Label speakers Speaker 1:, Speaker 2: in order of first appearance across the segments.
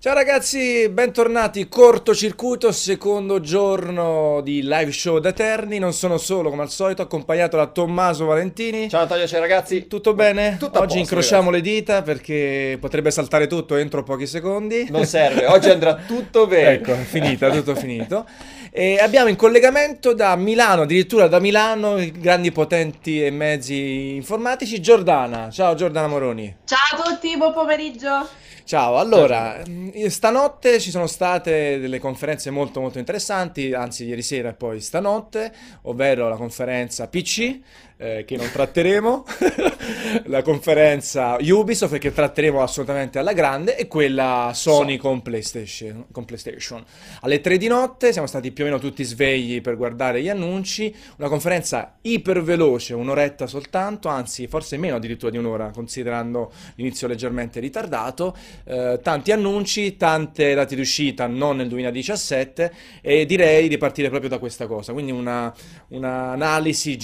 Speaker 1: Ciao ragazzi, bentornati, cortocircuito, secondo giorno di live show da Eterni, non sono solo come al solito, accompagnato da Tommaso Valentini.
Speaker 2: Ciao Antonio, ciao ragazzi.
Speaker 1: Tutto bene?
Speaker 2: Tutto
Speaker 1: Oggi
Speaker 2: posto,
Speaker 1: incrociamo le dita perché potrebbe saltare tutto entro pochi secondi.
Speaker 2: Non serve, oggi andrà tutto bene.
Speaker 1: Ecco, è finita, tutto finito. E abbiamo in collegamento da Milano, addirittura da Milano, i grandi potenti e mezzi informatici, Giordana. Ciao Giordana Moroni.
Speaker 3: Ciao a tutti, buon pomeriggio.
Speaker 1: Ciao, allora, mh, stanotte ci sono state delle conferenze molto molto interessanti, anzi ieri sera e poi stanotte, ovvero la conferenza PC, eh, che non tratteremo, la conferenza Ubisoft che tratteremo assolutamente alla grande e quella Sony con PlayStation, con PlayStation. Alle 3 di notte siamo stati più o meno tutti svegli per guardare gli annunci, una conferenza iper veloce, un'oretta soltanto, anzi forse meno addirittura di un'ora considerando l'inizio leggermente ritardato, eh, tanti annunci, tante date di uscita non nel 2017 e direi di partire proprio da questa cosa, quindi una, un'analisi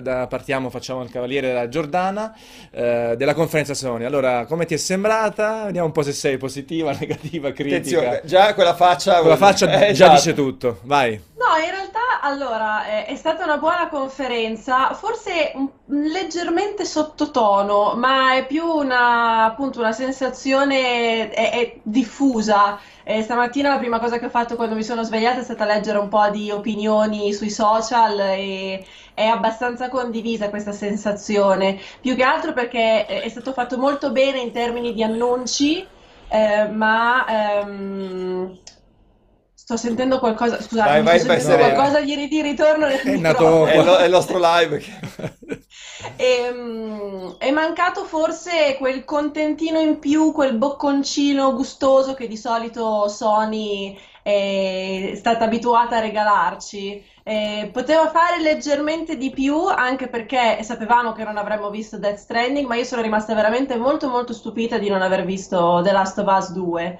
Speaker 1: da- partiamo, facciamo il cavaliere della Giordana, eh, della conferenza Sony. Allora, come ti è sembrata? Vediamo un po' se sei positiva, negativa, critica.
Speaker 2: Attenzione, già quella faccia...
Speaker 1: Con la faccia
Speaker 2: Eh,
Speaker 1: già
Speaker 2: esatto.
Speaker 1: dice tutto, vai.
Speaker 3: No, in realtà allora è, è stata una buona conferenza, forse leggermente sottotono, ma è più una, appunto, una sensazione è, è diffusa. Eh, stamattina la prima cosa che ho fatto quando mi sono svegliata è stata leggere un po' di opinioni sui social e è abbastanza condivisa questa sensazione, più che altro perché è stato fatto molto bene in termini di annunci. Eh, ma ehm, sto sentendo qualcosa, scusate,
Speaker 2: Vai, vai,
Speaker 3: sto
Speaker 2: vai,
Speaker 3: sentendo qualcosa di, di ritorno nel
Speaker 1: È nato.
Speaker 2: È, lo- è il nostro live. che-
Speaker 3: Ehm, è mancato forse quel contentino in più, quel bocconcino gustoso che di solito Sony è stata abituata a regalarci. Eh, poteva fare leggermente di più, anche perché sapevamo che non avremmo visto Death Stranding, ma io sono rimasta veramente molto molto stupita di non aver visto The Last of Us 2.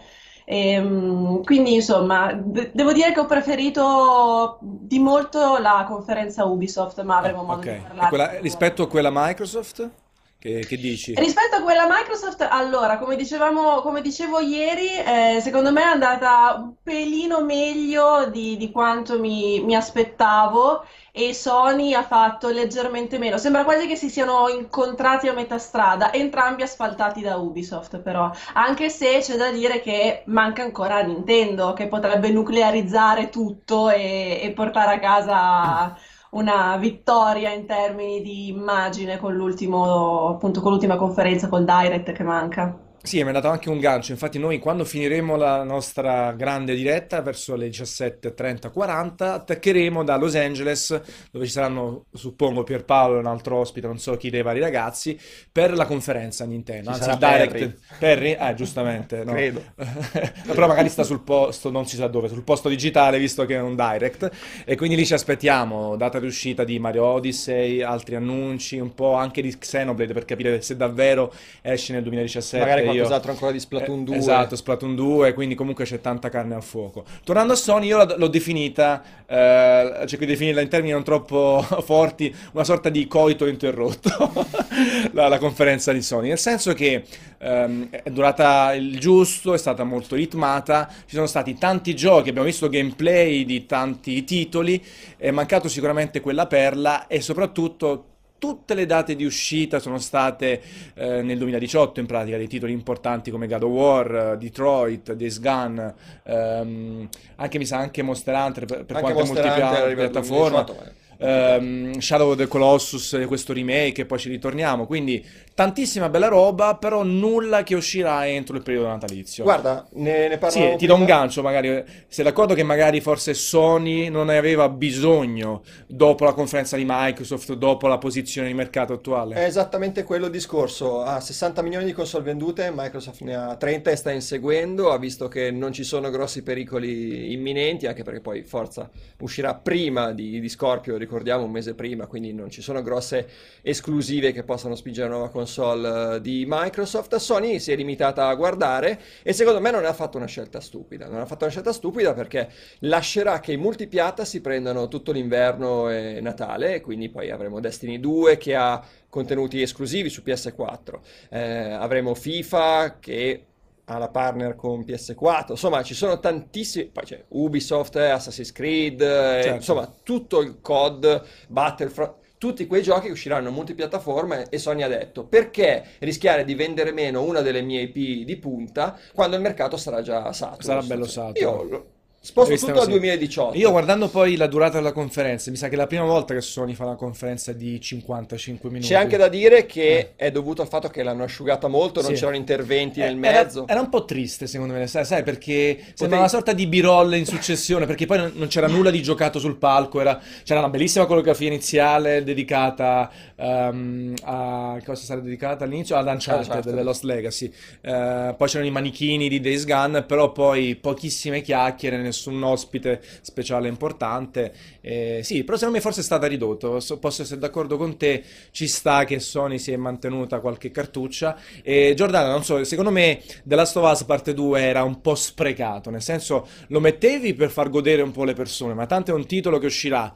Speaker 3: Ehm, quindi insomma, de- devo dire che ho preferito di molto la conferenza Ubisoft, ma avremo modo
Speaker 1: Ok,
Speaker 3: di
Speaker 1: E
Speaker 3: parlarne.
Speaker 1: quella- rispetto a quella Microsoft, che, che dici?
Speaker 3: Rispetto a quella Microsoft, allora, come dicevamo, come dicevo ieri, eh, secondo me è andata un pelino meglio di, di quanto mi, mi aspettavo e Sony ha fatto leggermente meno. Sembra quasi che si siano incontrati a metà strada, entrambi asfaltati da Ubisoft però, anche se c'è da dire che manca ancora Nintendo, che potrebbe nuclearizzare tutto e, e portare a casa una vittoria in termini di immagine con l'ultimo, appunto, con l'ultima conferenza col Direct che manca.
Speaker 1: Sì, mi è dato anche un gancio. Infatti, noi quando finiremo la nostra grande diretta verso le 17:30, 40, attaccheremo da Los Angeles, dove ci saranno, suppongo, Pierpaolo e un altro ospite, non so chi dei vari ragazzi, per la conferenza Nintendo.
Speaker 2: Ci
Speaker 1: Anzi, direct. Perry? Eh, giustamente, no.
Speaker 2: Credo.
Speaker 1: Però magari sta sul posto, non si sa dove, sul posto digitale, visto che è un direct. E quindi lì ci aspettiamo, data di uscita di Mario Odyssey, altri annunci, un po' anche di Xenoblade per capire se davvero esce nel 2017.
Speaker 2: Magari qualcos'altro ancora di Splatoon
Speaker 1: eh,
Speaker 2: 2.
Speaker 1: Esatto, Splatoon 2, quindi comunque c'è tanta carne al fuoco. Tornando a Sony, io l'ho l'ho definita, eh, cerco di definirla in termini non troppo forti, una sorta di coito interrotto, la, la conferenza di Sony, nel senso che ehm, è durata il giusto, è stata molto ritmata, ci sono stati tanti giochi, abbiamo visto gameplay di tanti titoli, è mancato sicuramente quella perla e soprattutto... Tutte le date di uscita sono state eh, nel 2018 in pratica dei titoli importanti come God of War, eh, Detroit, Days Gone, ehm, anche mi sa anche Monster Hunter per, per quanto
Speaker 2: nel
Speaker 1: multipiattaforma,
Speaker 2: 2018,
Speaker 1: ehm, Shadow of the Colossus, eh, questo remake e poi ci ritorniamo, quindi tantissima bella roba, però nulla che uscirà entro il periodo natalizio.
Speaker 2: Guarda, ne, ne
Speaker 1: Sì,
Speaker 2: parlavamo
Speaker 1: ti do un
Speaker 2: prima.
Speaker 1: gancio magari. Sei d'accordo che magari forse Sony non ne aveva bisogno dopo la conferenza di Microsoft, dopo la posizione di mercato attuale?
Speaker 2: È esattamente quello il discorso. Ha 60 milioni di console vendute, Microsoft ne ha 30 e sta inseguendo. Ha visto che non ci sono grossi pericoli imminenti, anche perché poi Forza uscirà prima di, di Scorpio, ricordiamo un mese prima, quindi non ci sono grosse esclusive che possano spingere una nuova console eh, di Microsoft. Sony si è limitata a guardare e secondo me non ha fatto una scelta stupida. Non ha fatto una scelta stupida perché lascerà che i multipiatta si prendano tutto l'inverno e Natale, e quindi poi avremo Destiny 2 che ha contenuti esclusivi su PS4. Eh, avremo FIFA che ha la partner con PS4, insomma ci sono tantissimi, poi c'è Ubisoft, Assassin's Creed, eh,
Speaker 1: Certo.
Speaker 2: insomma tutto il COD, Battlefront, tutti quei giochi che usciranno multipiattaforma e Sony ha detto perché rischiare di vendere meno una delle mie IP di punta quando il mercato sarà già saturo.
Speaker 1: Sarà bello saturo.
Speaker 2: Io sposto tutto al
Speaker 1: così.
Speaker 2: 2018.
Speaker 1: Io guardando poi la durata della conferenza, mi sa che è la prima volta che Sony fa una conferenza di 55 minuti.
Speaker 2: C'è anche da dire che è dovuto al fatto che l'hanno asciugata molto, non
Speaker 1: Sì.
Speaker 2: c'erano interventi
Speaker 1: Eh,
Speaker 2: nel
Speaker 1: era-
Speaker 2: mezzo.
Speaker 1: Era, un po' triste secondo me, sai, sai, perché sembra
Speaker 2: Potevi-
Speaker 1: una sorta di b-roll in successione, perché poi non, c'era nulla di giocato sul palco, era- c'era una bellissima coreografia iniziale dedicata ehm, a... cosa sarà dedicata all'inizio? Ad Uncharted,
Speaker 2: Uncharted.
Speaker 1: The Lost Legacy. Eh, poi c'erano i manichini di Days Gone, però poi pochissime chiacchiere, nessun ospite speciale importante. Eh, sì, però secondo me forse è stata ridotto, So- posso essere d'accordo con te, ci sta che Sony si è mantenuta qualche cartuccia. E Giordano, non so, secondo me The Last of Us parte 2 era un po' sprecato, nel senso lo mettevi per far godere un po' le persone, ma tanto è un titolo che uscirà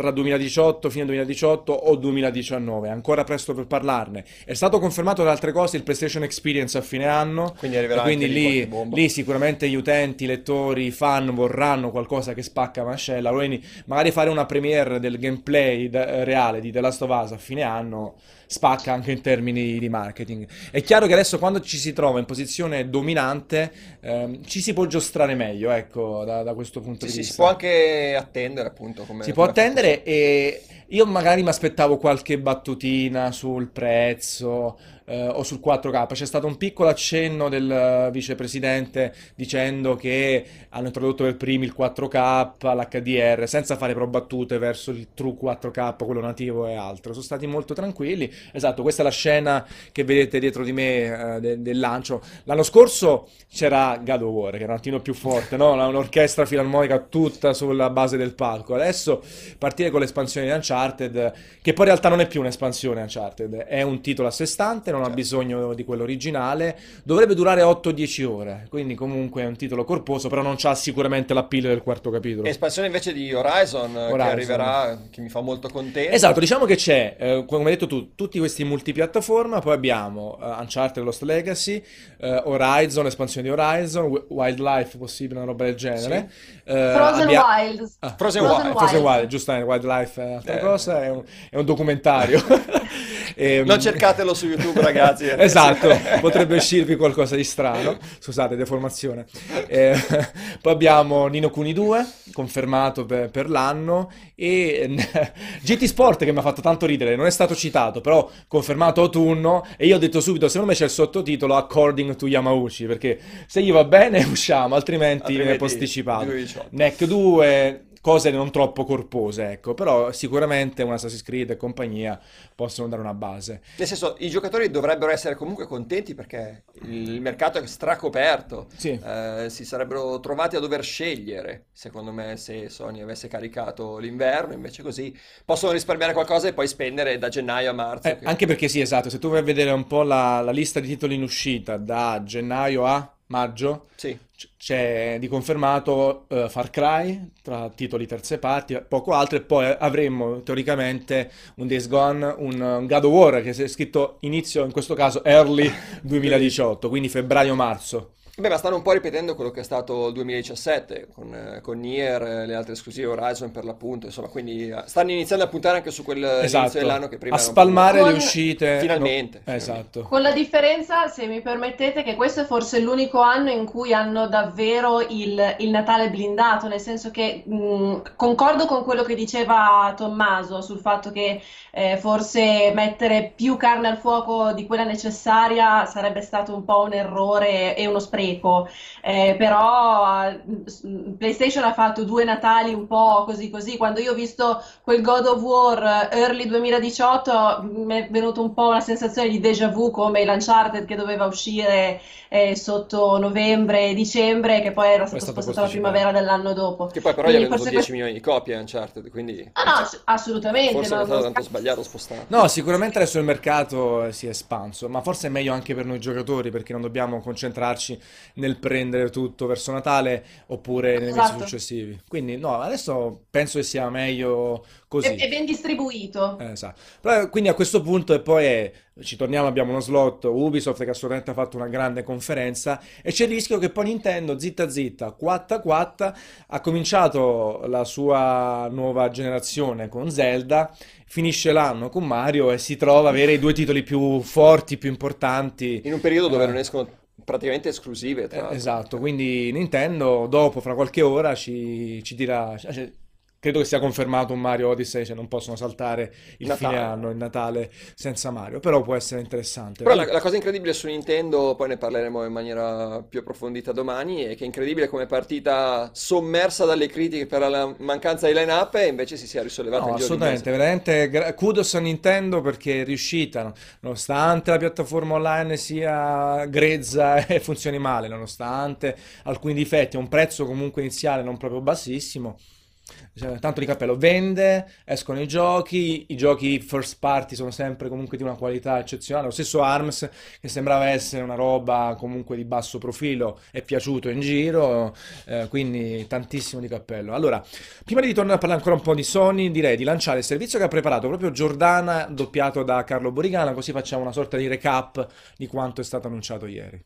Speaker 1: tra 2018, fine 2018 o 2019, è ancora presto per parlarne. È stato confermato da altre cose il PlayStation Experience a fine anno,
Speaker 2: Quindi arriverà
Speaker 1: quindi
Speaker 2: lì
Speaker 1: lì, sicuramente gli utenti, i lettori, i fan vorranno qualcosa che spacca mascella, quindi magari fare una premiere del gameplay da- reale di The Last of Us a fine anno spacca anche in termini di marketing. È chiaro che adesso quando ci si trova in posizione dominante ehm, ci si può giostrare meglio, ecco, da, da questo punto
Speaker 2: Sì,
Speaker 1: di
Speaker 2: sì, si
Speaker 1: vista.
Speaker 2: può anche attendere appunto come
Speaker 1: Si può attendere e io magari mi aspettavo qualche battutina sul prezzo eh, o sul 4K. C'è stato un piccolo accenno del vicepresidente dicendo che hanno introdotto per primi il 4K, l'HDR, senza fare però battute verso il true 4K, quello nativo e altro. Sono stati molto tranquilli. Esatto, questa è la scena che vedete dietro di me eh, de- del lancio. L'anno scorso c'era God of War, che era un attimo più forte, no? Un'orchestra filarmonica tutta sulla base del palco. Adesso partire con l'espansione di Uncharted, che poi in realtà non è più un'espansione Uncharted, è un titolo a sé stante, non ha
Speaker 2: Certo.
Speaker 1: bisogno di quello originale, dovrebbe durare 8-10 ore, quindi comunque è un titolo corposo, però non c'ha sicuramente l'appeal del quarto capitolo.
Speaker 2: Espansione invece di Horizon, eh, che
Speaker 1: Horizon.
Speaker 2: arriverà, che mi fa molto contento.
Speaker 1: Esatto, diciamo che c'è, eh, come hai detto tu, tutti questi multipiattaforma, poi abbiamo eh, Uncharted Lost Legacy, eh, Horizon, espansione di Horizon, Wi- Wildlife, possibile una roba del genere. Eh,
Speaker 3: Frozen
Speaker 1: abbia-
Speaker 3: Wilds.
Speaker 1: Ah,
Speaker 2: Frozen
Speaker 3: Frozen
Speaker 2: Wild.
Speaker 1: Frozen
Speaker 3: Wild.
Speaker 1: Wild, giustamente, Wildlife è un'altra
Speaker 2: Eh.
Speaker 1: cosa, è un, è un documentario. Ehm,
Speaker 2: Non cercatelo su YouTube, ragazzi.
Speaker 1: Esatto, potrebbe uscirvi qualcosa di strano. Scusate, deformazione. Eh, poi abbiamo Nino Kuni 2, confermato per, per l'anno, e GT Sport che mi ha fatto tanto ridere, non è stato citato, però confermato autunno, e io ho detto subito, secondo me c'è il sottotitolo According to Yamauchi, perché se gli va bene usciamo, altrimenti, viene
Speaker 2: Altrimenti
Speaker 1: posticipato.
Speaker 2: 2018.
Speaker 1: NEC 2, cose non troppo corpose, ecco, però sicuramente un Assassin's Creed e compagnia possono dare una base.
Speaker 2: Nel senso, i giocatori dovrebbero essere comunque contenti perché il mercato è stracoperto.
Speaker 1: Sì.
Speaker 2: Eh, si sarebbero trovati a dover scegliere, secondo me, se Sony avesse caricato l'inverno, invece così possono risparmiare qualcosa e poi spendere da gennaio a marzo.
Speaker 1: Eh,
Speaker 2: che-
Speaker 1: anche perché sì, esatto, se tu vai a vedere un po' la, la lista di titoli in uscita da gennaio a maggio,
Speaker 2: Sì,
Speaker 1: c'è di confermato eh, Far Cry tra titoli terze parti, poco altro, e poi avremmo teoricamente un Days Gone, un, un God of War che si è scritto inizio, in questo caso early 2018, quindi febbraio-marzo.
Speaker 2: Beh, ma stanno un po' ripetendo quello che è stato il 2017 con, eh, con Nier, eh, le altre esclusive Horizon per l'appunto, insomma, quindi eh, stanno iniziando a puntare anche su quell'inizio
Speaker 1: Esatto,
Speaker 2: dell'anno che prima
Speaker 1: a spalmare le
Speaker 3: Con-
Speaker 1: uscite.
Speaker 2: Finalmente,
Speaker 1: no- Esatto.
Speaker 3: Con la differenza, se mi permettete, che questo è forse l'unico anno in cui hanno davvero il, il Natale blindato, nel senso che mh, concordo con quello che diceva Tommaso sul fatto che eh, forse mettere più carne al fuoco di quella necessaria sarebbe stato un po' un errore e uno spreco. Eh, però s- PlayStation ha fatto due Natali un po' così così. Quando io ho visto quel God of War eh, Early 2018 mi è venuto un po' una sensazione di déjà vu come l'Uncharted che doveva uscire eh, sotto novembre e dicembre, che poi era stato
Speaker 1: stato
Speaker 3: spostato alla primavera dell'anno dopo.
Speaker 2: Che poi però gli ha
Speaker 3: Quindi
Speaker 2: venduto
Speaker 3: forse
Speaker 2: 10
Speaker 3: questo-
Speaker 2: milioni di copie Uncharted, quindi
Speaker 3: Ah, no, ass- assolutamente.
Speaker 2: forse
Speaker 3: non-
Speaker 2: è stato tanto sbagliato spostare.
Speaker 1: No, sicuramente adesso il mercato si è espanso, ma forse è meglio anche per noi giocatori perché non dobbiamo concentrarci nel prendere tutto verso Natale oppure nei mesi
Speaker 3: Esatto.
Speaker 1: successivi. Quindi no, adesso penso che sia meglio così.
Speaker 3: è ben distribuito.
Speaker 1: Esatto. Però, quindi a questo punto e poi è- ci torniamo, abbiamo uno slot Ubisoft che assolutamente ha fatto una grande conferenza e c'è il rischio che poi Nintendo, zitta zitta, quatta quatta, ha cominciato la sua nuova generazione con Zelda, finisce l'anno con Mario e si trova a avere i due titoli più forti, più importanti.
Speaker 2: In un periodo dove non
Speaker 1: Eh,
Speaker 2: escono praticamente esclusive, tra
Speaker 1: eh, esatto, quindi Nintendo dopo, fra qualche ora, ci, ci dirà... cioè, credo che sia confermato un Mario Odyssey, cioè non possono saltare il fine
Speaker 2: Natale.
Speaker 1: anno, il Natale senza Mario, però può essere interessante.
Speaker 2: Però la, la cosa incredibile su Nintendo, poi ne parleremo in maniera più approfondita domani, è che è incredibile come partita sommersa dalle critiche per la mancanza di line-up e invece si sia risollevata
Speaker 1: No, assolutamente, veramente gra- kudos a Nintendo perché è riuscita, no- nonostante la piattaforma online sia grezza e funzioni male, nonostante alcuni difetti, a un prezzo comunque iniziale non proprio bassissimo, cioè, tanto di cappello, vende, escono i giochi, i giochi first party sono sempre comunque di una qualità eccezionale, lo stesso ARMS che sembrava essere una roba comunque di basso profilo è piaciuto in giro, eh, quindi tantissimo di cappello. Allora, Prima di tornare a parlare ancora un po' di Sony, direi di lanciare il servizio che ha preparato proprio Giordana, doppiato da Carlo Borigana, così facciamo una sorta di recap di quanto è stato annunciato ieri.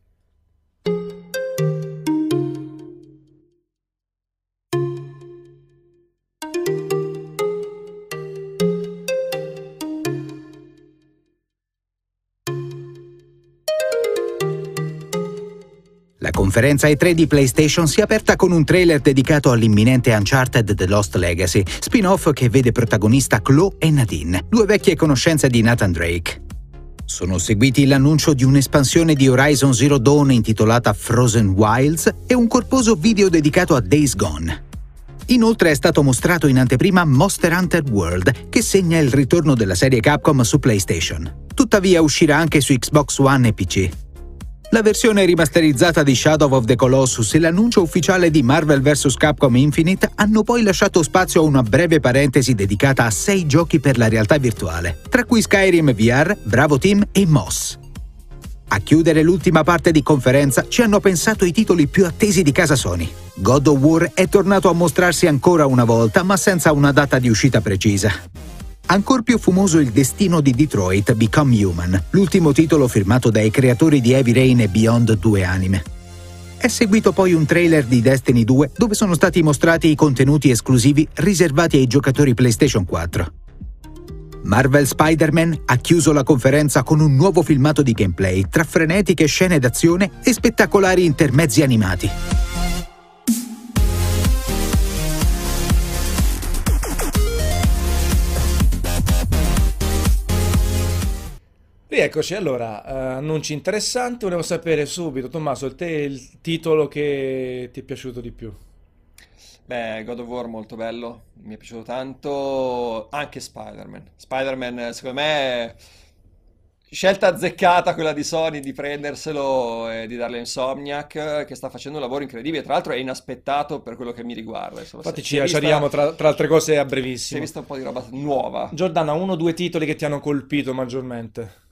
Speaker 4: Conferenza E3 di PlayStation si è aperta con un trailer dedicato all'imminente Uncharted The Lost Legacy, spin-off che vede protagonista Chloe e Nadine, due vecchie conoscenze di Nathan Drake. Sono seguiti l'annuncio di un'espansione di Horizon Zero Dawn intitolata Frozen Wilds e un corposo video dedicato a Days Gone. Inoltre è stato mostrato in anteprima Monster Hunter World, che segna il ritorno della serie Capcom su PlayStation. Tuttavia uscirà anche su Xbox One e PC. La versione rimasterizzata di Shadow of the Colossus e l'annuncio ufficiale di Marvel vs. Capcom Infinite hanno poi lasciato spazio a una breve parentesi dedicata a sei giochi per la realtà virtuale, tra cui Skyrim VR, Bravo Team e Moss. A chiudere l'ultima parte di conferenza ci hanno pensato i titoli più attesi di casa Sony. God of War è tornato a mostrarsi ancora una volta, ma senza una data di uscita precisa. Ancor più fumoso il destino di Detroit Become Human, l'ultimo titolo firmato dai creatori di Heavy Rain e Beyond Due Anime. È seguito poi un trailer di Destiny 2 dove sono stati mostrati i contenuti esclusivi riservati ai giocatori PlayStation 4. Marvel Spider-Man ha chiuso la conferenza con un nuovo filmato di gameplay tra frenetiche scene d'azione e spettacolari intermezzi animati.
Speaker 1: Rieccoci, allora, eh, annunci interessanti, volevo sapere subito, Tommaso, te il titolo che ti è piaciuto di più?
Speaker 2: Beh, God of War molto bello, mi è piaciuto tanto, anche Spider-Man. Spider-Man, secondo me, scelta azzeccata quella di Sony di prenderselo e di darle a Insomniac, che sta facendo un lavoro incredibile, tra l'altro è inaspettato per quello che mi riguarda. Insomma,
Speaker 1: Infatti
Speaker 2: si,
Speaker 1: ci,
Speaker 2: vista,
Speaker 1: arriviamo tra, tra altre cose a
Speaker 2: si è
Speaker 1: brevissimo.
Speaker 2: vista un po' di roba nuova.
Speaker 1: Giordana, uno o due titoli che ti hanno colpito maggiormente?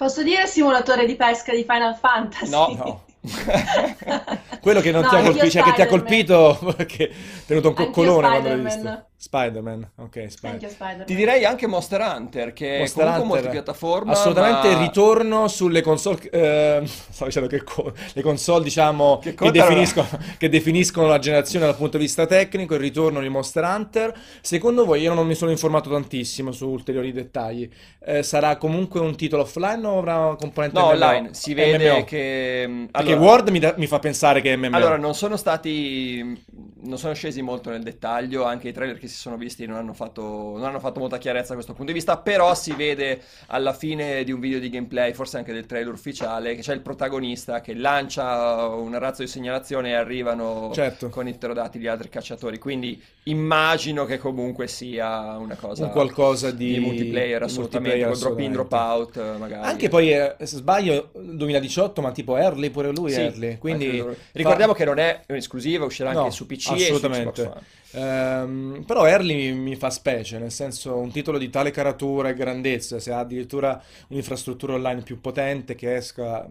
Speaker 3: Posso dire simulatore di pesca di Final Fantasy?
Speaker 2: No.
Speaker 1: No. Quello che non
Speaker 3: No,
Speaker 1: ti ha colpito, cioè che ti ha colpito perché hai tenuto un coccolone quando l'hai visto. Spider-Man, ok,
Speaker 3: Anche
Speaker 1: Spider-Man.
Speaker 2: Ti direi anche Monster Hunter, che
Speaker 1: Monster
Speaker 2: è comunque
Speaker 1: Hunter,
Speaker 2: multipiattaforma,
Speaker 1: assolutamente
Speaker 2: ma
Speaker 1: ritorno sulle console, eh, stavo dicendo che co- le console diciamo
Speaker 2: Che
Speaker 1: che, definiscono, che definiscono la generazione dal punto di vista tecnico, il ritorno di Monster Hunter. Secondo voi, io non mi sono informato tantissimo su ulteriori dettagli, eh, sarà comunque un titolo offline o avrà una componente
Speaker 2: No,
Speaker 1: MMO?
Speaker 2: online, si vede
Speaker 1: MMO?
Speaker 2: che... mm,
Speaker 1: Perché
Speaker 2: allora-
Speaker 1: Word mi, da- mi fa pensare che è MMO.
Speaker 2: Allora, non sono stati, non sono scesi molto nel dettaglio, anche i trailer che si sono visti non hanno fatto, non hanno fatto molta chiarezza da questo punto di vista, però si vede alla fine di un video di gameplay, forse anche del trailer ufficiale, che c'è il protagonista che lancia un razzo di segnalazione e arrivano
Speaker 1: Certo.
Speaker 2: con i pterodatti gli altri cacciatori, quindi immagino che comunque sia una cosa
Speaker 1: Un qualcosa di-
Speaker 2: di multiplayer assolutamente,
Speaker 1: multiplayer,
Speaker 2: drop in, drop out
Speaker 1: assolutamente.
Speaker 2: magari.
Speaker 1: Anche poi, eh, se sbaglio, 2018, ma tipo early pure lui,
Speaker 2: Sì,
Speaker 1: early. Quindi fa-
Speaker 2: ricordiamo che non è un'esclusiva, uscirà
Speaker 1: No,
Speaker 2: anche su PC su
Speaker 1: assolutamente.
Speaker 2: One.
Speaker 1: Ehm, però Early mi, mi fa specie, nel senso un titolo di tale caratura e grandezza, se ha addirittura un'infrastruttura online più potente che esca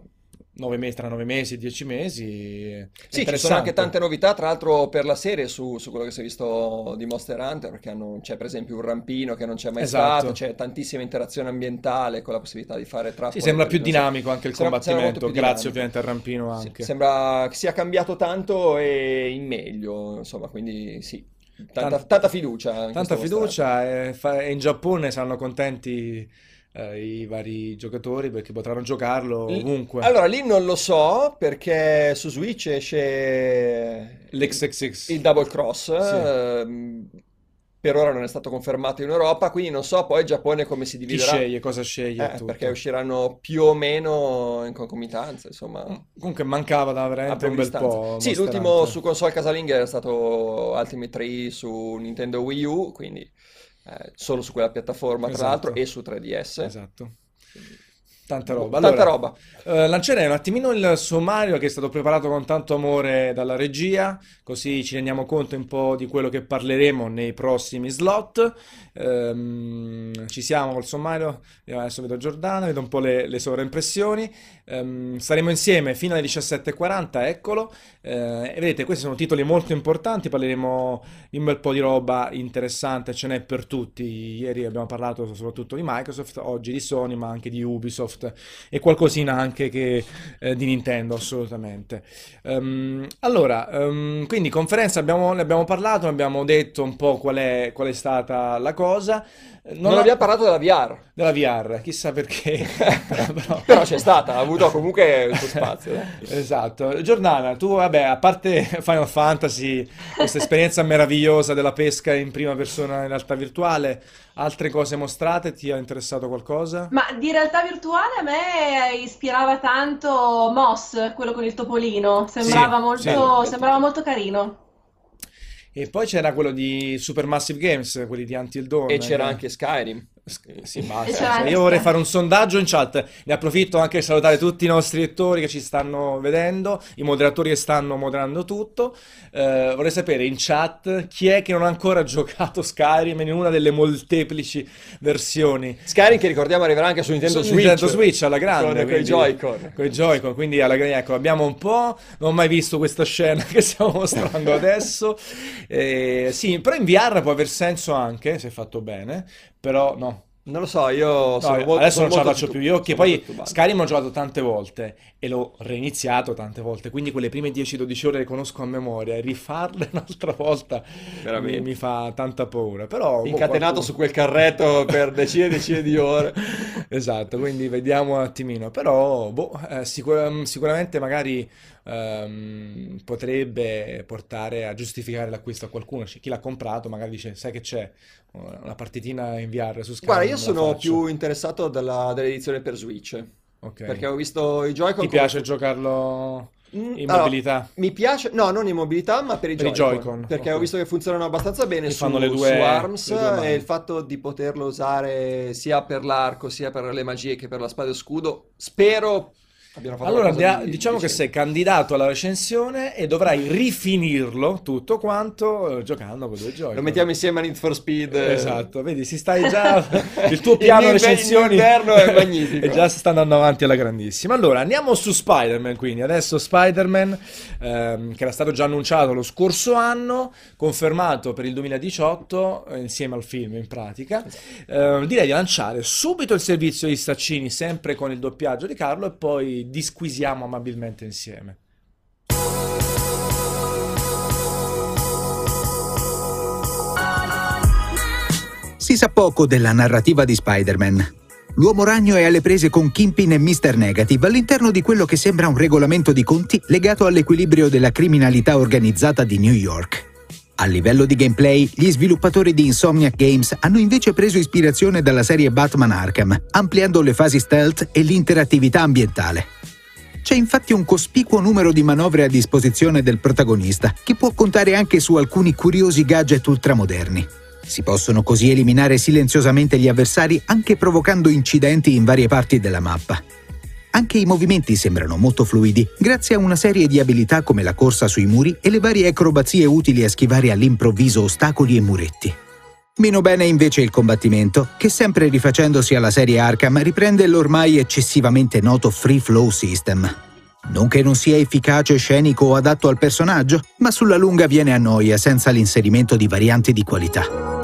Speaker 1: nove mesi, tra nove mesi e dieci mesi. è
Speaker 2: Sì, ci sono anche tante novità, tra l'altro per la serie su, su quello che si è visto di Monster Hunter, perché hanno- c'è per esempio un rampino che non c'è mai
Speaker 1: Esatto.
Speaker 2: stato, c'è tantissima interazione ambientale con la possibilità di fare trappole.
Speaker 1: Sì, sembra più dinamico anche il
Speaker 2: Sembra- sembra
Speaker 1: combattimento,
Speaker 2: più
Speaker 1: grazie ovviamente al rampino
Speaker 2: Sì,
Speaker 1: anche.
Speaker 2: sembra che sia cambiato tanto e in meglio, insomma, quindi sì, tanta,
Speaker 1: Tan-
Speaker 2: tanta fiducia.
Speaker 1: Tanta fiducia e, fa- e in Giappone saranno contenti eh, i vari giocatori perché potranno giocarlo ovunque.
Speaker 2: Allora, lì non lo so perché su Switch esce
Speaker 1: L'XXX.
Speaker 2: il Double Cross.
Speaker 1: Sì.
Speaker 2: ehm, per ora non è stato confermato in Europa, quindi non so poi Giappone come si
Speaker 1: Chi
Speaker 2: dividerà.
Speaker 1: sceglie, cosa sceglie,
Speaker 2: Eh, perché usciranno più o meno in concomitanza, insomma.
Speaker 1: Comunque mancava da
Speaker 2: a
Speaker 1: veramente un bel po'.
Speaker 2: Sì, l'ultimo su console casalinga era stato Ultimate 3 su Nintendo Wii U, quindi eh, solo su quella piattaforma tra
Speaker 1: Esatto.
Speaker 2: l'altro e su 3DS.
Speaker 1: Esatto. Tanta roba.
Speaker 2: Tanta
Speaker 1: Allora,
Speaker 2: roba.
Speaker 1: eh, lancerei un attimino il sommario che è stato preparato con tanto amore dalla regia, così ci rendiamo conto un po' di quello che parleremo nei prossimi slot. Ehm, ci siamo col sommario, Io adesso vedo Giordana, vedo un po' le, le sovraimpressioni. Ehm, staremo insieme fino alle 17.40, eccolo. Eh, e vedete, questi sono titoli molto importanti, parleremo di un bel po' di roba interessante, ce n'è per tutti. Ieri abbiamo parlato soprattutto di Microsoft, oggi di Sony, ma anche di Ubisoft e qualcosina anche che, eh, di Nintendo, assolutamente. Ehm, allora, ehm, quindi conferenza abbiamo, ne abbiamo parlato, abbiamo detto un po' qual è, qual è stata la cosa. Eh,
Speaker 2: Non,
Speaker 1: ho-
Speaker 2: abbiamo parlato della VR,
Speaker 1: della VR, chissà perché. Però-
Speaker 2: però c'è stata, ha avuto comunque il suo spazio. eh.
Speaker 1: Esatto. Giordana, tu, vabbè, a parte Final Fantasy, questa esperienza meravigliosa della pesca in prima persona in realtà virtuale, altre cose mostrate, ti ha interessato qualcosa?
Speaker 3: Ma di realtà virtuale a me ispirava tanto Moss, quello con il topolino. Sembrava
Speaker 1: Sì,
Speaker 3: molto,
Speaker 2: sì.
Speaker 3: sembrava molto carino.
Speaker 1: E poi c'era quello di Supermassive Games, quelli di Until Dawn.
Speaker 2: E c'era
Speaker 1: eh.
Speaker 2: anche Skyrim.
Speaker 1: Sì, basta.
Speaker 3: c'era
Speaker 1: Cioè, io vorrei fare un sondaggio in chat. Ne approfitto anche per salutare tutti i nostri lettori che ci stanno vedendo, i moderatori che stanno moderando tutto. Eh, vorrei sapere in chat chi è che non ha ancora giocato Skyrim in una delle molteplici versioni.
Speaker 2: Skyrim che ricordiamo arriverà anche su Nintendo
Speaker 1: Su
Speaker 2: Switch.
Speaker 1: Nintendo Switch alla grande,
Speaker 2: Con, i Joy-Con.
Speaker 1: Con i Joy-Con, quindi alla grande, ecco, abbiamo un po', non ho mai visto questa scena che stiamo mostrando adesso. Eh, sì, però in VR può aver senso anche, se fatto bene, però no.
Speaker 2: Non lo so, io
Speaker 1: No,
Speaker 2: molto
Speaker 1: adesso non ce la faccio più io, che poi. Skyrim l'ho giocato tante volte e l'ho reiniziato tante volte, quindi quelle prime 10-12 ore le conosco a memoria e rifarle un'altra volta mi, mi fa tanta paura, però... boh,
Speaker 2: Incatenato
Speaker 1: qualcuno-
Speaker 2: su quel carretto per decine e decine di ore.
Speaker 1: Esatto, quindi vediamo un attimino, però boh, eh, sicur- sicuramente magari ehm, potrebbe portare a giustificare l'acquisto a qualcuno, C'è chi l'ha comprato magari dice, sai che c'è, una partitina in VR su Skyrim,
Speaker 2: Guarda, io sono
Speaker 1: faccio."
Speaker 2: più interessato dalla- dell'edizione per Switch.
Speaker 1: Ok.
Speaker 2: Perché ho visto i Joy-Con.
Speaker 1: Ti piace giocarlo
Speaker 2: Mm,
Speaker 1: in
Speaker 2: allora,
Speaker 1: mobilità?
Speaker 2: mi piace, no, non in mobilità, ma per i
Speaker 1: Per i
Speaker 2: Joy-Con.
Speaker 1: Joy-Con,
Speaker 2: Perché
Speaker 1: ok.
Speaker 2: ho visto che funzionano abbastanza bene
Speaker 1: Che
Speaker 2: su,
Speaker 1: fanno le due-
Speaker 2: su ARMS
Speaker 1: due
Speaker 2: e il fatto di poterlo usare sia per l'arco sia per le magie che per la spada e scudo. Spero
Speaker 1: Allora,
Speaker 2: qualcosa
Speaker 1: andia-
Speaker 2: di
Speaker 1: diciamo che
Speaker 2: decente.
Speaker 1: sei candidato alla recensione e dovrai rifinirlo tutto quanto eh, giocando con due giochi.
Speaker 2: Lo mettiamo insieme a Need for Speed. eh,
Speaker 1: Esatto, vedi, si stai già il tuo piano recensioni
Speaker 2: il mio inverno è magnifico.
Speaker 1: e già si sta andando avanti alla grandissima. Allora, andiamo su Spider-Man, quindi adesso Spider-Man ehm, che era stato già annunciato lo scorso anno, confermato per il 2018 eh, insieme al film in pratica. Eh, direi di lanciare subito il servizio di Staccini sempre con il doppiaggio di Carlo e poi disquisiamo amabilmente insieme.
Speaker 4: Si sa poco della narrativa di Spider-Man. L'uomo ragno è alle prese con Kingpin e Mr. Negative all'interno di quello che sembra un regolamento di conti legato all'equilibrio della criminalità organizzata di New York. A livello di gameplay, gli sviluppatori di Insomniac Games hanno invece preso ispirazione dalla serie Batman Arkham, ampliando le fasi stealth e l'interattività ambientale. C'è infatti un cospicuo numero di manovre a disposizione del protagonista, che può contare anche su alcuni curiosi gadget ultramoderni. Si possono così eliminare silenziosamente gli avversari anche provocando incidenti in varie parti della mappa. Anche i movimenti sembrano molto fluidi, grazie a una serie di abilità come la corsa sui muri e le varie acrobazie utili a schivare all'improvviso ostacoli e muretti. Meno bene invece il combattimento, che sempre rifacendosi alla serie Arkham riprende l'ormai eccessivamente noto Free Flow System. Non che non sia efficace, scenico o adatto al personaggio, ma sulla lunga viene a noia senza l'inserimento di varianti di qualità.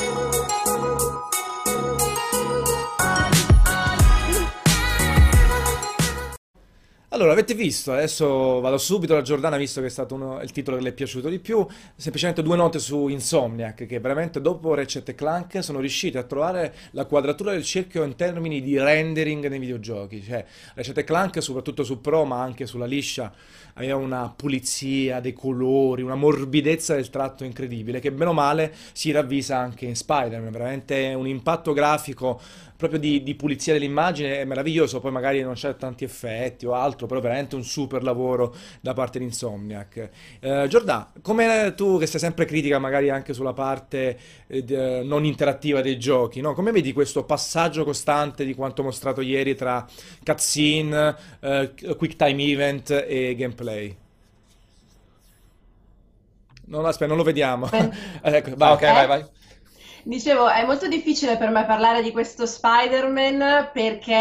Speaker 1: Allora, avete visto, adesso vado subito da Giordana, visto che è stato uno, il titolo che le è piaciuto di più, semplicemente due note su Insomniac, che veramente dopo Ratchet Clank sono riusciti a trovare la quadratura del cerchio in termini di rendering nei videogiochi, cioè Ratchet Clank soprattutto su Pro, ma anche sulla liscia, aveva una pulizia dei colori, una morbidezza del tratto incredibile, che bene o male si ravvisa anche in Spider-Man, veramente un impatto grafico proprio di, di pulizia dell'immagine è meraviglioso, poi magari non c'è tanti effetti o altro, però veramente un super lavoro da parte di Insomniac. Eh, Giordà, come tu che sei sempre critica magari anche sulla parte eh, non interattiva dei giochi, no? come vedi questo passaggio costante di quanto mostrato ieri tra cutscene, eh, quick time event e gameplay? Non, aspetta, non lo vediamo.
Speaker 2: ecco, vai, ok, vai, vai.
Speaker 3: Dicevo, è molto difficile per me parlare di questo Spider-Man perché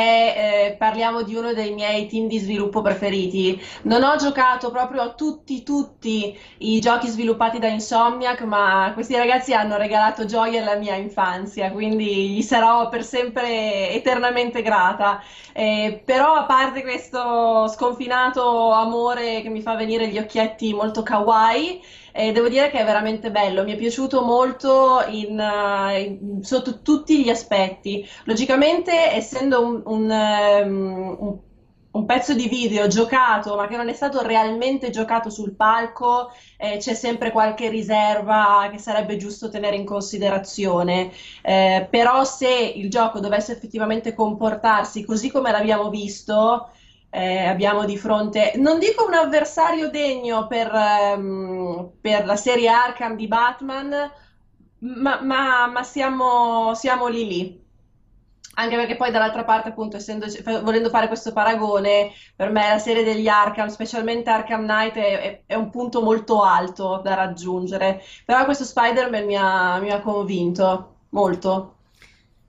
Speaker 3: eh, parliamo di uno dei miei team di sviluppo preferiti. Non ho giocato proprio a tutti, tutti i giochi sviluppati da Insomniac, ma questi ragazzi hanno regalato gioia alla mia infanzia, quindi gli sarò per sempre eternamente grata. Eh, però a parte questo sconfinato amore che mi fa venire gli occhietti molto kawaii, e devo dire che è veramente bello, mi è piaciuto molto in, uh, in, sotto tutti gli aspetti. Logicamente, essendo un, un, um, un, pezzo di video giocato, ma che non è stato realmente giocato sul palco, eh, c'è sempre qualche riserva che sarebbe giusto tenere in considerazione. Eh, però se il gioco dovesse effettivamente comportarsi così come l'abbiamo visto, eh, abbiamo di fronte, non dico un avversario degno per, um, per la serie Arkham di Batman, ma, ma, ma siamo, siamo, lì lì. Anche perché poi dall'altra parte, appunto, essendo, volendo fare questo paragone, per me la serie degli Arkham, specialmente Arkham Knight, è, è un punto molto alto da raggiungere. Però questo Spider-Man mi ha, mi ha convinto molto.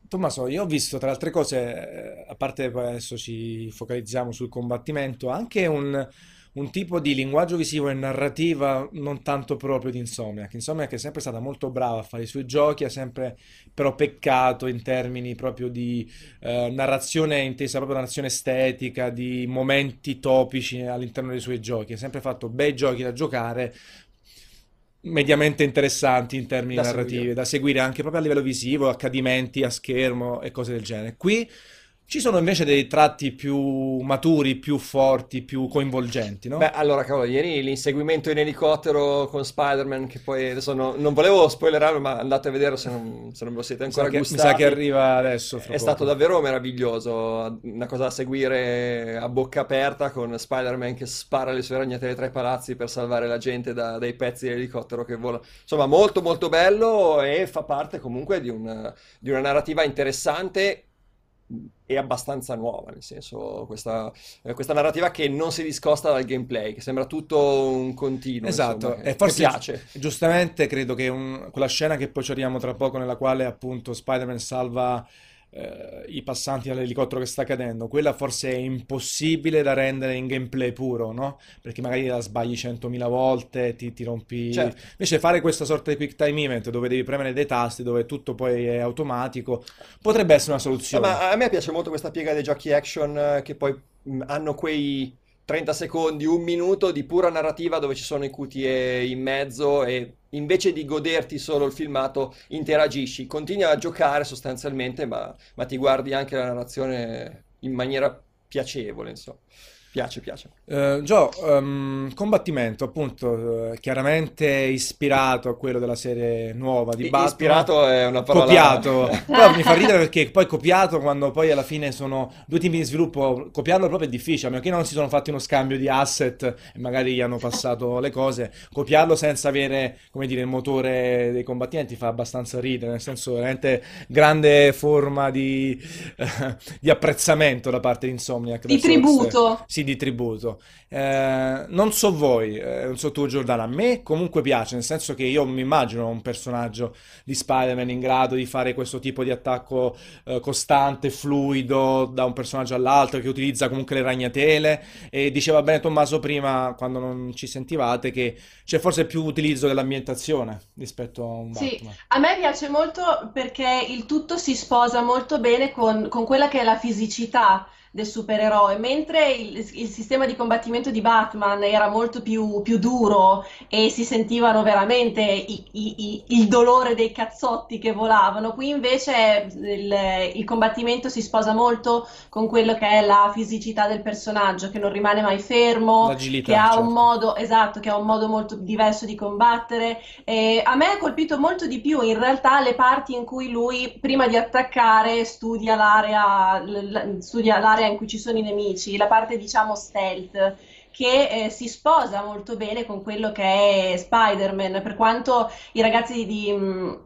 Speaker 1: Tommaso, io ho visto tra altre cose, eh, a parte poi adesso ci focalizziamo sul combattimento, anche un, un tipo di linguaggio visivo e narrativa non tanto proprio di Insomniac. Insomniac è sempre stata molto brava a fare i suoi giochi, ha sempre però peccato in termini proprio di eh, narrazione intesa proprio narrazione estetica, di momenti topici all'interno dei suoi giochi. Ha sempre fatto bei giochi da giocare, mediamente interessanti in termini da narrativi, seguire. da seguire anche proprio a livello visivo, accadimenti a schermo e cose del genere. Qui ci sono invece dei tratti più maturi, più forti, più coinvolgenti, no?
Speaker 2: Beh, allora, cavolo, ieri l'inseguimento in elicottero con Spider-Man, che poi adesso no, non volevo spoilerarlo, ma andate a vedere se non, se non lo siete ancora
Speaker 1: mi
Speaker 2: che,
Speaker 1: gustati. Mi sa che arriva adesso.
Speaker 2: È stato davvero meraviglioso, una cosa da seguire a bocca aperta con Spider-Man che spara le sue ragnatele tra i palazzi per salvare la gente da, dai pezzi dell'elicottero che vola. Insomma, molto molto bello e fa parte comunque di una, di una narrativa interessante è abbastanza nuova, nel senso questa, eh, questa, narrativa che non si discosta dal gameplay, che sembra tutto un continuo.
Speaker 1: Esatto,
Speaker 2: insomma, che,
Speaker 1: e forse
Speaker 2: che piace.
Speaker 1: giustamente credo che un, quella scena che poi ci arriviamo tra poco nella quale appunto Spider-Man salva eh, i passanti dall'elicottero che sta cadendo, quella forse è impossibile da rendere in gameplay puro, no? Perché magari la sbagli 100.000 volte, ti, ti rompi... Certo. Invece fare questa sorta di quick time event dove devi premere dei tasti, dove tutto poi è automatico, potrebbe essere una soluzione.
Speaker 2: ma a me piace molto questa piega dei giochi action eh, che poi mh, hanno quei 30 secondi, un minuto di pura narrativa dove ci sono i QTE in mezzo e invece di goderti solo il filmato interagisci, continui a giocare sostanzialmente ma, ma ti guardi anche la narrazione in maniera piacevole, insomma. Piace, piace.
Speaker 1: Uh, Joe, um, combattimento appunto uh, chiaramente ispirato a quello della serie nuova di I- Batman.
Speaker 2: Ispirato è una parola...
Speaker 1: Copiato. Però mi fa ridere perché poi copiato quando poi alla fine sono due team di sviluppo, copiarlo proprio è difficile, a meno che non si sono fatti uno scambio di asset e magari gli hanno passato le cose. Copiarlo senza avere, come dire, il motore dei combattimenti fa abbastanza ridere, nel senso veramente grande forma di, uh, di apprezzamento da parte di Insomniac.
Speaker 3: Di tributo.
Speaker 1: Sì, di tributo. Eh, non so voi, eh, non so tu Giordano, a me comunque piace, nel senso che io mi immagino un personaggio di Spider-Man in grado di fare questo tipo di attacco eh, costante, fluido, da un personaggio all'altro, che utilizza comunque le ragnatele. E diceva bene Tommaso prima, quando non ci sentivate, che c'è forse più utilizzo dell'ambientazione rispetto a un
Speaker 3: Sì,
Speaker 1: Batman.
Speaker 3: a me piace molto perché il tutto si sposa molto bene con, con quella che è la fisicità del supereroe, mentre il, il sistema di combattimento di Batman era molto più, più duro e si sentivano veramente i- i- il dolore dei cazzotti che volavano, qui invece il, il combattimento si sposa molto con quello che è la fisicità del personaggio, che non rimane mai fermo, che ha un
Speaker 1: certo.
Speaker 3: modo, esatto, che ha un modo molto diverso di combattere. E a me ha colpito molto di più in realtà le parti in cui lui, prima di attaccare, studia l'area, studia l'area in cui ci sono i nemici, la parte diciamo stealth. Che eh, si sposa molto bene con quello che è Spider-Man, per quanto i ragazzi di, mh,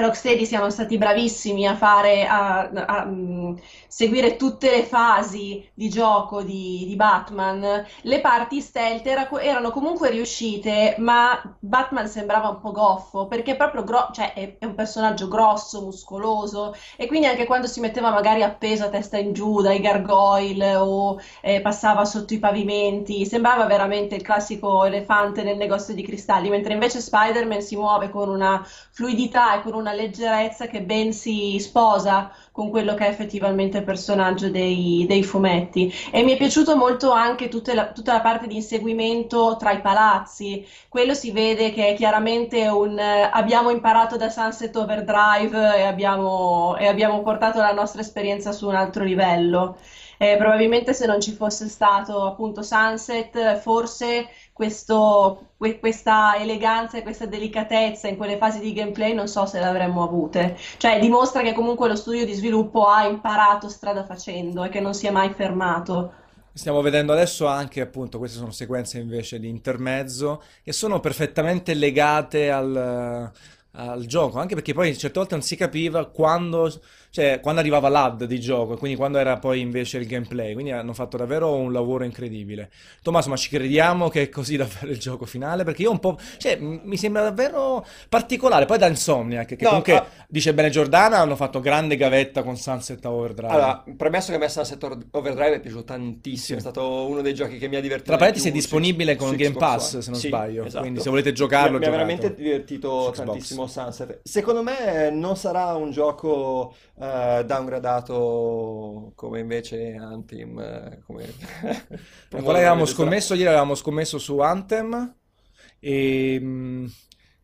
Speaker 3: Rocksteady siano stati bravissimi a fare, a, a, mh, seguire tutte le fasi di gioco di, di Batman, le parti stealth era- erano comunque riuscite, ma Batman sembrava un po' goffo, perché proprio gro- cioè, è, è un personaggio grosso, muscoloso, e quindi anche quando si metteva magari appeso a testa in giù dai gargoyle o eh, passava sotto i pavimenti, sembrava veramente il classico elefante nel negozio di cristalli, mentre invece Spider-Man si muove con una fluidità e con una leggerezza che ben si sposa con quello che è effettivamente il personaggio dei, dei fumetti. E mi è piaciuto molto anche tutte la- tutta la parte di inseguimento tra i palazzi. Quello si vede che è chiaramente un eh, abbiamo imparato da Sunset Overdrive e abbiamo, e abbiamo portato la nostra esperienza su un altro livello. Eh, probabilmente se non ci fosse stato appunto Sunset, forse questo- que- questa eleganza e questa delicatezza in quelle fasi di gameplay non so se le avremmo avute. Cioè dimostra che comunque lo studio di sviluppo ha imparato strada facendo e che non si è mai fermato.
Speaker 1: Stiamo vedendo adesso anche, appunto, queste sono sequenze invece di intermezzo che sono perfettamente legate al, al gioco, anche perché poi certe volte non si capiva quando, cioè, quando arrivava l'AD di gioco, quindi quando era poi invece il gameplay, quindi hanno fatto davvero un lavoro incredibile. Tommaso, ma ci crediamo che è così davvero il gioco finale? Perché io un po', cioè, mi sembra davvero particolare, poi da Insomniac, che
Speaker 2: No,
Speaker 1: comunque,
Speaker 2: ah.
Speaker 1: dice bene Giordana, hanno fatto grande gavetta con Sunset Overdrive.
Speaker 2: Allora, premesso che a me Sunset Overdrive è piaciuto tantissimo,
Speaker 1: Sì.
Speaker 2: è stato uno dei giochi che mi ha divertito
Speaker 1: Tra parentesi è disponibile con Game Pass, se non
Speaker 2: Sì,
Speaker 1: sbaglio,
Speaker 2: esatto.
Speaker 1: quindi se volete giocarlo,
Speaker 2: mi, mi ha veramente divertito tantissimo Sunset. Secondo me non sarà un gioco eh, downgradato come invece Anthem. eh, come...
Speaker 1: Quale avevamo scommesso? Ieri avevamo scommesso su Anthem e... mh,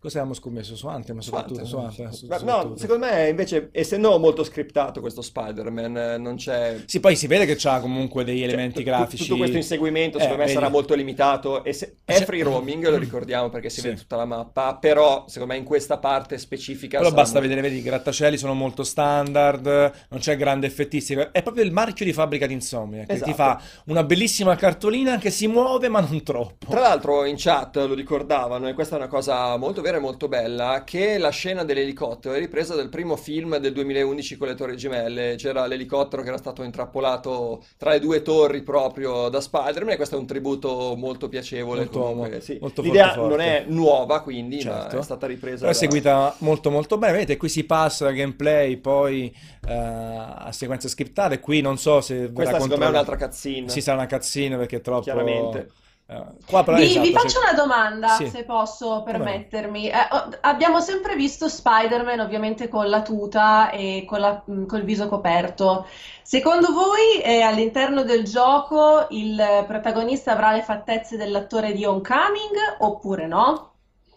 Speaker 1: cosa avevamo scommesso? Su Anthem soprattutto, su Anthem, su-
Speaker 2: Ma No,
Speaker 1: soprattutto.
Speaker 2: secondo me invece, essendo molto scriptato questo Spider-Man, eh, non c'è...
Speaker 1: Sì, poi si vede che c'ha comunque degli
Speaker 2: cioè,
Speaker 1: elementi
Speaker 2: tu-
Speaker 1: grafici.
Speaker 2: Tutto questo inseguimento
Speaker 1: Eh,
Speaker 2: secondo me
Speaker 1: vedi.
Speaker 2: sarà molto limitato e se- è free roaming, lo ricordiamo perché si
Speaker 1: Sì.
Speaker 2: vede tutta la mappa, però secondo me in questa parte specifica
Speaker 1: Però basta
Speaker 2: molto-
Speaker 1: vedere, vedi, i grattacieli sono molto standard, non c'è grande effettistica. È proprio il marchio di fabbrica di Insomnia, che ti
Speaker 2: Esatto.
Speaker 1: fa una bellissima cartolina che si muove ma non troppo.
Speaker 2: Tra l'altro in chat lo ricordavano, e questa è una cosa molto vera e molto bella, che la scena dell'elicottero è ripresa dal primo film del 2011 con le Torri Gemelle. C'era l'elicottero che era stato intrappolato tra le due torri proprio da Spider-Man, e questo è un tributo molto piacevole.
Speaker 1: Molto-
Speaker 2: comunque, sì.
Speaker 1: molto
Speaker 2: L'idea
Speaker 1: forte, forte.
Speaker 2: non è nuova, quindi, ma
Speaker 1: Certo.
Speaker 2: è stata ripresa
Speaker 1: Però è
Speaker 2: da-
Speaker 1: seguita molto molto bene, vedete, qui si passa da gameplay poi eh, a sequenze scriptate, qui non so se
Speaker 2: Questa secondo me è un'altra cutscene,
Speaker 1: Sì, sarà una cutscene perché è troppo...
Speaker 2: chiaramente.
Speaker 1: Eh, qua però
Speaker 3: Vi,
Speaker 1: esatto,
Speaker 3: vi faccio una domanda,
Speaker 1: Sì.
Speaker 3: se posso permettermi. Eh, abbiamo sempre visto Spider-Man ovviamente con la tuta e con la- mh, col viso coperto. Secondo voi, eh, all'interno del gioco, il protagonista avrà le fattezze dell'attore di Homecoming oppure no?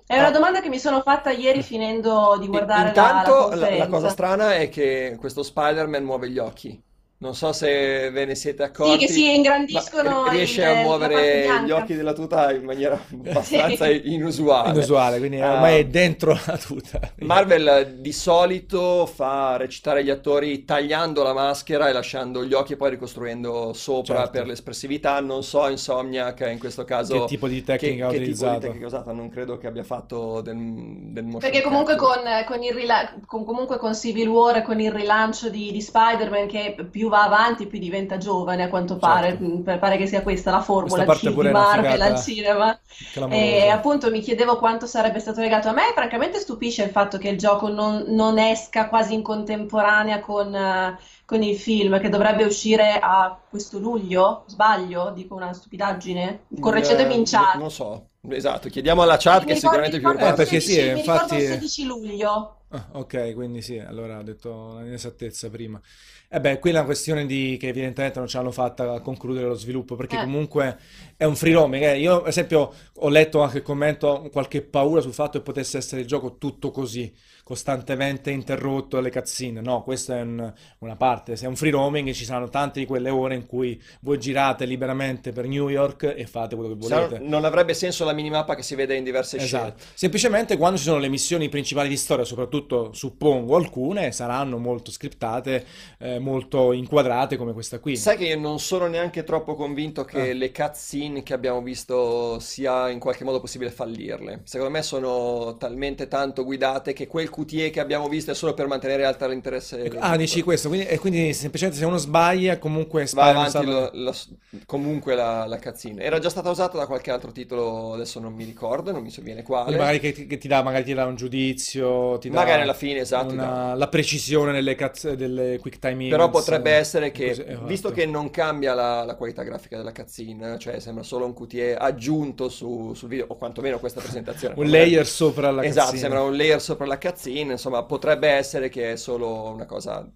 Speaker 3: È una
Speaker 2: Ah.
Speaker 3: domanda che mi sono fatta ieri finendo di guardare la, la
Speaker 2: Intanto la, la
Speaker 3: conferenza.
Speaker 2: cosa strana è che questo Spider-Man muove gli occhi. Non so se ve ne siete
Speaker 3: Sì,
Speaker 2: accorti,
Speaker 3: che si ingrandiscono
Speaker 2: riesce a
Speaker 3: la
Speaker 2: muovere gli occhi della tuta in maniera abbastanza inusuale.
Speaker 1: inusuale, quindi
Speaker 2: Ah.
Speaker 1: ormai è dentro la tuta.
Speaker 2: Marvel di solito fa recitare gli attori tagliando la maschera e lasciando gli occhi e poi ricostruendo sopra
Speaker 1: Certo.
Speaker 2: per l'espressività. Non so Insomniac in questo caso
Speaker 1: Che tipo di
Speaker 2: che,
Speaker 1: tecnica ha
Speaker 2: che tipo di
Speaker 1: utilizzato.
Speaker 2: tecnica ha usato. Non credo che abbia fatto del, del motion
Speaker 3: Perché comunque con, con il rila- con- comunque con Civil War e con il rilancio di, di Spider-Man che più va avanti più diventa giovane, a quanto pare.
Speaker 1: Certo.
Speaker 3: Pare che sia questa la
Speaker 1: Questa
Speaker 3: formula
Speaker 1: parte
Speaker 3: di,
Speaker 1: una
Speaker 3: Marvel al cinema. E appunto mi chiedevo quanto sarebbe stato legato a me. Francamente stupisce il fatto che il gioco non, non esca quasi in contemporanea con, eh, con il film, che dovrebbe uscire a questo luglio. Sbaglio? Dico una stupidaggine? Correggetemi in
Speaker 2: Eh,
Speaker 3: chat.
Speaker 2: non so, esatto, chiediamo alla chat
Speaker 3: Mi
Speaker 2: che è sicuramente più
Speaker 1: Eh,
Speaker 2: preparata.
Speaker 1: perché sì,
Speaker 3: 16 mi ricordo
Speaker 1: infatti...
Speaker 3: il 16 luglio.
Speaker 1: Ah, ok, quindi sì, allora ho detto l'inesattezza prima. E beh, qui è una questione di che evidentemente non ce l'hanno fatta a concludere lo sviluppo, perché
Speaker 3: Eh.
Speaker 1: comunque è un free roaming. eh. Io, ad esempio, ho letto anche il commento, qualche paura sul fatto che potesse essere il gioco tutto così, costantemente interrotto dalle cutscene. No, questa è un- una parte. Se è un free roaming ci saranno tante di quelle ore in cui voi girate liberamente per New York e fate quello che volete.
Speaker 2: non avrebbe senso la minimappa che si vede in diverse
Speaker 1: Esatto.
Speaker 2: scene.
Speaker 1: Semplicemente quando ci sono le missioni principali di storia, soprattutto suppongo alcune, saranno molto scriptate, eh, molto inquadrate come questa qui.
Speaker 2: Sai che io non sono neanche troppo convinto che
Speaker 1: Ah.
Speaker 2: le cutscene che abbiamo visto sia in qualche modo possibile fallirle. Secondo me sono talmente tanto guidate che quel QTE che abbiamo visto è solo per mantenere alta l'interesse del
Speaker 1: Ah, dici questo, quindi, e quindi semplicemente se uno sbaglia comunque
Speaker 2: Va avanti lo- la- comunque la, la cutscene. Era già stata usata da qualche altro titolo, adesso non mi ricordo, non mi sovviene
Speaker 1: Quindi
Speaker 2: quale.
Speaker 1: magari che, ti che ti dà, magari ti dà un giudizio, ti dà
Speaker 2: Magari alla fine, esatto,
Speaker 1: una- la precisione nelle caz- delle quick time
Speaker 2: Però potrebbe
Speaker 1: eh,
Speaker 2: essere
Speaker 1: così,
Speaker 2: che,
Speaker 1: esatto.
Speaker 2: visto che non cambia la, la qualità grafica della cutscene, cioè sembra solo un QTE aggiunto su, sul video, o quantomeno questa presentazione.
Speaker 1: un layer sopra la
Speaker 2: Esatto,
Speaker 1: cutscene.
Speaker 2: sembra un layer sopra la cutscene, insomma, potrebbe essere che è solo una cosa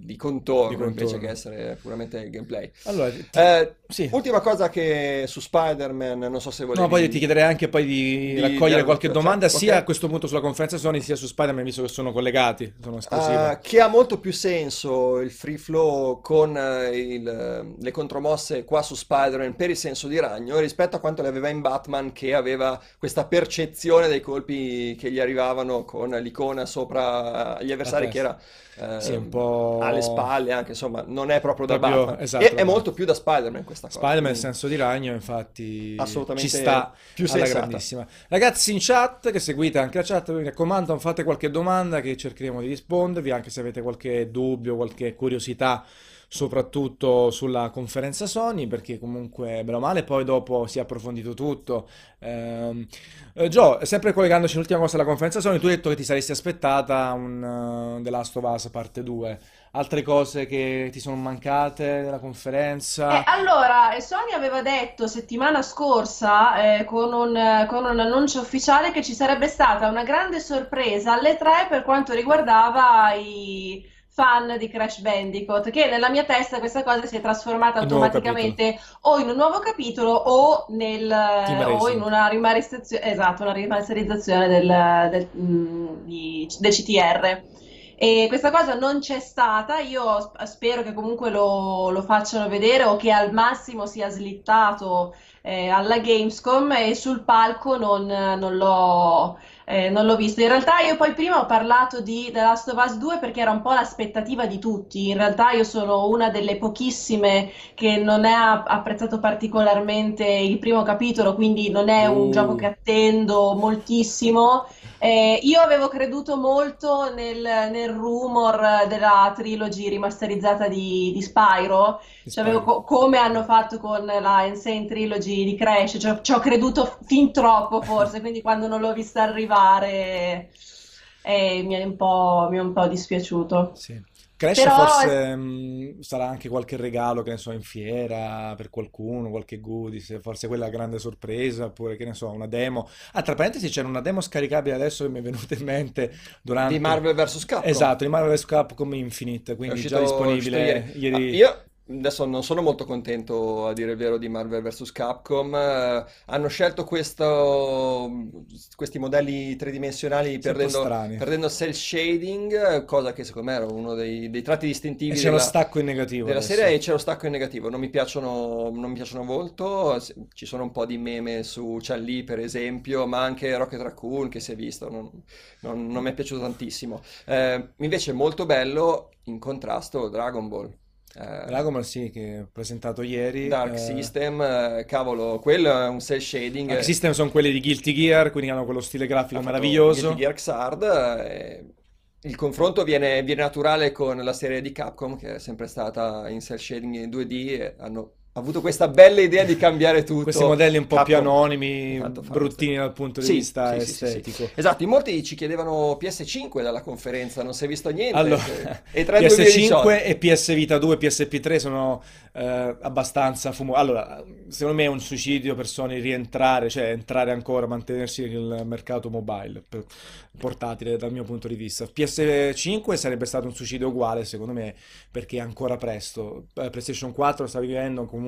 Speaker 2: di contorno,
Speaker 1: Di contorno.
Speaker 2: invece che essere puramente gameplay.
Speaker 1: Allora, ti-
Speaker 2: Eh,
Speaker 1: sì.
Speaker 2: ultima cosa che su Spider-Man, non so se volevi...
Speaker 1: No, poi ti chiederei anche poi di,
Speaker 2: di-
Speaker 1: raccogliere qualche
Speaker 2: cioè,
Speaker 1: domanda
Speaker 2: ok.
Speaker 1: sia a questo punto sulla conferenza Sony sia su Spider-Man, visto che sono collegati, sono esclusive.
Speaker 2: Ah, che ha molto più senso il free flow con eh, il- le contromosse qua su Spider-Man per il senso di ragno rispetto a quanto le aveva in Batman che aveva questa percezione dei colpi che gli arrivavano con l'icona sopra gli avversari che era eh,
Speaker 1: Sì, un po'
Speaker 2: alle spalle anche insomma non è proprio da
Speaker 1: Proprio-
Speaker 2: Batman
Speaker 1: esatto,
Speaker 2: e è
Speaker 1: esatto.
Speaker 2: molto più da Spider-Man questa cosa
Speaker 1: Spider-Man,
Speaker 2: quindi
Speaker 1: senso di ragno, infatti,
Speaker 2: Assolutamente
Speaker 1: ci sta
Speaker 2: più
Speaker 1: alla
Speaker 2: sensata.
Speaker 1: grandissima. Ragazzi in chat, che seguite anche la chat, mi raccomando, fate qualche domanda che cercheremo di rispondervi, anche se avete qualche dubbio, qualche curiosità, soprattutto sulla conferenza Sony, perché comunque, bene o male, poi dopo si è approfondito tutto. Ehm, eh, Gio, sempre collegandoci all'ultima cosa della conferenza Sony, tu hai detto che ti saresti aspettata un uh, The Last of Us parte 2. Altre cose che ti sono mancate nella conferenza?
Speaker 3: Eh, allora, eh, Sony aveva detto settimana scorsa, eh, con un, con un annuncio ufficiale, che ci sarebbe stata una grande sorpresa alle 3 per quanto riguardava i fan di Crash Bandicoot, che nella mia testa questa cosa si è trasformata automaticamente o in un nuovo capitolo o, nel, o in una rimasterizzazione, esatto, una rimasterizzazione del, del, mm, di- del CTR. E questa cosa non c'è stata, io sp- spero che comunque lo, lo facciano vedere o che al massimo sia slittato eh, alla Gamescom e sul palco non, non l'ho eh, non l'ho visto. In realtà io poi prima ho parlato di The Last of Us 2 perché era un po' l'aspettativa di tutti. In realtà io sono una delle pochissime che non ha apprezzato particolarmente il primo capitolo, quindi non è un
Speaker 1: Uh.
Speaker 3: gioco che attendo moltissimo. Eh, io avevo creduto molto nel, nel rumor della trilogy rimasterizzata di, di Spyro, cioè avevo co- come hanno fatto con la Insane Trilogy di Crash, cioè, ci ho creduto fin troppo forse, quindi quando non l'ho vista arrivare eh, mi è un po', mi è un po' dispiaciuto.
Speaker 1: Sì. Crash
Speaker 3: Però-
Speaker 1: forse mh, sarà anche qualche regalo, che ne so, in fiera per qualcuno, qualche goodies, forse quella grande sorpresa, oppure che ne so, una demo. Ah, tra parentesi c'era una demo scaricabile adesso che mi è venuta in mente durante...
Speaker 2: di Marvel vs Capcom
Speaker 1: Esatto, di Marvel vs. Capcom Infinite,
Speaker 2: È
Speaker 1: quindi
Speaker 2: uscito-
Speaker 1: già disponibile
Speaker 2: ieri.
Speaker 1: ieri.
Speaker 2: Ah, io adesso non sono molto contento, a dire il vero, di Marvel vs. Capcom. Eh, hanno scelto questo, questi modelli tridimensionali perdendo, perdendo cell shading, cosa che secondo me era uno dei, dei tratti
Speaker 1: E
Speaker 2: distintivi
Speaker 1: c'è lo
Speaker 2: della,
Speaker 1: stacco in negativo
Speaker 2: della
Speaker 1: adesso.
Speaker 2: serie e c'è lo stacco in negativo. Non mi piacciono, non mi piacciono molto. Ci sono un po' di meme su Chun-Li, per esempio, ma anche Rocket Raccoon che si è visto. Non, non- non mi è piaciuto tantissimo. Eh, invece molto bello in contrasto Dragon Ball. Eh,
Speaker 1: Dragon Ball sì, che ho presentato ieri.
Speaker 2: Dark
Speaker 1: eh,
Speaker 2: System, eh, cavolo, quello è un cell shading.
Speaker 1: Dark
Speaker 2: eh,
Speaker 1: System sono quelli di Guilty Gear, quindi hanno quello stile grafico
Speaker 2: ha
Speaker 1: meraviglioso.
Speaker 2: Guilty Gear Xrd, eh, il confronto viene, viene, naturale con la serie di Capcom che è sempre stata in cell shading in 2D e hanno avuto questa bella idea di cambiare tutto.
Speaker 1: Questi modelli un po' più anonimi, bruttini dal punto di sì, vista sì, estetico.
Speaker 2: Sì, esatto, in molti ci chiedevano PS5 dalla conferenza, non si è visto niente.
Speaker 1: Allora, e PS5 e PS Vita 2 e PSP3 sono eh, abbastanza fumosi. Allora, secondo me è un suicidio per Sony rientrare, cioè entrare ancora, mantenersi nel mercato mobile portatile dal mio punto di vista. PS5 sarebbe stato un suicidio uguale, secondo me, perché è ancora presto. Eh, PlayStation 4 sta vivendo comunque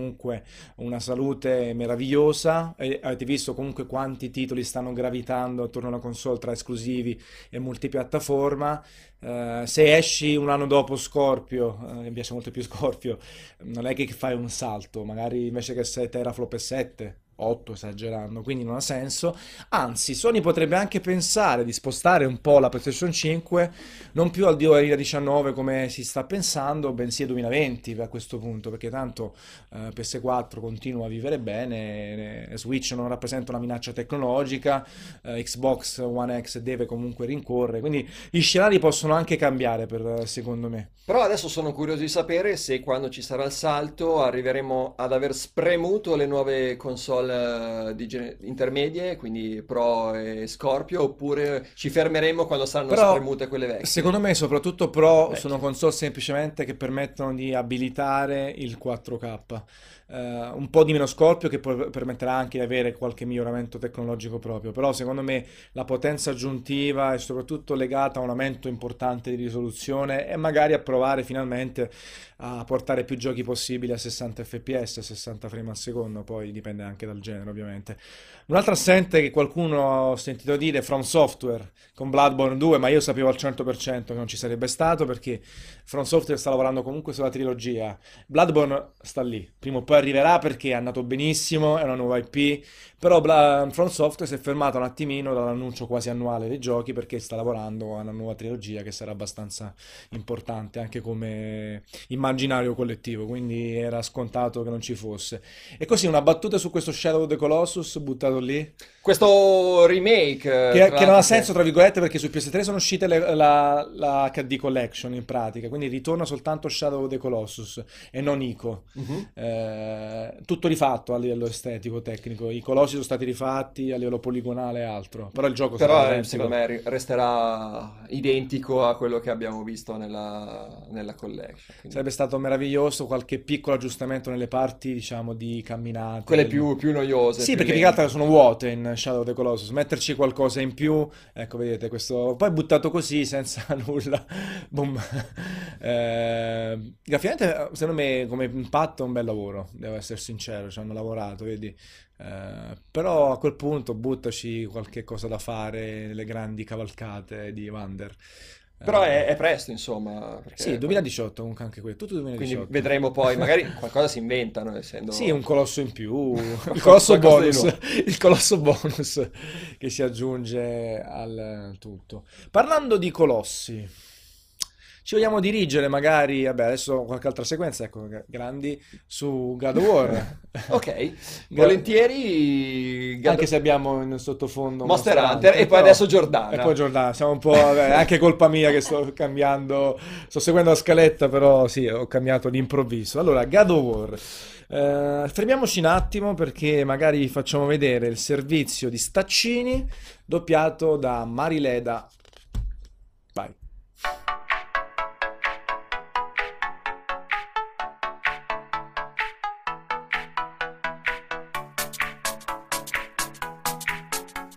Speaker 1: una salute meravigliosa e avete visto comunque quanti titoli stanno gravitando attorno alla console tra esclusivi e multipiattaforma. Uh, se esci un anno dopo Scorpio, uh, mi piace molto più Scorpio, non è che fai un salto, magari invece che 7 teraflop e 7 8 esagerando, quindi non ha senso. Anzi, Sony potrebbe anche pensare di spostare un po' la PlayStation 5 non più al 2019 come si sta pensando, bensì al 2020 a questo punto, perché tanto eh, PS4 continua a vivere bene, eh, Switch non rappresenta una minaccia tecnologica, eh, Xbox One X deve comunque rincorrere, quindi gli scenari possono anche cambiare per, secondo me.
Speaker 2: Però adesso sono curioso di sapere se quando ci sarà il salto arriveremo ad aver spremuto le nuove console console eh, intermedie, quindi Pro e Scorpio, oppure ci fermeremo quando saranno Però, spremute quelle vecchie?
Speaker 1: Secondo me, soprattutto Pro Vecchie. sono console semplicemente che permettono di abilitare il 4K. Uh, un po' di meno Scorpio che poi permetterà anche di avere qualche miglioramento tecnologico proprio, però secondo me la potenza aggiuntiva è soprattutto legata a un aumento importante di risoluzione e magari a provare finalmente a portare più giochi possibili a 60 fps, a 60 frame al secondo, poi dipende anche dal genere ovviamente. Un altro assente che qualcuno ha sentito dire From Software con Bloodborne 2, ma io sapevo al 100% che non ci sarebbe stato perché From Software sta lavorando comunque sulla trilogia. Bloodborne sta lì, prima o poi arriverà perché è andato benissimo, è una nuova IP, però Bla- From Software si è fermato un attimino dall'annuncio quasi annuale dei giochi perché sta lavorando a una nuova trilogia che sarà abbastanza importante anche come immaginario collettivo, quindi era scontato che non ci fosse. E così una battuta su questo Shadow of the Colossus buttato lì.
Speaker 2: Questo remake
Speaker 1: che, che non ha senso, tra virgolette, perché su PS3 sono uscite le, la, la, HD Collection in pratica, quindi ritorna soltanto Shadow of the Colossus e non Ico. Uh-huh. Eh, tutto rifatto a livello estetico, tecnico. I colossi sono stati rifatti a livello poligonale e altro. Però il gioco
Speaker 2: Però sarà secondo me resterà identico a quello che abbiamo visto nella, nella collection.
Speaker 1: Quindi... Sarebbe stato meraviglioso qualche piccolo aggiustamento nelle parti, diciamo, di camminate.
Speaker 2: Quelle più, più noiose.
Speaker 1: Sì, perché più che altro sono vuote in Shadow of the Colossus, metterci qualcosa in più, ecco vedete questo, poi buttato così senza nulla, boom. Eh, graficamente secondo me come impatto è un bel lavoro, devo essere sincero, ci hanno lavorato, vedi. Eh, però a quel punto buttaci qualche cosa da fare nelle grandi cavalcate di Wander.
Speaker 2: Però è, è, presto, insomma.
Speaker 1: Sì, 2018 comunque anche questo, tutto 2018.
Speaker 2: Quindi vedremo poi, magari qualcosa si inventano, essendo...
Speaker 1: Sì, un colosso in più, il colosso bonus, il colosso bonus che si aggiunge al tutto. Parlando di colossi, ci vogliamo dirigere magari, vabbè adesso qualche altra sequenza, ecco, grandi, su God of War.
Speaker 2: ok, volentieri...
Speaker 1: God... Anche se abbiamo in sottofondo
Speaker 2: Monster, Monster Hunter, Hunter, e poi però... adesso Giordana.
Speaker 1: E poi Giordana, siamo un po'... Vabbè, anche colpa mia che sto cambiando, sto seguendo la scaletta, però sì, ho cambiato d'improvviso. Allora, God of War. Uh, fermiamoci un attimo perché magari facciamo vedere il servizio di Staccini doppiato da Marileda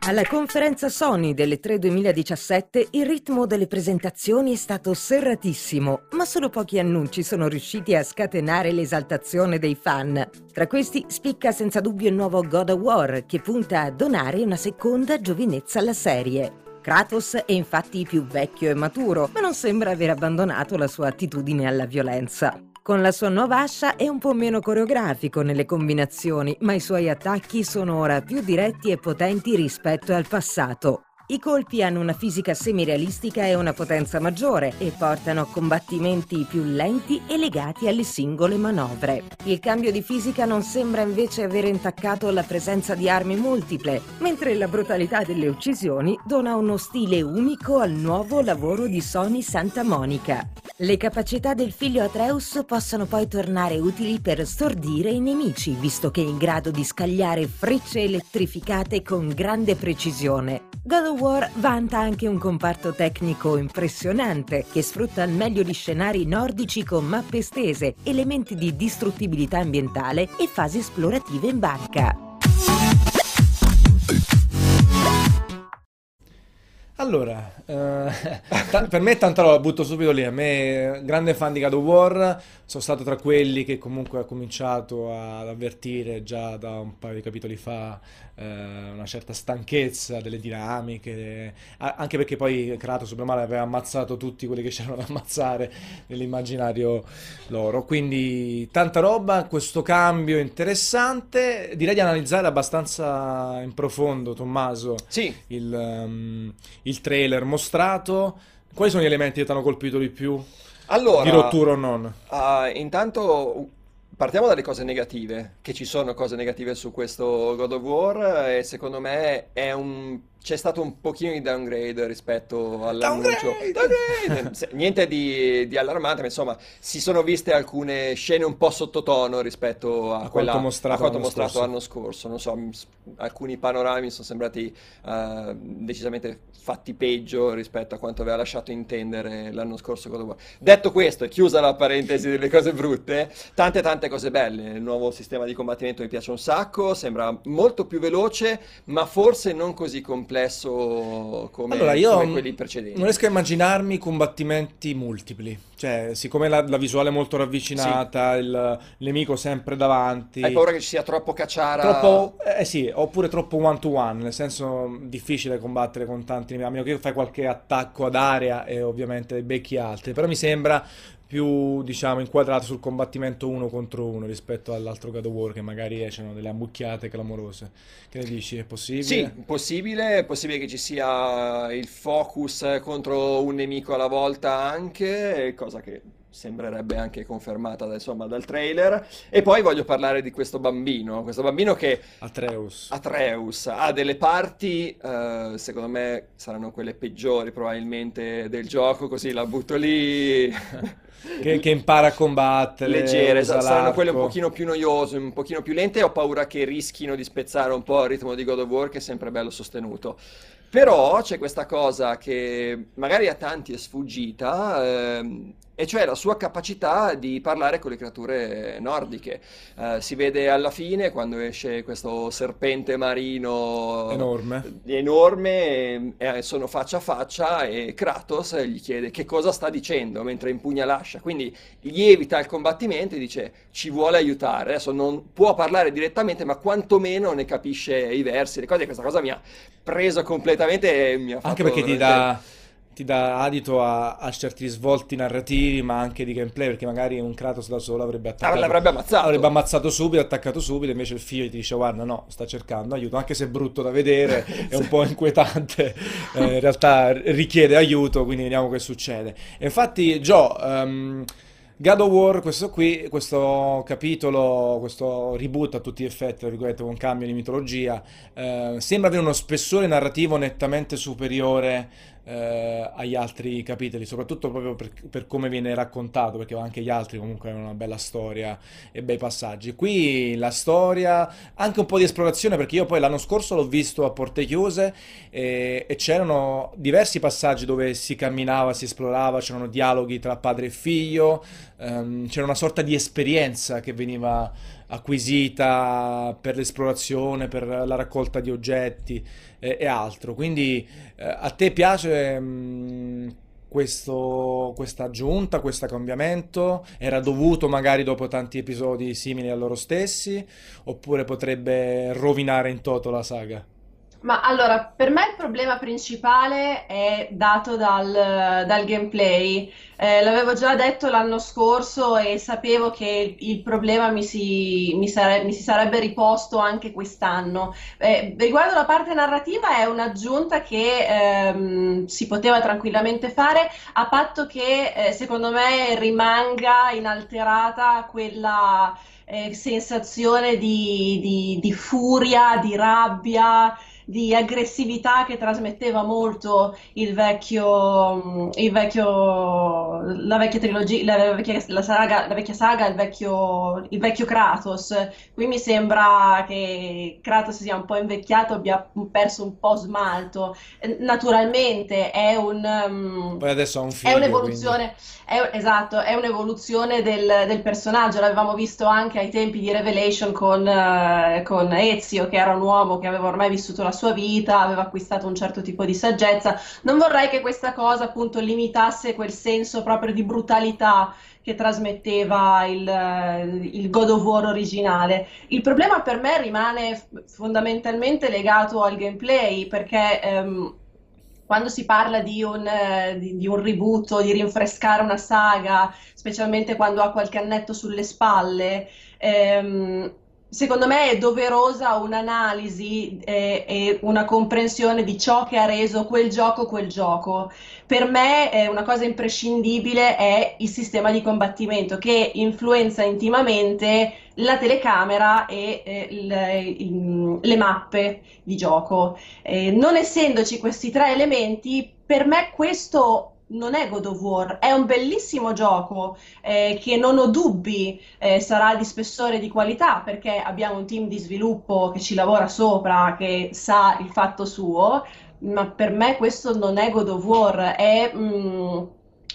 Speaker 5: Alla conferenza Sony delle 3 2017 il ritmo delle presentazioni è stato serratissimo, ma solo pochi annunci sono riusciti a scatenare l'esaltazione dei fan. Tra questi spicca senza dubbio il nuovo God of War, che punta a donare una seconda giovinezza alla serie. Kratos è infatti più vecchio e maturo, ma non sembra aver abbandonato la sua attitudine alla violenza. Con la sua nuova ascia è un po' meno coreografico nelle combinazioni, ma i suoi attacchi sono ora più diretti e potenti rispetto al passato. I colpi hanno una fisica semirealistica e una potenza maggiore e portano a combattimenti più lenti e legati alle singole manovre. Il cambio di fisica non sembra invece aver intaccato la presenza di armi multiple, mentre la brutalità delle uccisioni dona uno stile unico al nuovo lavoro di Sony Santa Monica. Le capacità del figlio Atreus possono poi tornare utili per stordire i nemici, visto che è in grado di scagliare frecce elettrificate con grande precisione. God War vanta anche un comparto tecnico impressionante che sfrutta al meglio gli scenari nordici con mappe estese, elementi di distruttibilità ambientale e fasi esplorative in barca.
Speaker 1: Allora, eh, per me tanta roba, butto subito lì. A me, grande fan di God of War, sono stato tra quelli che comunque ha cominciato ad avvertire già da un paio di capitoli fa eh, una certa stanchezza delle dinamiche, anche perché poi Kratos, o male, aveva ammazzato tutti quelli che c'erano da ammazzare nell'immaginario loro. Quindi tanta roba, questo cambio interessante. Direi di analizzare abbastanza in profondo, Tommaso,
Speaker 2: Sì,
Speaker 1: il, ehm, il trailer mostrato. Quali sono gli elementi che ti hanno colpito di più?
Speaker 2: Allora...
Speaker 1: Di rottura o non?
Speaker 2: Ah, intanto partiamo dalle cose negative, che ci sono cose negative su questo God of War e secondo me è un- c'è stato un pochino di downgrade rispetto all'annuncio.
Speaker 1: Downgrade!
Speaker 2: Downgrade! Niente di, di allarmante, ma insomma si sono viste alcune scene un po' sottotono rispetto a,
Speaker 1: A
Speaker 2: quella-
Speaker 1: quanto mostrato
Speaker 2: a quanto
Speaker 1: l'anno
Speaker 2: mostrato
Speaker 1: scorso.
Speaker 2: l'anno scorso. Non so, alcuni panorami mi sono sembrati eh, decisamente fatti peggio rispetto a quanto aveva lasciato intendere l'anno scorso. Detto questo, e chiusa la parentesi delle cose brutte, tante tante cose belle. Il nuovo sistema di combattimento mi piace un sacco, sembra molto più veloce, ma forse non così complesso come,
Speaker 1: Allora, io
Speaker 2: come quelli precedenti.
Speaker 1: non riesco a immaginarmi combattimenti multipli. Cioè, siccome la, la visuale è molto ravvicinata, il nemico sempre davanti.
Speaker 2: Hai paura che ci sia troppo cacciara?
Speaker 1: Troppo, eh sì, oppure troppo one to one, nel senso difficile combattere con tanti nemici, a meno che fai qualche attacco ad area e ovviamente becchi altri, però mi sembra più, diciamo, inquadrato sul combattimento uno contro uno rispetto all'altro God of War che magari escono delle ammucchiate clamorose. Che ne dici? È possibile?
Speaker 2: Sì, possibile, è possibile che ci sia il focus contro un nemico alla volta anche, cosa che sembrerebbe anche confermata insomma, dal trailer. E poi voglio parlare di questo bambino, questo bambino che
Speaker 1: Atreus.
Speaker 2: Atreus ha delle parti, eh, secondo me saranno quelle peggiori probabilmente del gioco, così la butto lì.
Speaker 1: Che, che impara a combattere,
Speaker 2: Leggere, sa- saranno quelle un pochino più noiose, un pochino più lente e ho paura che rischino di spezzare un po' il ritmo di God of War che è sempre bello sostenuto. Però c'è questa cosa che magari a tanti è sfuggita, ehm, e cioè la sua capacità di parlare con le creature nordiche. Eh, si vede alla fine quando esce questo serpente marino
Speaker 1: Enorme.
Speaker 2: enorme, e, sono faccia a faccia e Kratos gli chiede che cosa sta dicendo mentre impugna l'ascia, quindi gli evita il combattimento e dice ci vuole aiutare, adesso non può parlare direttamente ma quantomeno ne capisce i versi, le cose, questa cosa mi ha preso completamente e mi ha fatto
Speaker 1: Anche perché ti dà, ti dà adito a, a certi svolti narrativi, ma anche di gameplay, perché magari un Kratos da solo avrebbe attaccato.
Speaker 2: l'avrebbe ammazzato.
Speaker 1: Avrebbe ammazzato subito, attaccato subito, invece il figlio ti dice guarda no, sta cercando aiuto, anche se è brutto da vedere, è un po' inquietante, eh, in realtà richiede aiuto, quindi vediamo che succede. E infatti Joe... ehm, God of War, questo qui, questo capitolo, questo reboot a tutti gli effetti, con cambio di mitologia, eh, sembra avere uno spessore narrativo nettamente superiore eh, agli altri capitoli, soprattutto proprio per, per come viene raccontato, perché anche gli altri comunque hanno una bella storia e bei passaggi. Qui la storia, anche un po' di esplorazione, perché io poi l'anno scorso l'ho visto a porte chiuse e, e c'erano diversi passaggi dove si camminava, si esplorava, c'erano dialoghi tra padre e figlio, ehm, c'era una sorta di esperienza che veniva acquisita per l'esplorazione, per la raccolta di oggetti e, e altro. Quindi eh, a te piace questo, questa aggiunta, questo cambiamento? Era dovuto magari dopo tanti episodi simili a loro stessi? Oppure potrebbe rovinare in toto la saga?
Speaker 3: Ma allora, per me il problema principale è dato dal, dal gameplay. Eh, l'avevo già detto l'anno scorso e sapevo che il problema mi si, mi sare- mi si sarebbe riposto anche quest'anno. Eh, riguardo la parte narrativa è un'aggiunta che ehm, si poteva tranquillamente fare a patto che eh, secondo me rimanga inalterata quella eh, sensazione di, di, di furia, di rabbia di aggressività che trasmetteva molto il vecchio, il vecchio la vecchia trilogia, la vecchia, la saga, la vecchia saga il, vecchio, il vecchio Kratos. Qui mi sembra che Kratos sia un po' invecchiato, abbia perso un po' smalto. Naturalmente è un... Um,
Speaker 1: Poi adesso ha un figlio,
Speaker 3: È un'evoluzione, è, esatto, è un'evoluzione del, del, personaggio. L'avevamo visto anche ai tempi di Revelation con, uh, con Ezio, che era un uomo che aveva ormai vissuto la sua vita, aveva acquistato un certo tipo di saggezza. Non vorrei che questa cosa appunto limitasse quel senso proprio di brutalità che trasmetteva il, il, God of War originale. Il problema per me rimane fondamentalmente legato al gameplay, perché ehm, quando si parla di un, di, di un reboot di rinfrescare una saga, specialmente quando ha qualche annetto sulle spalle, ehm, secondo me è doverosa un'analisi e, e, una comprensione di ciò che ha reso quel gioco quel gioco. Per me eh, una cosa imprescindibile è il sistema di combattimento che influenza intimamente la telecamera e eh, il, le mappe di gioco. Eh, non essendoci questi tre elementi, per me questo non è God of War, è un bellissimo gioco eh, che non ho dubbi eh, sarà di spessore e di qualità perché abbiamo un team di sviluppo che ci lavora sopra, che sa il fatto suo, ma per me questo non è God of War, è... Mm,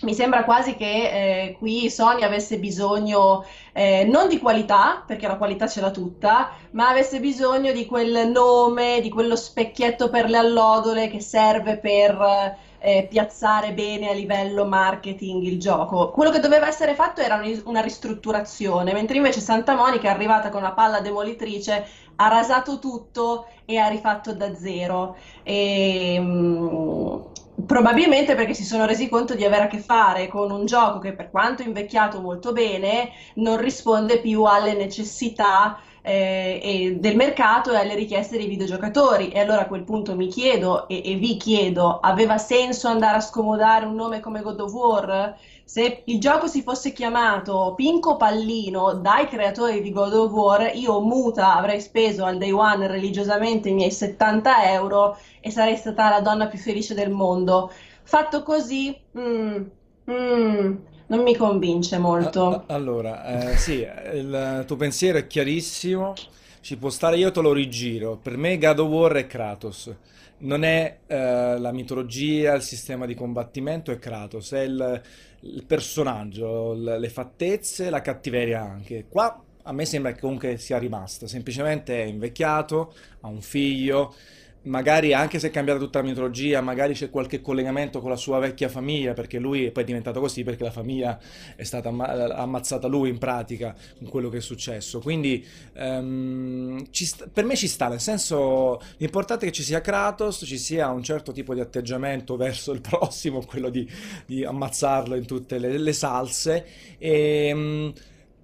Speaker 3: mi sembra quasi che eh, qui Sony avesse bisogno eh, non di qualità, perché la qualità ce l'ha tutta, ma avesse bisogno di quel nome, di quello specchietto per le allodole che serve per eh, piazzare bene a livello marketing il gioco. Quello che doveva essere fatto era una ristrutturazione, mentre invece Santa Monica è arrivata con la palla demolitrice, ha rasato tutto e ha rifatto da zero. E, mh, probabilmente perché si sono resi conto di avere a che fare con un gioco che per quanto invecchiato molto bene non risponde più alle necessità eh, del mercato e alle richieste dei videogiocatori. E allora a quel punto mi chiedo e, e, vi chiedo, aveva senso andare a scomodare un nome come God of War? Se il gioco si fosse chiamato Pinco Pallino dai creatori di God of War, io muta avrei speso al day one religiosamente i miei 70 euro e sarei stata la donna più felice del mondo. Fatto così, mm, mm, non mi convince molto.
Speaker 1: Allora, eh, sì, il tuo pensiero è chiarissimo, ci può stare, io te lo rigiro. Per me God of War è Kratos, non è eh, la mitologia, il sistema di combattimento, è Kratos, è il, il personaggio, le fattezze, la cattiveria anche. Qua a me sembra che comunque sia rimasta, semplicemente è invecchiato, ha un figlio magari anche se è cambiata tutta la mitologia, magari c'è qualche collegamento con la sua vecchia famiglia, perché lui poi è diventato così perché la famiglia è stata amma- ammazzata lui in pratica con quello che è successo. Quindi um, sta- per me ci sta, nel senso l'importante è che ci sia Kratos, ci sia un certo tipo di atteggiamento verso il prossimo, quello di, di ammazzarlo in tutte le, le salse. E, um,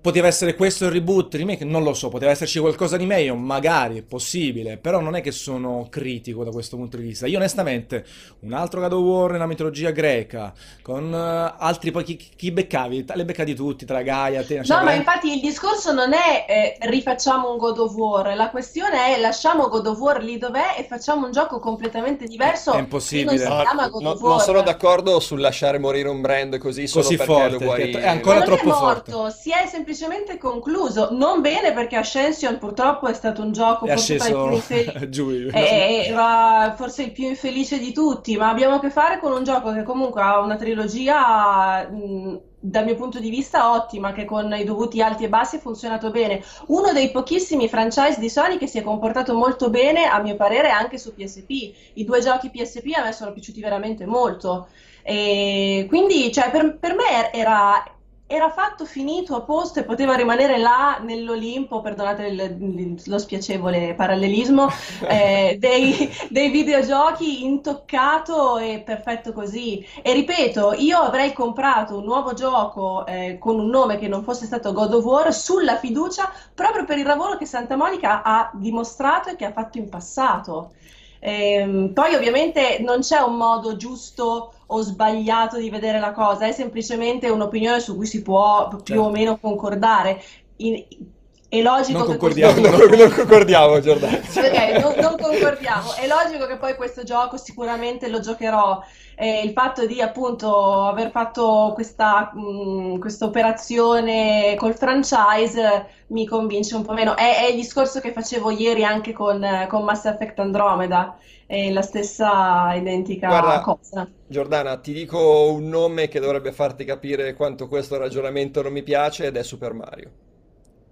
Speaker 1: Poteva essere questo il reboot, il remake, non lo so, poteva esserci qualcosa di meglio, magari è possibile, però non è che sono critico da questo punto di vista. Io onestamente, un altro God of War nella mitologia greca, con uh, altri poi chi, chi, beccavi? Le beccavi tutti, tra Gaia, Atena,
Speaker 3: No, cioè, ma infatti il discorso non è eh, rifacciamo un God of War, la questione è lasciamo God of War lì dov'è e facciamo un gioco completamente diverso.
Speaker 1: È impossibile.
Speaker 2: Non, no, no, non sono d'accordo sul lasciare morire un brand così, solo
Speaker 1: così
Speaker 2: perché
Speaker 1: forte,
Speaker 2: lo vuoi...
Speaker 1: È ancora troppo
Speaker 3: è morto,
Speaker 1: forte.
Speaker 3: si è semplicemente semplicemente concluso. Non bene perché Ascension purtroppo è stato un gioco
Speaker 1: è
Speaker 3: forse,
Speaker 1: sceso
Speaker 3: infelice,
Speaker 1: giù.
Speaker 3: era forse il più infelice di tutti, ma abbiamo a che fare con un gioco che comunque ha una trilogia mh, dal mio punto di vista ottima, che con i dovuti alti e bassi ha funzionato bene. Uno dei pochissimi franchise di Sony che si è comportato molto bene, a mio parere, anche su PSP. I due giochi PSP a me sono piaciuti veramente molto. E quindi, cioè, per, per me era era fatto finito a posto e poteva rimanere là nell'Olimpo, perdonate il, lo spiacevole parallelismo, eh, dei, dei, videogiochi intoccato e perfetto così. E ripeto, io avrei comprato un nuovo gioco eh, con un nome che non fosse stato God of War sulla fiducia proprio per il lavoro che Santa Monica ha dimostrato e che ha fatto in passato. Ehm, poi ovviamente non c'è un modo giusto o sbagliato di vedere la cosa, è semplicemente un'opinione su cui si può più certo. o meno concordare. In, è logico
Speaker 1: non
Speaker 3: che
Speaker 1: concordiamo,
Speaker 2: questo... non, concordiamo Giordano.
Speaker 3: ok, non, non, concordiamo. È logico che poi questo gioco sicuramente lo giocherò. Eh, il fatto di appunto aver fatto questa mh, operazione col franchise mi convince un po' meno. È, è, il discorso che facevo ieri anche con, con Mass Effect Andromeda, è la stessa identica
Speaker 2: Guarda,
Speaker 3: cosa.
Speaker 2: Giordana, ti dico un nome che dovrebbe farti capire quanto questo ragionamento non mi piace ed è Super Mario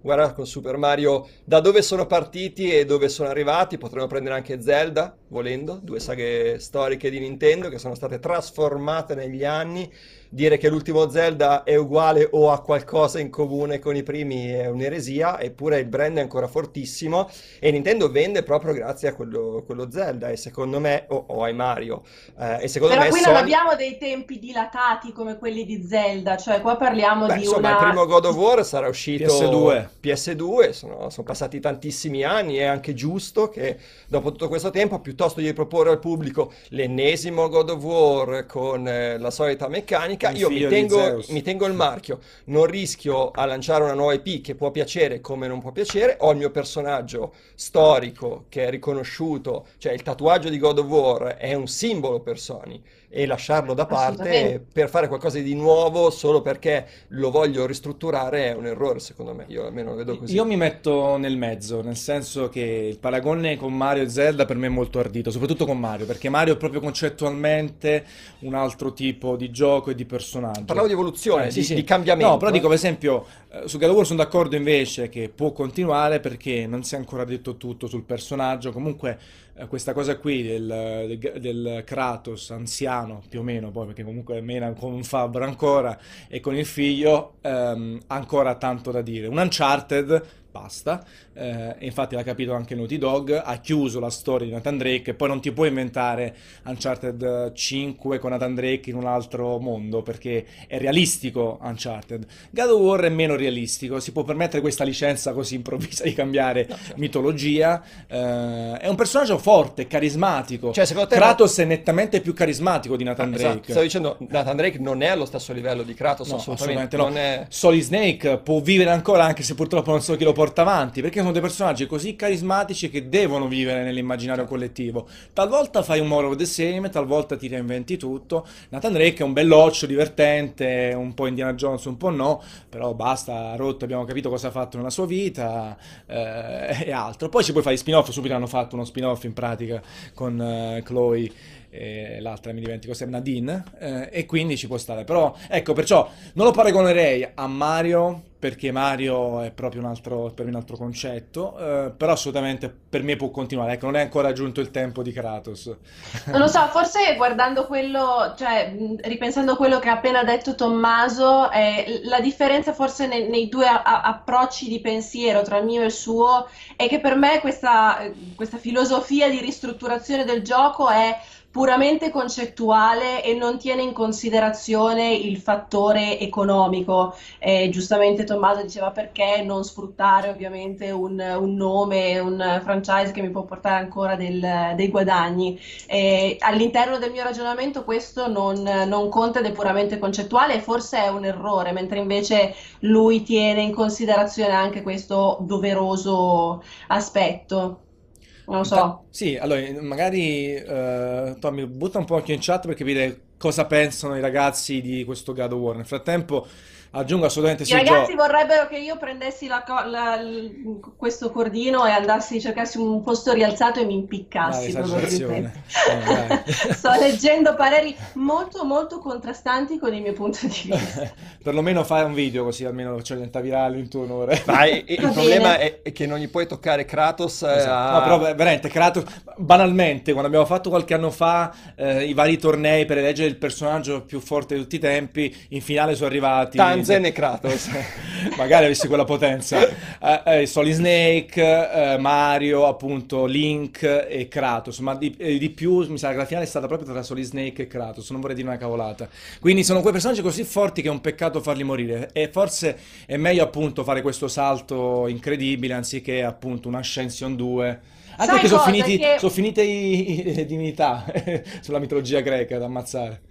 Speaker 2: guarda con Super Mario da dove sono partiti e dove sono arrivati, potremmo prendere anche Zelda, volendo, due saghe storiche di Nintendo che sono state trasformate negli anni dire che l'ultimo Zelda è uguale o ha qualcosa in comune con i primi è un'eresia, eppure il brand è ancora fortissimo e Nintendo vende proprio grazie a quello, quello Zelda e secondo me, o, o ai Mario, eh, e secondo
Speaker 3: Però
Speaker 2: me
Speaker 3: qui
Speaker 2: Sony...
Speaker 3: non abbiamo dei tempi dilatati come quelli di Zelda, cioè qua parliamo
Speaker 2: Beh,
Speaker 3: di
Speaker 2: insomma,
Speaker 3: una...
Speaker 2: il primo God of War sarà uscito
Speaker 1: PS2,
Speaker 2: PS2 sono, sono passati tantissimi anni, è anche giusto che dopo tutto questo tempo, piuttosto di proporre al pubblico l'ennesimo God of War con eh, la solita meccanica, America, io mi tengo, mi tengo, il marchio, non rischio a lanciare una nuova IP che può piacere come non può piacere, ho il mio personaggio storico che è riconosciuto, cioè il tatuaggio di God of War è un simbolo per Sony e lasciarlo da parte per fare qualcosa di nuovo solo perché lo voglio ristrutturare è un errore secondo me, io almeno lo vedo così.
Speaker 1: Io mi metto nel mezzo, nel senso che il paragone con Mario e Zelda per me è molto ardito, soprattutto con Mario, perché Mario è proprio concettualmente un altro tipo di gioco e di personaggio.
Speaker 2: Parlavo di evoluzione, eh, sì, di, sì. di, cambiamento.
Speaker 1: No, però dico per esempio, eh, su God of War sono d'accordo invece che può continuare perché non si è ancora detto tutto sul personaggio, comunque eh, questa cosa qui del, del, del, Kratos anziano più o meno poi perché comunque mena con un fabbro ancora e con il figlio ehm, ancora tanto da dire. Un Uncharted basta. Eh, infatti l'ha capito anche Naughty Dog, ha chiuso la storia di Nathan Drake e poi non ti puoi inventare Uncharted 5 con Nathan Drake in un altro mondo perché è realistico Uncharted. God of War è meno realistico, si può permettere questa licenza così improvvisa di cambiare no, certo. mitologia. Eh, è un personaggio forte, carismatico. Cioè, secondo te Kratos no... è nettamente più carismatico di Nathan ah, Drake. Esatto.
Speaker 2: Stavo dicendo, Nathan Drake non è allo stesso livello di Kratos,
Speaker 1: no,
Speaker 2: assolutamente,
Speaker 1: assolutamente
Speaker 2: no.
Speaker 1: È... Solid Snake può vivere ancora anche se purtroppo non so chi lo porta porta avanti, perché sono dei personaggi così carismatici che devono vivere nell'immaginario collettivo. Talvolta fai un more of the same, talvolta ti reinventi tutto. Nathan Drake è un belloccio, divertente, un po' Indiana Jones, un po' no, però basta, ha rotto, abbiamo capito cosa ha fatto nella sua vita eh, e altro. Poi ci puoi fare i spin-off, subito hanno fatto uno spin-off in pratica con eh, Chloe l'altra mi dimentico se Nadine eh, e quindi ci può stare. Però ecco perciò non lo paragonerei a Mario perché Mario è proprio un altro, per un altro concetto eh, però assolutamente per me può continuare. Ecco non è ancora giunto il tempo di Kratos.
Speaker 3: Non lo so forse guardando quello cioè ripensando a quello che ha appena detto Tommaso eh, la differenza forse nei, nei due a- approcci di pensiero tra il mio e il suo è che per me questa, questa filosofia di ristrutturazione del gioco è puramente concettuale e non tiene in considerazione il fattore economico. Eh, giustamente Tommaso diceva perché non sfruttare ovviamente un, un, nome, un franchise che mi può portare ancora del, dei guadagni. Eh, all'interno del mio ragionamento questo non, non conta ed è puramente concettuale e forse è un errore, mentre invece lui tiene in considerazione anche questo doveroso aspetto. Non lo so.
Speaker 1: Sì, allora magari uh, Tommy butta un po' anche in chat per capire cosa pensano i ragazzi di questo God of War. Nel frattempo Aggiungo assolutamente
Speaker 3: sì. I ragazzi vorrebbero che io prendessi la, la, questo cordino e andassi, cercassi un posto rialzato e mi impiccassi.
Speaker 1: Dai,
Speaker 3: Sto leggendo pareri molto molto contrastanti con il mio punto di vista.
Speaker 1: Perlomeno fai un video così almeno ci diventa virale in tuo onore.
Speaker 2: Ma il, il problema è, è, che non gli puoi toccare Kratos.
Speaker 1: Eh, esatto. A... No, però veramente Kratos, banalmente, quando abbiamo fatto qualche anno fa eh, i vari tornei per eleggere il personaggio più forte di tutti i tempi, in finale sono arrivati...
Speaker 2: Tanzen e Kratos.
Speaker 1: magari avessi quella potenza. Eh, eh, Solid Snake, eh, Mario, appunto, Link e Kratos, ma di, eh, di più mi sa che la finale è stata proprio tra Solid Snake e Kratos, non vorrei dire una cavolata. Quindi sono quei personaggi così forti che è un peccato farli morire e forse è meglio appunto fare questo salto incredibile anziché appunto una Ascension 2. Anche perché sono finiti,
Speaker 3: Che-
Speaker 1: sono finite i- i- le divinità sulla mitologia greca da ammazzare.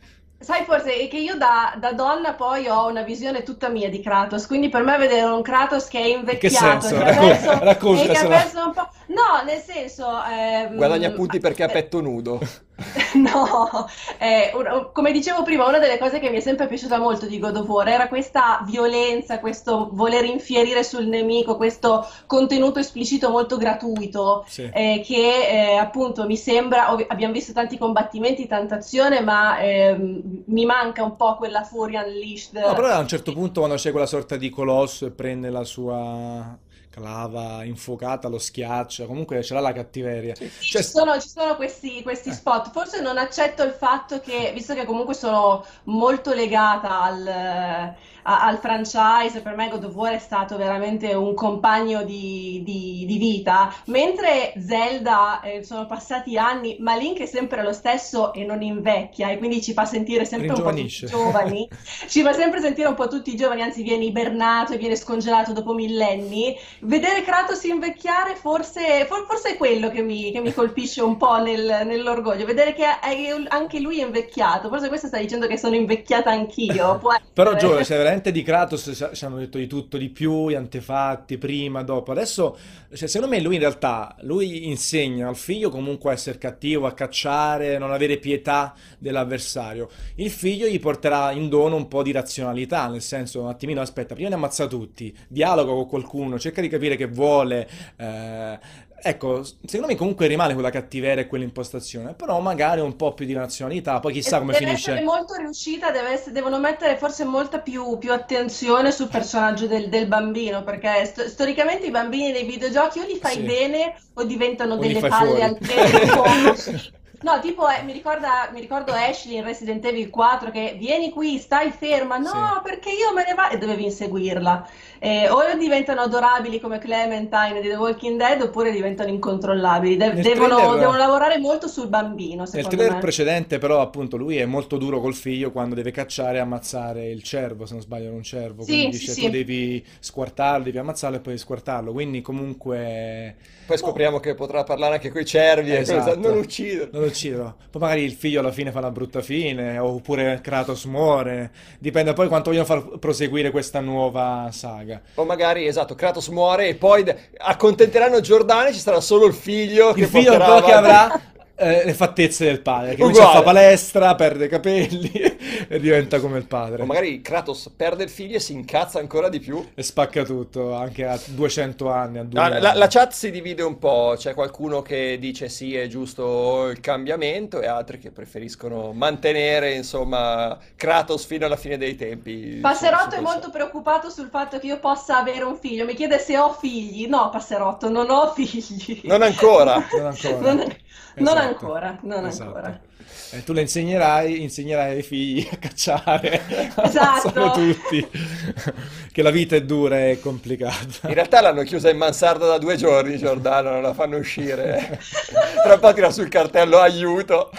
Speaker 3: Sai, forse è che io da, da donna poi ho una visione tutta mia di Kratos, quindi per me vedere un Kratos che è invecchiato,
Speaker 1: senso?
Speaker 3: che ha perso, e che ha perso un po'... No, nel senso... ehm,
Speaker 2: Guadagna punti perché ha petto nudo.
Speaker 3: No, eh, un- come dicevo prima, una delle cose che mi è sempre piaciuta molto di God of War era questa violenza, questo voler infierire sul nemico, questo contenuto esplicito molto gratuito,
Speaker 1: Sì.
Speaker 3: eh, che eh, appunto mi sembra, ovvi- abbiamo visto tanti combattimenti, tanta azione, ma ehm, mi manca un po' quella furia unleashed.
Speaker 1: No, però a un certo punto quando c'è quella sorta di colosso e prende la sua clava infuocata, lo schiaccia, comunque ce l'ha la cattiveria.
Speaker 3: Sì,
Speaker 1: Cioè,
Speaker 3: ci sono, ci sono questi, questi
Speaker 1: Eh.
Speaker 3: spot. Forse non accetto il fatto che, visto che comunque sono molto legata al, a- al franchise, per me God of War è stato veramente un compagno di, di- di vita, mentre Zelda eh, sono passati anni, ma Link è sempre lo stesso e non invecchia, e quindi ci fa sentire sempre un po' tutti giovani. Ci fa sempre sentire un po' tutti giovani, anzi viene ibernato e viene scongelato dopo millenni. Vedere Kratos invecchiare forse, for- forse è quello che mi, che mi colpisce un po' nel- nell'orgoglio, vedere che è- anche lui è invecchiato, forse questo sta dicendo che sono invecchiata anch'io,
Speaker 1: Però. Gio, cioè, veramente di Kratos ci hanno detto di tutto, di più, gli antefatti, prima, dopo. Adesso, cioè, secondo me lui in realtà, lui insegna al figlio comunque a essere cattivo, a cacciare, non avere pietà dell'avversario. Il figlio gli porterà in dono un po' di razionalità, nel senso, un attimino, aspetta, prima ne ammazza tutti, dialoga con qualcuno, cerca di capire che vuole. eh, Ecco, secondo me comunque rimane quella cattiveria e quell'impostazione, però magari un po' più di razionalità, poi chissà
Speaker 3: E
Speaker 1: come
Speaker 3: deve
Speaker 1: finisce.
Speaker 3: essere molto riuscita, deve essere- devono mettere forse molta più, più attenzione sul personaggio del, del bambino, perché sto- storicamente i bambini nei videogiochi o li fai
Speaker 1: Sì.
Speaker 3: bene o diventano
Speaker 1: O
Speaker 3: delle palle
Speaker 1: fuori.
Speaker 3: al tempo. No, tipo, eh, mi ricorda, mi ricordo Ashley in Resident Evil 4 che vieni qui, stai ferma, no,
Speaker 1: Sì.
Speaker 3: perché io me ne vado e dovevi inseguirla. Eh, o diventano adorabili come Clementine di The Walking Dead oppure diventano incontrollabili. De- devono,
Speaker 1: trailer-
Speaker 3: devono lavorare molto sul bambino,
Speaker 1: Nel trailer
Speaker 3: me.
Speaker 1: precedente, però, appunto, lui è molto duro col figlio quando deve cacciare e ammazzare il cervo, se non sbaglio, era un cervo.
Speaker 3: Sì,
Speaker 1: Quindi
Speaker 3: sì,
Speaker 1: dice
Speaker 3: sì.
Speaker 1: tu devi squartarlo, devi ammazzarlo e poi squartarlo. Quindi, comunque,
Speaker 2: Poi scopriamo che potrà parlare anche con i cervi e
Speaker 1: Esatto.
Speaker 2: non ucciderlo.
Speaker 1: non lo uccidono. Poi magari il figlio alla fine fa una brutta fine, oppure Kratos muore. Dipende poi quanto vogliono far proseguire questa nuova saga.
Speaker 2: O magari, esatto, Kratos muore e poi accontenteranno Giordano e ci sarà solo il figlio che
Speaker 1: Il figlio
Speaker 2: porterà
Speaker 1: però che avrà eh, le fattezze del padre, che comincia a
Speaker 2: Uguale.
Speaker 1: fare palestra, perde i capelli e diventa come il padre.
Speaker 2: O magari Kratos perde il figlio e si incazza ancora di più.
Speaker 1: E spacca tutto, anche a 200 anni, a
Speaker 2: No,
Speaker 1: 2000
Speaker 2: la, la chat si divide un po', c'è qualcuno che dice sì, è giusto il cambiamento e altri che preferiscono mantenere, insomma, Kratos fino alla fine dei tempi.
Speaker 3: Passerotto
Speaker 2: su- su
Speaker 3: è molto preoccupato sul fatto che io possa avere un figlio. Mi chiede se ho figli. No, Passerotto, non ho figli.
Speaker 2: Non ancora.
Speaker 1: Non ancora.
Speaker 3: Non, non
Speaker 1: Esatto.
Speaker 3: Ancora, non
Speaker 1: Esatto.
Speaker 3: ancora.
Speaker 1: E tu le insegnerai, insegnerai ai figli a cacciare,
Speaker 3: Esatto.
Speaker 1: tutti, che la vita è dura e complicata.
Speaker 2: In realtà l'hanno chiusa in mansarda da due giorni, Giordano, non la fanno uscire. Tra un po' tira sul cartello aiuto.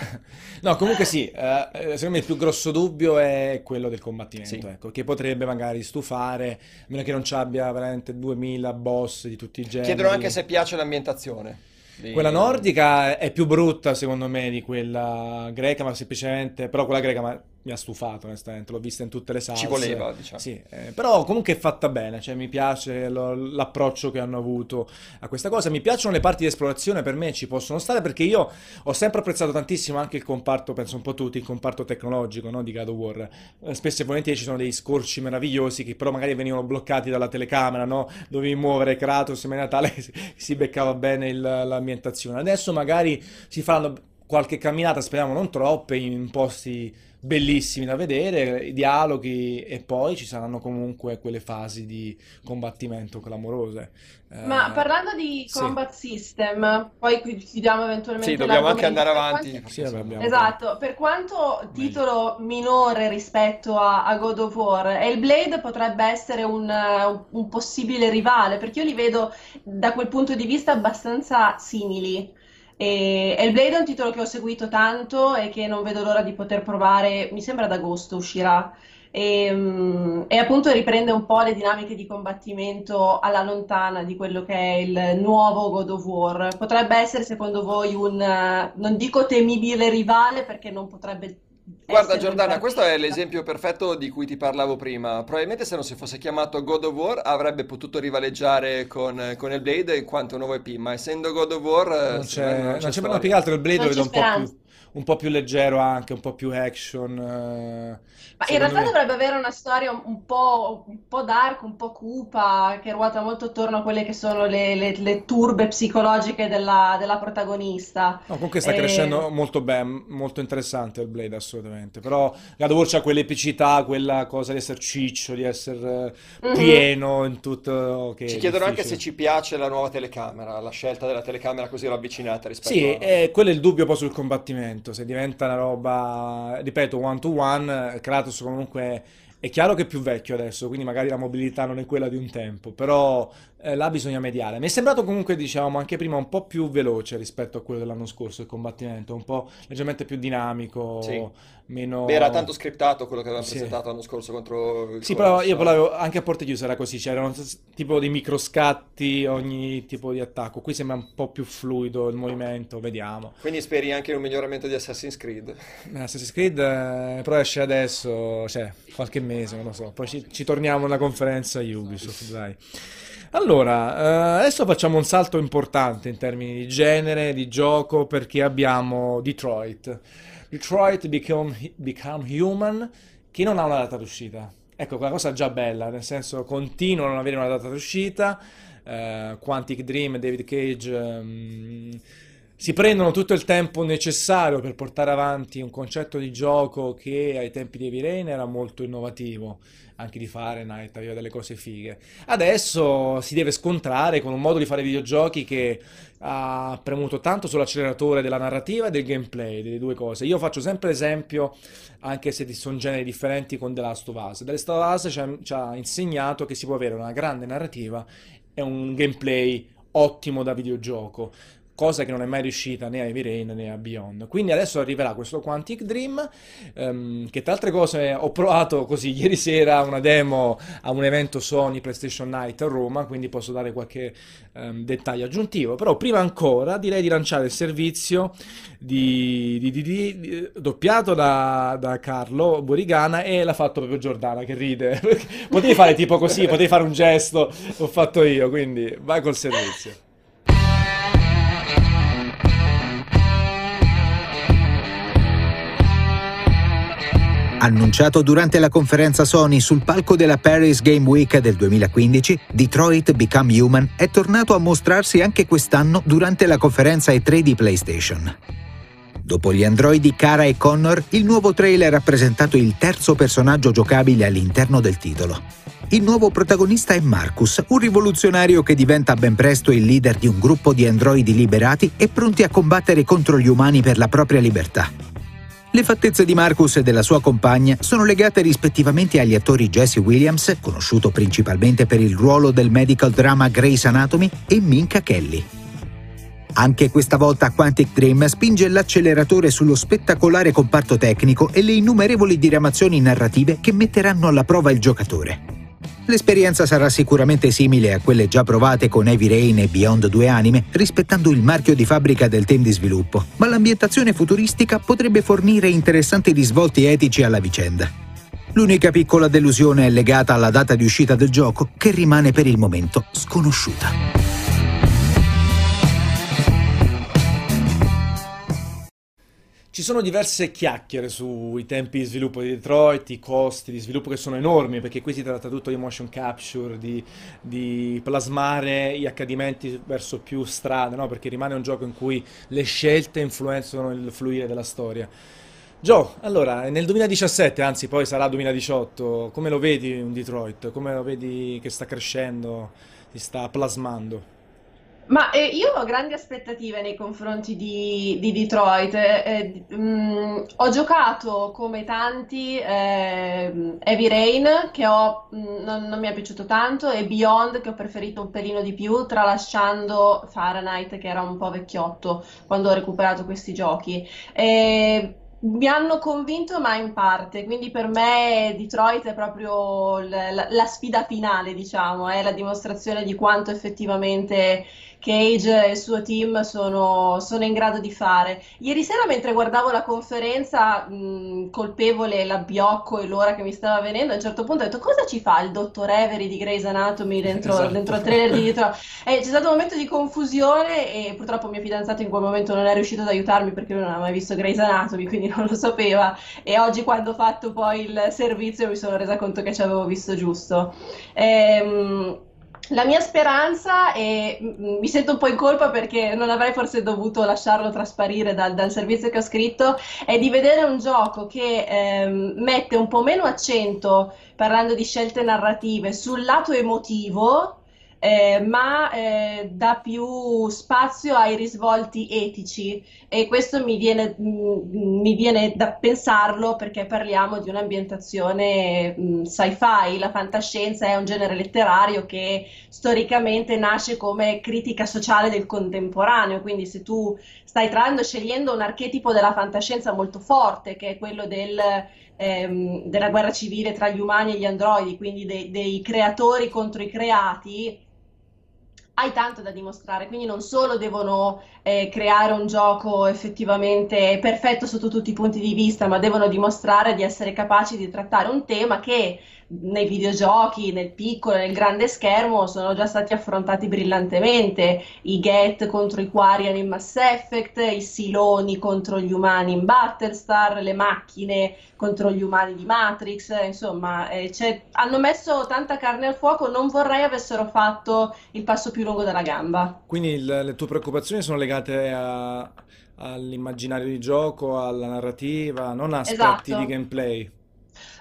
Speaker 1: No, comunque sì, eh, eh, secondo me il più grosso dubbio è quello del combattimento,
Speaker 2: Sì.
Speaker 1: ecco, che potrebbe magari stufare, a meno che non ci abbia veramente 2000 boss di tutti i generi.
Speaker 2: Chiedono anche se piace l'ambientazione.
Speaker 1: Quella nordica è più brutta secondo me di quella greca, ma semplicemente, però quella greca ma- mi ha stufato onestamente, l'ho vista in tutte le salse.
Speaker 2: Ci voleva, diciamo.
Speaker 1: Sì, eh, però comunque è fatta bene, cioè mi piace lo- l'approccio che hanno avuto a questa cosa, mi piacciono le parti di esplorazione, per me ci possono stare perché io ho sempre apprezzato tantissimo anche il comparto, penso un po' tutti, il comparto tecnologico no, di God of War. Eh, Spesso e volentieri ci sono dei scorci meravigliosi che però magari venivano bloccati dalla telecamera, no? Dovevi muovere Kratos in maniera tale che si- si beccava bene il- l'ambientazione. Adesso magari si faranno qualche camminata, speriamo non troppe, in posti bellissimi da vedere, i dialoghi e poi ci saranno comunque quelle fasi di combattimento clamorose.
Speaker 3: Ma
Speaker 1: Eh,
Speaker 3: parlando di
Speaker 1: sì.
Speaker 3: combat system, poi chiudiamo eventualmente
Speaker 2: Sì, dobbiamo anche andare
Speaker 3: Per
Speaker 2: avanti.
Speaker 3: quanto-
Speaker 1: Sì, abbiamo-
Speaker 3: Esatto, per quanto titolo minore rispetto a, a God of War, Hellblade potrebbe essere un, un possibile rivale, perché io li vedo da quel punto di vista abbastanza simili. E Hellblade è un titolo che ho seguito tanto e che non vedo l'ora di poter provare, mi sembra ad agosto uscirà. E, mm, e appunto riprende un po' le dinamiche di combattimento alla lontana di quello che è il nuovo God of War. Potrebbe essere, secondo voi, un, non dico temibile rivale, perché non potrebbe
Speaker 2: Guarda
Speaker 3: essere
Speaker 2: Giordana, questo è l'esempio perfetto di cui ti parlavo prima. Probabilmente se non si fosse chiamato God of War avrebbe potuto rivaleggiare con, con Hellblade in quanto nuovo EP, ma essendo God of War eh,
Speaker 1: Non c'è,
Speaker 2: non
Speaker 1: non
Speaker 2: c'è
Speaker 1: c'è,
Speaker 2: storia.
Speaker 1: no, più che altro il Blade lo
Speaker 3: Non
Speaker 1: vedo
Speaker 3: c'è
Speaker 1: un po' più, un po' più leggero anche, un po' più action. eh,
Speaker 3: Ma in realtà
Speaker 1: me.
Speaker 3: dovrebbe avere una storia un, po', un po' dark, un po' cupa, che ruota molto attorno a quelle che sono le, le- le turbe psicologiche della, della protagonista.
Speaker 1: No, comunque sta
Speaker 3: Eh,
Speaker 1: crescendo molto bene, molto interessante il Blade assolutamente, però God of War c'ha quell'epicità, quella cosa di essere ciccio, di essere eh,
Speaker 3: Mhm.
Speaker 1: pieno in tutto che
Speaker 2: Ci chiedono anche se
Speaker 1: difficile.
Speaker 2: ci piace la nuova telecamera, la scelta della telecamera così ravvicinata rispetto
Speaker 1: Sì,
Speaker 2: a...
Speaker 1: e quello è il dubbio poi sul combattimento, se diventa una roba, ripeto, one to one, Kratos comunque è chiaro che è più vecchio adesso, quindi magari la mobilità non è quella di un tempo, però eh, là bisogna mediare. Mi è sembrato comunque, diciamo, anche prima un po' più veloce rispetto a quello dell'anno scorso, il combattimento, un po' leggermente più dinamico,
Speaker 2: Sì.
Speaker 1: meno...
Speaker 2: Beh, era tanto scriptato quello che avevamo
Speaker 1: Sì.
Speaker 2: presentato l'anno scorso contro
Speaker 1: Sì, però io parlavo anche a porte chiuse era così, c'erano tipo di microscatti ogni tipo di attacco. Qui sembra un po' più fluido il movimento, vediamo.
Speaker 2: Quindi speri anche in un miglioramento di Assassin's Creed.
Speaker 1: Assassin's Creed eh, però esce adesso, cioè qualche mese, non lo so. Poi ci, ci torniamo alla conferenza Ubisoft, dai. Allora, eh, adesso facciamo un salto importante in termini di genere, di gioco, perché abbiamo Detroit. Detroit Become, Become Human, che non ha una data d'uscita. Ecco, quella cosa già bella, nel senso continuano a non avere una data d'uscita. eh, Quantic Dream David Cage ehm, si prendono tutto il tempo necessario per portare avanti un concetto di gioco che ai tempi di Rain era molto innovativo, anche di Fahrenheit aveva delle cose fighe. Adesso si deve scontrare con un modo di fare videogiochi che ha premuto tanto sull'acceleratore della narrativa e del gameplay, delle due cose. Io faccio sempre esempio, anche se sono generi differenti, con The Last of Us. The Last of Us ci ha, ci ha insegnato che si può avere una grande narrativa e un gameplay ottimo da videogioco cosa che non è mai riuscita né a Heavy Rain né a Beyond. Quindi adesso arriverà questo Quantic Dream, ehm, che tra altre cose ho provato così ieri sera una demo a un evento Sony PlayStation Night a Roma, quindi posso dare qualche ehm, dettaglio aggiuntivo. Però prima ancora direi di lanciare il servizio di, di- di- doppiato da, da Carlo Borigana e l'ha fatto proprio Giordana che ride. Potevi fare tipo così, potevi fare un gesto, l'ho fatto io, quindi vai col servizio.
Speaker 4: Annunciato durante la conferenza Sony sul palco della Paris Game Week del 2015, Detroit Become Human è tornato a mostrarsi anche quest'anno durante la conferenza E3 di PlayStation. Dopo gli androidi Kara e Connor, il nuovo trailer ha presentato il terzo personaggio giocabile all'interno del titolo. Il nuovo protagonista è Marcus, un rivoluzionario che diventa ben presto il leader di un gruppo di androidi liberati e pronti a combattere contro gli umani per la propria libertà. Le fattezze di Marcus e della sua compagna sono legate rispettivamente agli attori Jesse Williams, conosciuto principalmente per il ruolo del medical drama Grey's Anatomy, e Minka Kelly. Anche questa volta Quantic Dream spinge l'acceleratore sullo spettacolare comparto tecnico e le innumerevoli diramazioni narrative che metteranno alla prova il giocatore. L'esperienza sarà sicuramente simile a quelle già provate con Heavy Rain e Beyond due anime, rispettando il marchio di fabbrica del team di sviluppo, ma l'ambientazione futuristica potrebbe fornire interessanti risvolti etici alla vicenda. L'unica piccola delusione è legata alla data di uscita del gioco, che rimane per il momento sconosciuta.
Speaker 1: Ci sono diverse chiacchiere sui tempi di sviluppo di Detroit, i costi di sviluppo che sono enormi, perché qui si tratta tutto di motion capture, di, di plasmare gli accadimenti verso più strade, no? perché rimane un gioco in cui le scelte influenzano il fluire della storia. Joe, allora, nel 2017, anzi poi sarà 2018, come lo vedi un Detroit? Come lo vedi che sta crescendo, si sta plasmando?
Speaker 3: Ma eh, io ho grandi aspettative nei confronti di, di Detroit. Eh, eh, mh, ho giocato come tanti eh, Heavy Rain, che ho, mh, non, non mi è piaciuto tanto, e Beyond, che ho preferito un pelino di più, tralasciando Fahrenheit, che era un po' vecchiotto quando ho recuperato questi giochi. Mi hanno convinto, ma in parte, quindi per me Detroit è proprio la- la sfida finale, diciamo, è la dimostrazione di quanto effettivamente Cage e il suo team sono, sono in grado di fare. Ieri sera, mentre guardavo la conferenza, mh, colpevole l'abbiocco e l'ora che mi stava venendo, a un certo punto ho detto: Cosa ci fa il dottor Avery di Grey's Anatomy dentro,
Speaker 1: Esatto.
Speaker 3: dentro il trailer di Detroit? Eh, c'è stato un momento di confusione e purtroppo mio fidanzato in quel momento non è riuscito ad aiutarmi perché lui non aveva mai visto Grey's Anatomy, quindi non lo sapeva. E oggi, quando ho fatto poi il servizio, mi sono resa conto che ci avevo visto giusto. Ehm, la mia speranza è, m- mi sento un po' in colpa perché non avrei forse dovuto lasciarlo trasparire dal, dal servizio che ho scritto, è di vedere un gioco che ehm, mette un po' meno accento, parlando di scelte narrative, sul lato emotivo eh, ma eh, dà più spazio ai risvolti etici. E questo mi viene, mh, mi viene da pensarlo perché parliamo di un'ambientazione mh, sci-fi, la fantascienza è un genere letterario che storicamente nasce come critica sociale del contemporaneo, quindi se tu stai tra l'altro scegliendo un archetipo della fantascienza molto forte, che è quello del ehm, della guerra civile tra gli umani e gli androidi, quindi dei, dei creatori contro i creati, hai tanto da dimostrare, quindi non solo devono eh, creare un gioco effettivamente perfetto sotto tutti i punti di vista, ma devono dimostrare di essere capaci di trattare un tema che nei videogiochi, nel piccolo, nel grande schermo sono già stati affrontati brillantemente. I Get contro i Quarian in Mass Effect, i Siloni contro gli umani in Battlestar, le macchine contro gli umani di Matrix, insomma, eh, hanno messo tanta carne al fuoco, non vorrei avessero fatto il passo più lungo della gamba.
Speaker 1: Quindi il- le tue preoccupazioni sono legate a- all'immaginario di gioco, alla narrativa, non a aspetti di
Speaker 3: Esatto.
Speaker 1: gameplay.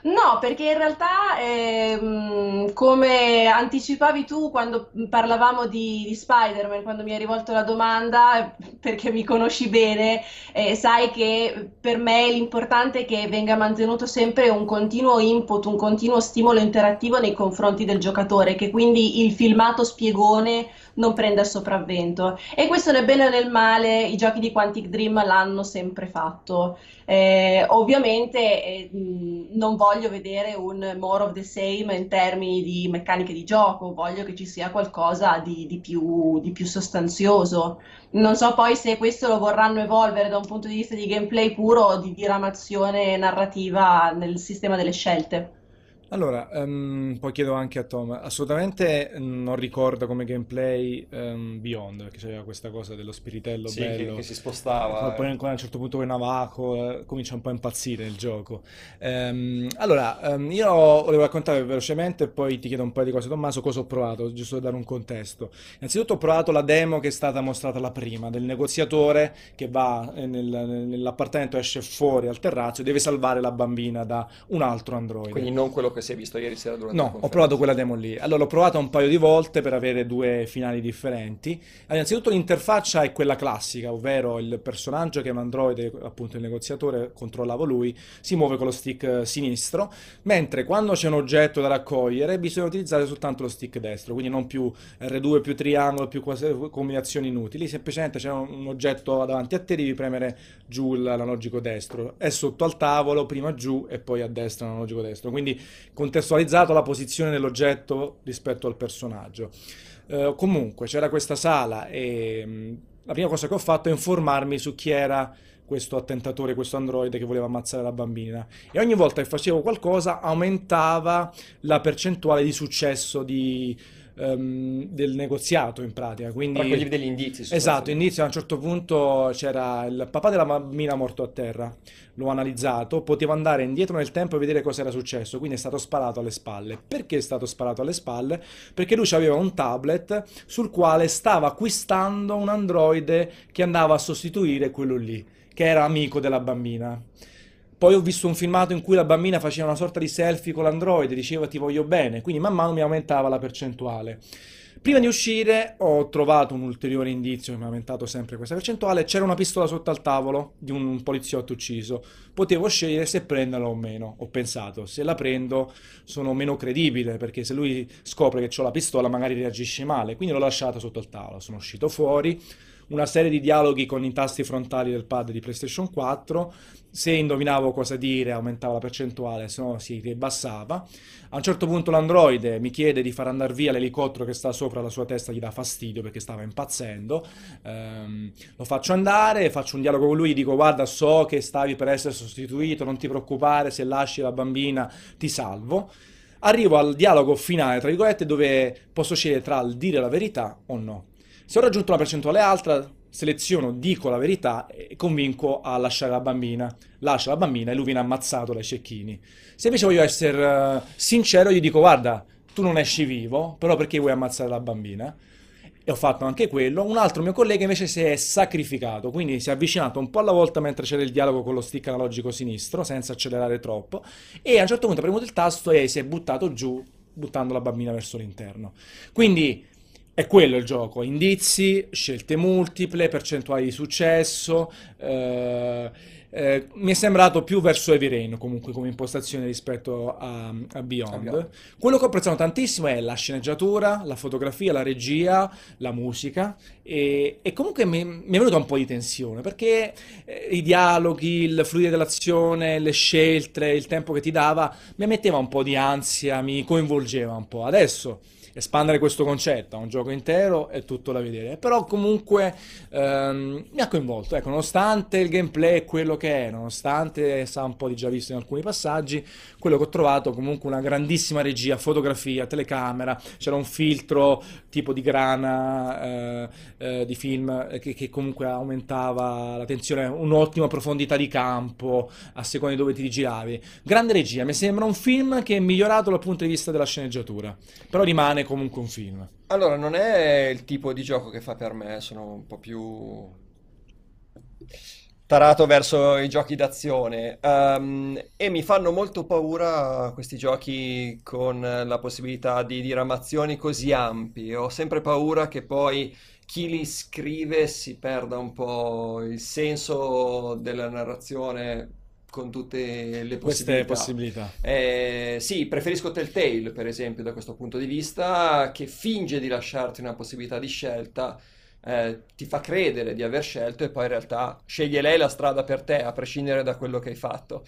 Speaker 3: No, perché in realtà, ehm, come anticipavi tu quando parlavamo di, di Spider-Man, quando mi hai rivolto la domanda, perché mi conosci bene, eh, sai che per me l'importante è che venga mantenuto sempre un continuo input, un continuo stimolo interattivo nei confronti del giocatore, che quindi il filmato spiegone non prenda il sopravvento. E questo nel bene o nel male, i giochi di Quantic Dream l'hanno sempre fatto. Eh, ovviamente eh, non voglio vedere un more of the same in termini di meccaniche di gioco, voglio che ci sia qualcosa di, di più, di più sostanzioso. Non so poi se questo lo vorranno evolvere da un punto di vista di gameplay puro o di diramazione narrativa nel sistema delle scelte.
Speaker 1: Allora, ehm, poi chiedo anche a Tom, assolutamente non ricordo come gameplay ehm, Beyond, perché c'era questa cosa dello spiritello
Speaker 2: Sì, che,
Speaker 1: bello,
Speaker 2: che si
Speaker 1: poi
Speaker 2: spostava.
Speaker 1: poi a un certo punto con Navajo eh, comincia un po' a impazzire il gioco. Ehm, allora, ehm, io volevo raccontare velocemente e poi ti chiedo un paio di cose, Tommaso, cosa ho provato, giusto per dare un contesto. Innanzitutto ho provato la demo che è stata mostrata la prima, del negoziatore che va eh, nel- nell'appartamento, esce fuori al terrazzo e deve salvare la bambina da un altro androide.
Speaker 2: Quindi non quello che si è visto ieri sera durante
Speaker 1: No, ho provato quella demo lì. Allora, l'ho provata un paio di volte per avere due finali differenti. Allora, innanzitutto l'interfaccia è quella classica, ovvero il personaggio che è un androide, appunto il negoziatore, controllavo lui, si muove con lo stick eh, sinistro, mentre quando c'è un oggetto da raccogliere bisogna utilizzare soltanto lo stick destro, quindi non più R2 più triangolo, più quasi- combinazioni inutili, semplicemente c'è un oggetto davanti a te, devi premere giù l'analogico destro, è sotto al tavolo, prima giù e poi a destra l'analogico destro, quindi contestualizzato la posizione dell'oggetto rispetto al personaggio. Eh, comunque c'era questa sala e mh, la prima cosa che ho fatto è informarmi su chi era questo attentatore, questo androide che voleva ammazzare la bambina. E ogni volta che facevo qualcosa aumentava la percentuale di successo di, ehm, del negoziato in pratica. Quindi...
Speaker 2: Raccoglievi degli indizi.
Speaker 1: Esatto, inizio a un certo punto c'era il papà della bambina morto a terra, l'ho analizzato, potevo andare indietro nel tempo e vedere cosa era successo, quindi è stato sparato alle spalle. Perché è stato sparato alle spalle? Perché lui aveva un tablet sul quale stava acquistando un androide che andava a sostituire quello lì, che era amico della bambina. Poi ho visto un filmato in cui la bambina faceva una sorta di selfie con l'androide, diceva ti voglio bene, quindi man mano mi aumentava la percentuale. Prima di uscire ho trovato un ulteriore indizio che mi ha aumentato sempre questa percentuale, c'era una pistola sotto al tavolo di un poliziotto ucciso. Potevo scegliere se prenderla o meno. Ho pensato, se la prendo sono meno credibile, perché se lui scopre che ho la pistola magari reagisce male, quindi l'ho lasciata sotto il tavolo. Sono uscito fuori, una serie di dialoghi con i tasti frontali del pad di PlayStation 4. Se indovinavo cosa dire aumentava la percentuale, se no si ribassava. A un certo punto l'androide mi chiede di far andare via l'elicottero che sta sopra la sua testa, gli dà fastidio perché stava impazzendo. Ehm, lo faccio andare, faccio un dialogo con lui, dico guarda so che stavi per essere sostituito, non ti preoccupare, se lasci la bambina ti salvo. Arrivo al dialogo finale, tra virgolette, dove posso scegliere tra il dire la verità o no. Se ho raggiunto una percentuale alta, seleziono, dico la verità e convinco a lasciare la bambina. Lascia la bambina e lui viene ammazzato dai cecchini. Se invece voglio essere eh, sincero, gli dico: Guarda, tu non esci vivo, però perché vuoi ammazzare la bambina? E ho fatto anche quello. Un altro mio collega invece si è sacrificato, quindi si è avvicinato un po' alla volta mentre c'era il dialogo con lo stick analogico sinistro, senza accelerare troppo, e a un certo punto ha premuto il tasto e si è buttato giù, buttando la bambina verso l'interno. Quindi è quello il gioco, indizi, scelte multiple, percentuali di successo. eh, eh, mi è sembrato più verso Heavy Rain comunque come impostazione rispetto a, a Beyond.
Speaker 2: A Beyond.
Speaker 1: Quello che ho apprezzato tantissimo è la sceneggiatura, la fotografia, la regia, la musica e, e comunque mi, mi è venuta un po' di tensione perché eh, i dialoghi, il fluire dell'azione, le scelte, il tempo che ti dava mi metteva un po' di ansia, mi coinvolgeva un po'. Adesso espandere questo concetto a un gioco intero è tutto da vedere, però comunque ehm, mi ha coinvolto, ecco, nonostante il gameplay è quello che è, nonostante sa un po' di già visto in alcuni passaggi, quello che ho trovato comunque una grandissima regia, fotografia, telecamera, c'era un filtro tipo di grana eh, eh, di film eh, che, che comunque aumentava la tensione, un'ottima profondità di campo a seconda di dove ti giravi. Grande regia, mi sembra un film che è migliorato dal punto di vista della sceneggiatura, però rimane comunque un film.
Speaker 2: Allora, non è il tipo di gioco che fa per me, sono un po' più tarato verso i giochi d'azione Ehm, e mi fanno molto paura questi giochi con la possibilità di diramazioni così ampi. Ho sempre paura che poi chi li scrive si perda un po' il senso della narrazione con tutte le
Speaker 1: Queste
Speaker 2: possibilità.
Speaker 1: possibilità.
Speaker 2: Eh, sì, preferisco Telltale, per esempio, da questo punto di vista, che finge di lasciarti una possibilità di scelta, eh, ti fa credere di aver scelto e poi in realtà sceglie lei la strada per te, a prescindere da quello che hai fatto.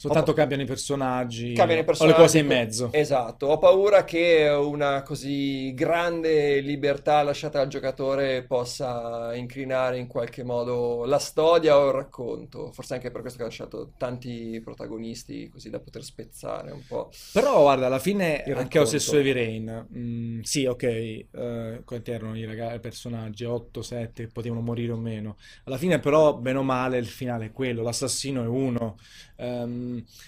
Speaker 1: Soltanto
Speaker 2: Ho-
Speaker 1: cambiano i personaggi
Speaker 2: Cambiano i
Speaker 1: o le
Speaker 2: personaggi.
Speaker 1: cose in mezzo.
Speaker 2: Esatto, ho paura che una così grande libertà lasciata al giocatore possa incrinare in qualche modo la storia o il racconto. Forse anche per questo che ha lasciato tanti protagonisti così da poter spezzare un po'.
Speaker 1: Però guarda, alla fine
Speaker 2: Il
Speaker 1: anche lo stesso Heavy Rain, mm, sì, ok, eh, quanti erano i raga- i personaggi? 8, 7, potevano morire o meno. Alla fine però, bene o male, il finale è quello, l'assassino è uno.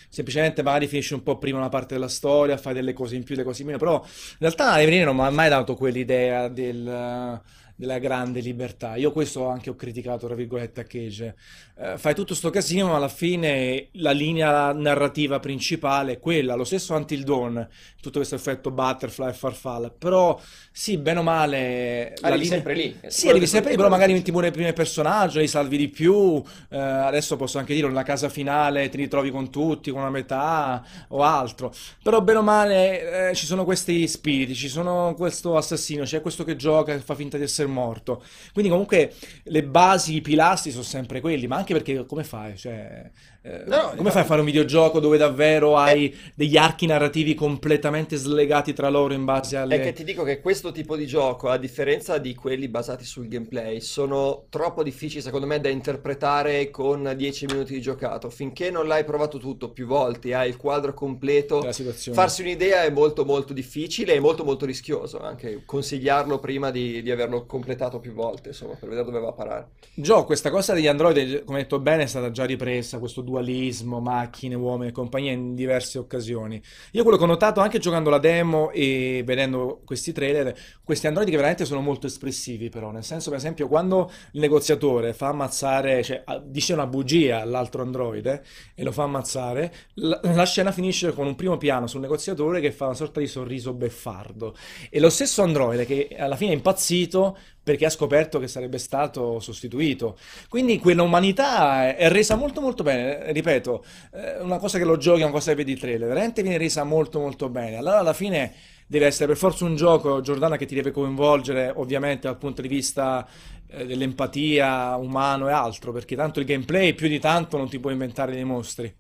Speaker 1: Semplicemente magari finisci un po' prima una parte della storia, fai delle cose in più, delle cose in meno, però in realtà Rain non mi ha mai dato quell'idea del- della grande libertà. Io questo anche ho criticato, tra virgolette, a Cage. Eh, fai tutto sto casino, ma alla fine la linea narrativa principale è quella, lo stesso Until Dawn, tutto questo effetto butterfly e farfalla, però sì, bene o male la
Speaker 2: Arrivi
Speaker 1: linea-
Speaker 2: sempre lì.
Speaker 1: Sì, arrivi sempre lì, però magari metti pure il primo personaggio, li salvi di più, eh, adesso posso anche dire nella casa finale ti ritrovi con tutti, con una metà o altro, però bene o male eh, ci sono questi spiriti, ci sono questo assassino, c'è questo che gioca, che fa finta di essere morto, quindi comunque le basi, i pilastri sono sempre quelli, ma anche perché come fai? Cioè, Eh,
Speaker 2: No,
Speaker 1: come fai a fare un videogioco dove davvero hai degli archi narrativi completamente slegati tra loro in base alle...
Speaker 2: È che ti dico che questo tipo di gioco, a differenza di quelli basati sul gameplay, sono troppo difficili secondo me da interpretare con 10 minuti di giocato. Finché non l'hai provato tutto più volte, hai il quadro completo, farsi un'idea è molto molto difficile e molto molto rischioso anche consigliarlo prima di, di averlo completato più volte, insomma, per vedere dove va a parare.
Speaker 1: Gio, questa cosa degli androidi, come hai detto bene, è stata già ripresa, questo dualismo, macchine, uomini e compagnia in diverse occasioni. Io quello che ho notato anche giocando la demo e vedendo questi trailer, questi androidi che veramente sono molto espressivi però, nel senso per esempio quando il negoziatore fa ammazzare, cioè ah, dice una bugia all'altro androide e lo fa ammazzare, la, la scena finisce con un primo piano sul negoziatore che fa una sorta di sorriso beffardo. E lo stesso androide che alla fine è impazzito perché ha scoperto che sarebbe stato sostituito. Quindi quell'umanità è, resa molto molto bene, ripeto, eh, una cosa che lo giochi, una cosa che vedi i trailer, veramente viene resa molto molto bene. Allora alla fine deve essere per forza un gioco, Giordana, che ti deve coinvolgere ovviamente dal punto di vista eh, dell'empatia umano e altro, perché tanto il gameplay più di tanto non ti può inventare dei mostri.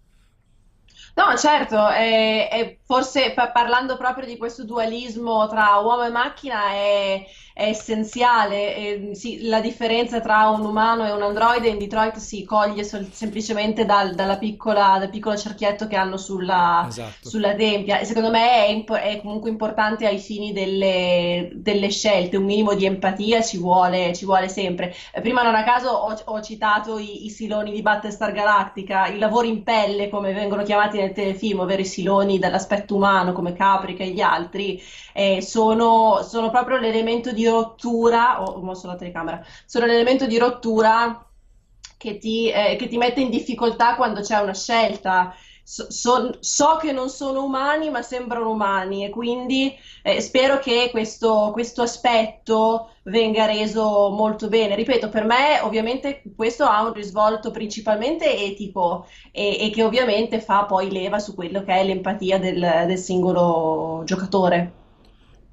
Speaker 3: No, certo, è, è forse pa- parlando proprio di questo dualismo tra uomo e macchina è, è essenziale. E, sì, la differenza tra un umano e un androide in Detroit si coglie sol- semplicemente dal, dalla piccola, dal piccolo cerchietto che hanno sulla,
Speaker 1: Esatto.
Speaker 3: sulla tempia. E secondo me è, impo- è comunque importante ai fini delle, delle scelte, un minimo di empatia ci vuole, ci vuole sempre. Prima non a caso ho, ho citato i, i siloni di Battlestar Galactica, i lavori in pelle come vengono chiamati telefilm, ovvero i siloni dall'aspetto umano come Caprica e gli altri, eh, sono, sono proprio l'elemento di rottura, ho mosso la telecamera, sono l'elemento di rottura che ti, eh, che ti mette in difficoltà quando c'è una scelta. So, so- che non sono umani, ma sembrano umani, e quindi eh, spero che questo, questo aspetto venga reso molto bene. Ripeto, per me ovviamente questo ha un risvolto principalmente etico e, e che ovviamente fa poi leva su quello che è l'empatia del, del singolo giocatore.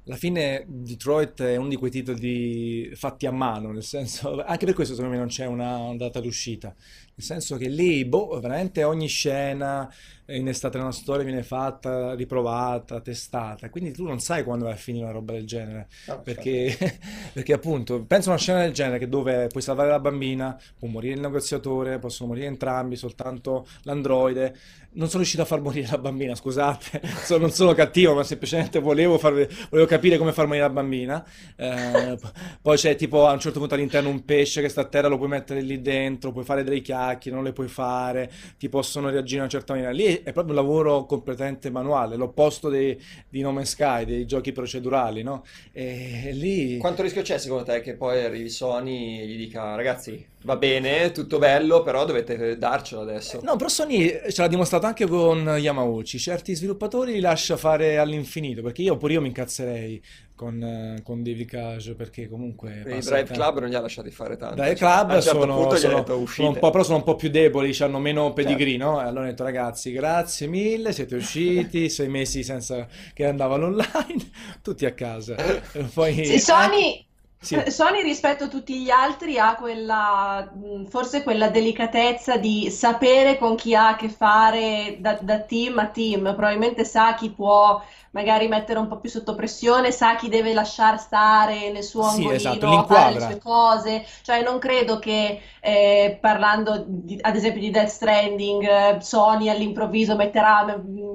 Speaker 1: Alla fine Detroit è uno di quei titoli fatti a mano, nel senso, anche per questo secondo me non c'è una data d'uscita, nel senso che lì, boh, veramente ogni scena innescata nella storia viene fatta, riprovata, testata, quindi tu non sai quando va a finire una roba del genere,
Speaker 2: No,
Speaker 1: perché, perché appunto, pensa a una scena del genere che dove puoi salvare la bambina, può morire il negoziatore, possono morire entrambi, soltanto l'androide. Non sono riuscito a far morire la bambina, scusate, non sono cattivo, ma semplicemente volevo, far- volevo capire come far morire la bambina. Eh, poi c'è tipo a un certo punto all'interno un pesce che sta a terra, lo puoi mettere lì dentro, puoi fare delle chiacchiere, non le puoi fare, ti possono reagire in una certa maniera. Lì è proprio un lavoro completamente manuale, l'opposto dei- di No Man's Sky, dei giochi procedurali, no? E lì...
Speaker 2: Quanto rischio c'è secondo te che poi arrivi Sony e gli dica ragazzi, va bene, tutto bello, però dovete darcelo adesso.
Speaker 1: No, però Sony ce l'ha dimostrato anche con Yamauchi, certi sviluppatori li lascia fare all'infinito, perché io pure io mi incazzerei con, eh, con David Cage, perché comunque
Speaker 2: I Drive
Speaker 1: tempo.
Speaker 2: Club non li ha lasciati fare tanto.
Speaker 1: Dai
Speaker 2: cioè,
Speaker 1: club
Speaker 2: certo
Speaker 1: sono, sono-
Speaker 2: detto
Speaker 1: sono un po', però sono un po' più deboli, hanno meno pedigree,
Speaker 2: Certo.
Speaker 1: no? E allora ho detto ragazzi, grazie mille, siete usciti, sei mesi senza che andavano online, tutti a casa. E Poi
Speaker 3: Sì, Sony,
Speaker 1: Sì.
Speaker 3: Sony rispetto a tutti gli altri ha quella, forse quella delicatezza di sapere con chi ha a che fare da, da team a team, probabilmente sa chi può magari mettere un po' più sotto pressione, sa chi deve lasciar stare nel suo
Speaker 1: Sì, esatto,
Speaker 3: angolino a fare le sue cose, cioè non credo che eh, parlando di- ad esempio di Death Stranding, eh, Sony all'improvviso metterà,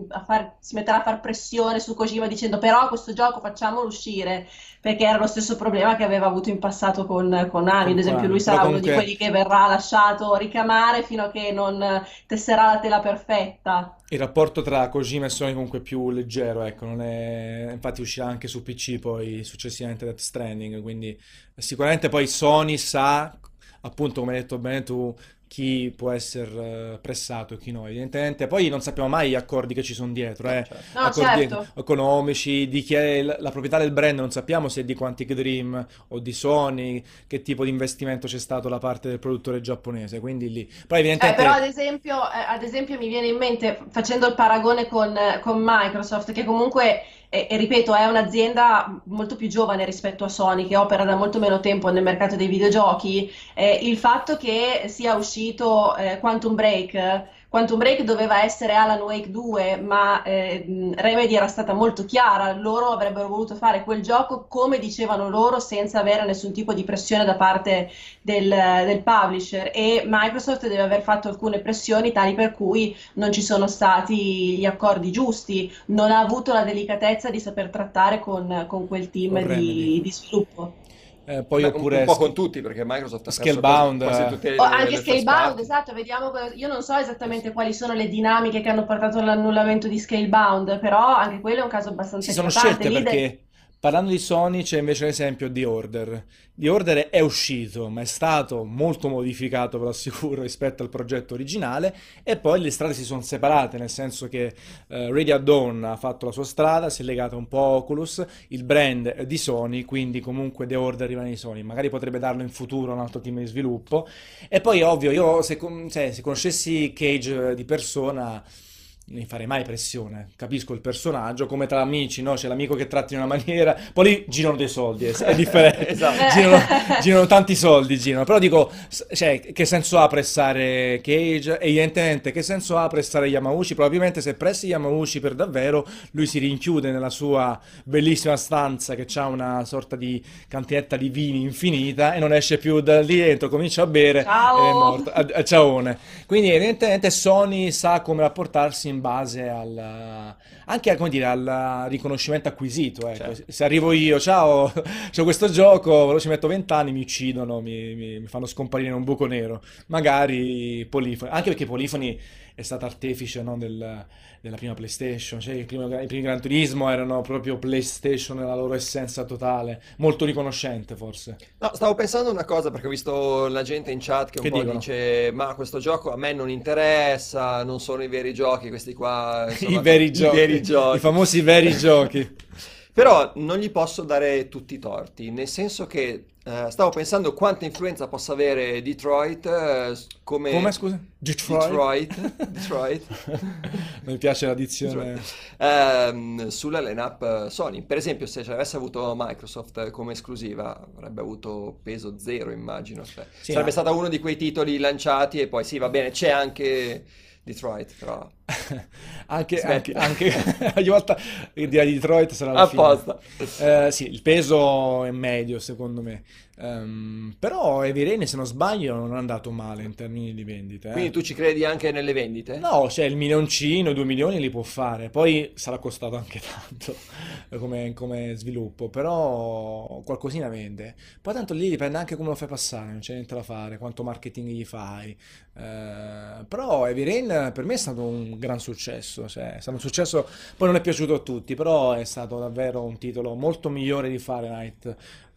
Speaker 3: a far- si metterà a far pressione su Kojima dicendo però questo gioco facciamolo uscire perché era lo stesso problema che aveva avuto in passato con Konami, ad esempio lui sarà
Speaker 1: però
Speaker 3: uno di
Speaker 1: comunque-
Speaker 3: quelli che verrà lasciato ricamare fino a che non tesserà la tela perfetta.
Speaker 1: Il rapporto tra Kojima e Sony comunque è più leggero, ecco, non è... infatti uscirà anche su PC poi successivamente Death Stranding, quindi sicuramente poi Sony sa, appunto come hai detto bene tu, chi può essere eh, pressato e chi no, evidentemente. Poi non sappiamo mai gli accordi che ci sono dietro, eh.
Speaker 2: Certo.
Speaker 3: No,
Speaker 1: Accordi
Speaker 3: certo.
Speaker 1: economici, di chi è la proprietà del brand, non sappiamo se è di Quantic Dream o di Sony, che tipo di investimento c'è stato da parte del produttore giapponese, quindi lì. Poi
Speaker 3: Eh,
Speaker 1: evidentemente...
Speaker 3: però ad esempio, eh, ad esempio mi viene in mente, facendo il paragone con, eh, con Microsoft, che comunque, eh, e ripeto, è un'azienda molto più giovane rispetto a Sony, che opera da molto meno tempo nel mercato dei videogiochi, eh, il fatto che sia uscito eh, Quantum Break, Quantum Break doveva essere Alan Wake 2, ma eh, Remedy era stata molto chiara, loro avrebbero voluto fare quel gioco come dicevano loro, senza avere nessun tipo di pressione da parte del, del publisher. E Microsoft deve aver fatto alcune pressioni tali per cui non ci sono stati gli accordi giusti, non ha avuto la delicatezza di saper trattare con, con quel team di, di sviluppo.
Speaker 1: Eh, poi Beh,
Speaker 2: oppure un, po' con tutti perché Microsoft ha
Speaker 1: Scalebound
Speaker 2: quasi, quasi tutte le,
Speaker 3: oh, anche Scalebound esatto vediamo io non so esattamente quali sono le dinamiche che hanno portato all'annullamento di Scalebound però anche quello è un caso abbastanza
Speaker 1: si sono scelte perché Parlando di Sony c'è invece l'esempio di Order. The Order è uscito, ma è stato molto modificato, ve lo assicuro, rispetto al progetto originale e poi le strade si sono separate, nel senso che eh, Radio Dawn ha fatto la sua strada, si è legato un po' a Oculus, il brand è di Sony, quindi comunque The Order rimane di Sony, magari potrebbe darlo in futuro a un altro team di sviluppo. E poi ovvio, io se, cioè, se conoscessi Cage di persona ne farei mai pressione. Capisco il personaggio, come tra amici, no? C'è l'amico che tratti in una maniera, poi lì girano dei soldi, è, differente. esatto. girano, girano, tanti soldi, girano. Però dico, cioè, che senso ha pressare Cage? Evidentemente, che senso ha pressare Yamauchi? Probabilmente se pressi Yamauchi per davvero, lui si rinchiude nella sua bellissima stanza che ha una sorta di cantinetta di vini infinita e non esce più da lì dentro, comincia a bere
Speaker 3: Ciao.
Speaker 1: è morto. A, a, ciaone. Quindi evidentemente Sony sa come rapportarsi in base al, anche come dire, al riconoscimento acquisito. Ecco. Certo. Se arrivo io, ciao, ho questo gioco, ci metto vent'anni, mi uccidono, mi, mi, mi, fanno scomparire in un buco nero. Magari Polifoni, anche perché Polifoni è stato artefice no, del, della prima PlayStation, cioè i primi, i primi Gran Turismo erano proprio PlayStation nella loro essenza totale, molto riconoscente forse.
Speaker 2: No, stavo pensando una cosa perché ho visto la gente in chat che un
Speaker 1: che
Speaker 2: po'
Speaker 1: dicono?
Speaker 2: dice ma questo gioco a me non interessa, non sono i veri giochi, questi qua insomma,
Speaker 1: I, veri, giochi,
Speaker 2: veri giochi,
Speaker 1: i famosi veri giochi.
Speaker 2: Però non gli posso dare tutti i torti, nel senso che Uh, stavo pensando quanta influenza possa avere Detroit uh, come...
Speaker 1: Come, scusa?
Speaker 2: Detroit? Detroit. Detroit.
Speaker 1: Mi piace l'addizione.
Speaker 2: Uh, sulla lineup Sony. Per esempio, se avesse avuto Microsoft come esclusiva, avrebbe avuto peso zero, immagino. Cioè, sì, sarebbe no. stato uno di quei titoli lanciati e poi sì, va bene, c'è anche... Detroit, però...
Speaker 1: anche, anche, anche ogni volta che direi Detroit sarà la
Speaker 2: Apposta.
Speaker 1: fine. Eh, sì, il peso è medio secondo me. Um, però Evirene, se non sbaglio, non è andato male in termini di vendite. Eh.
Speaker 2: Quindi tu ci credi anche nelle vendite?
Speaker 1: No, cioè il milioncino, due milioni li può fare. Poi sarà costato anche tanto come, come, sviluppo, però qualcosina vende. Poi tanto lì dipende anche come lo fai passare, non c'è niente da fare, quanto marketing gli fai. Uh, però Evirene per me è stato un gran successo. Cioè, è stato un successo, poi non è piaciuto a tutti, però è stato davvero un titolo molto migliore di Fahrenheit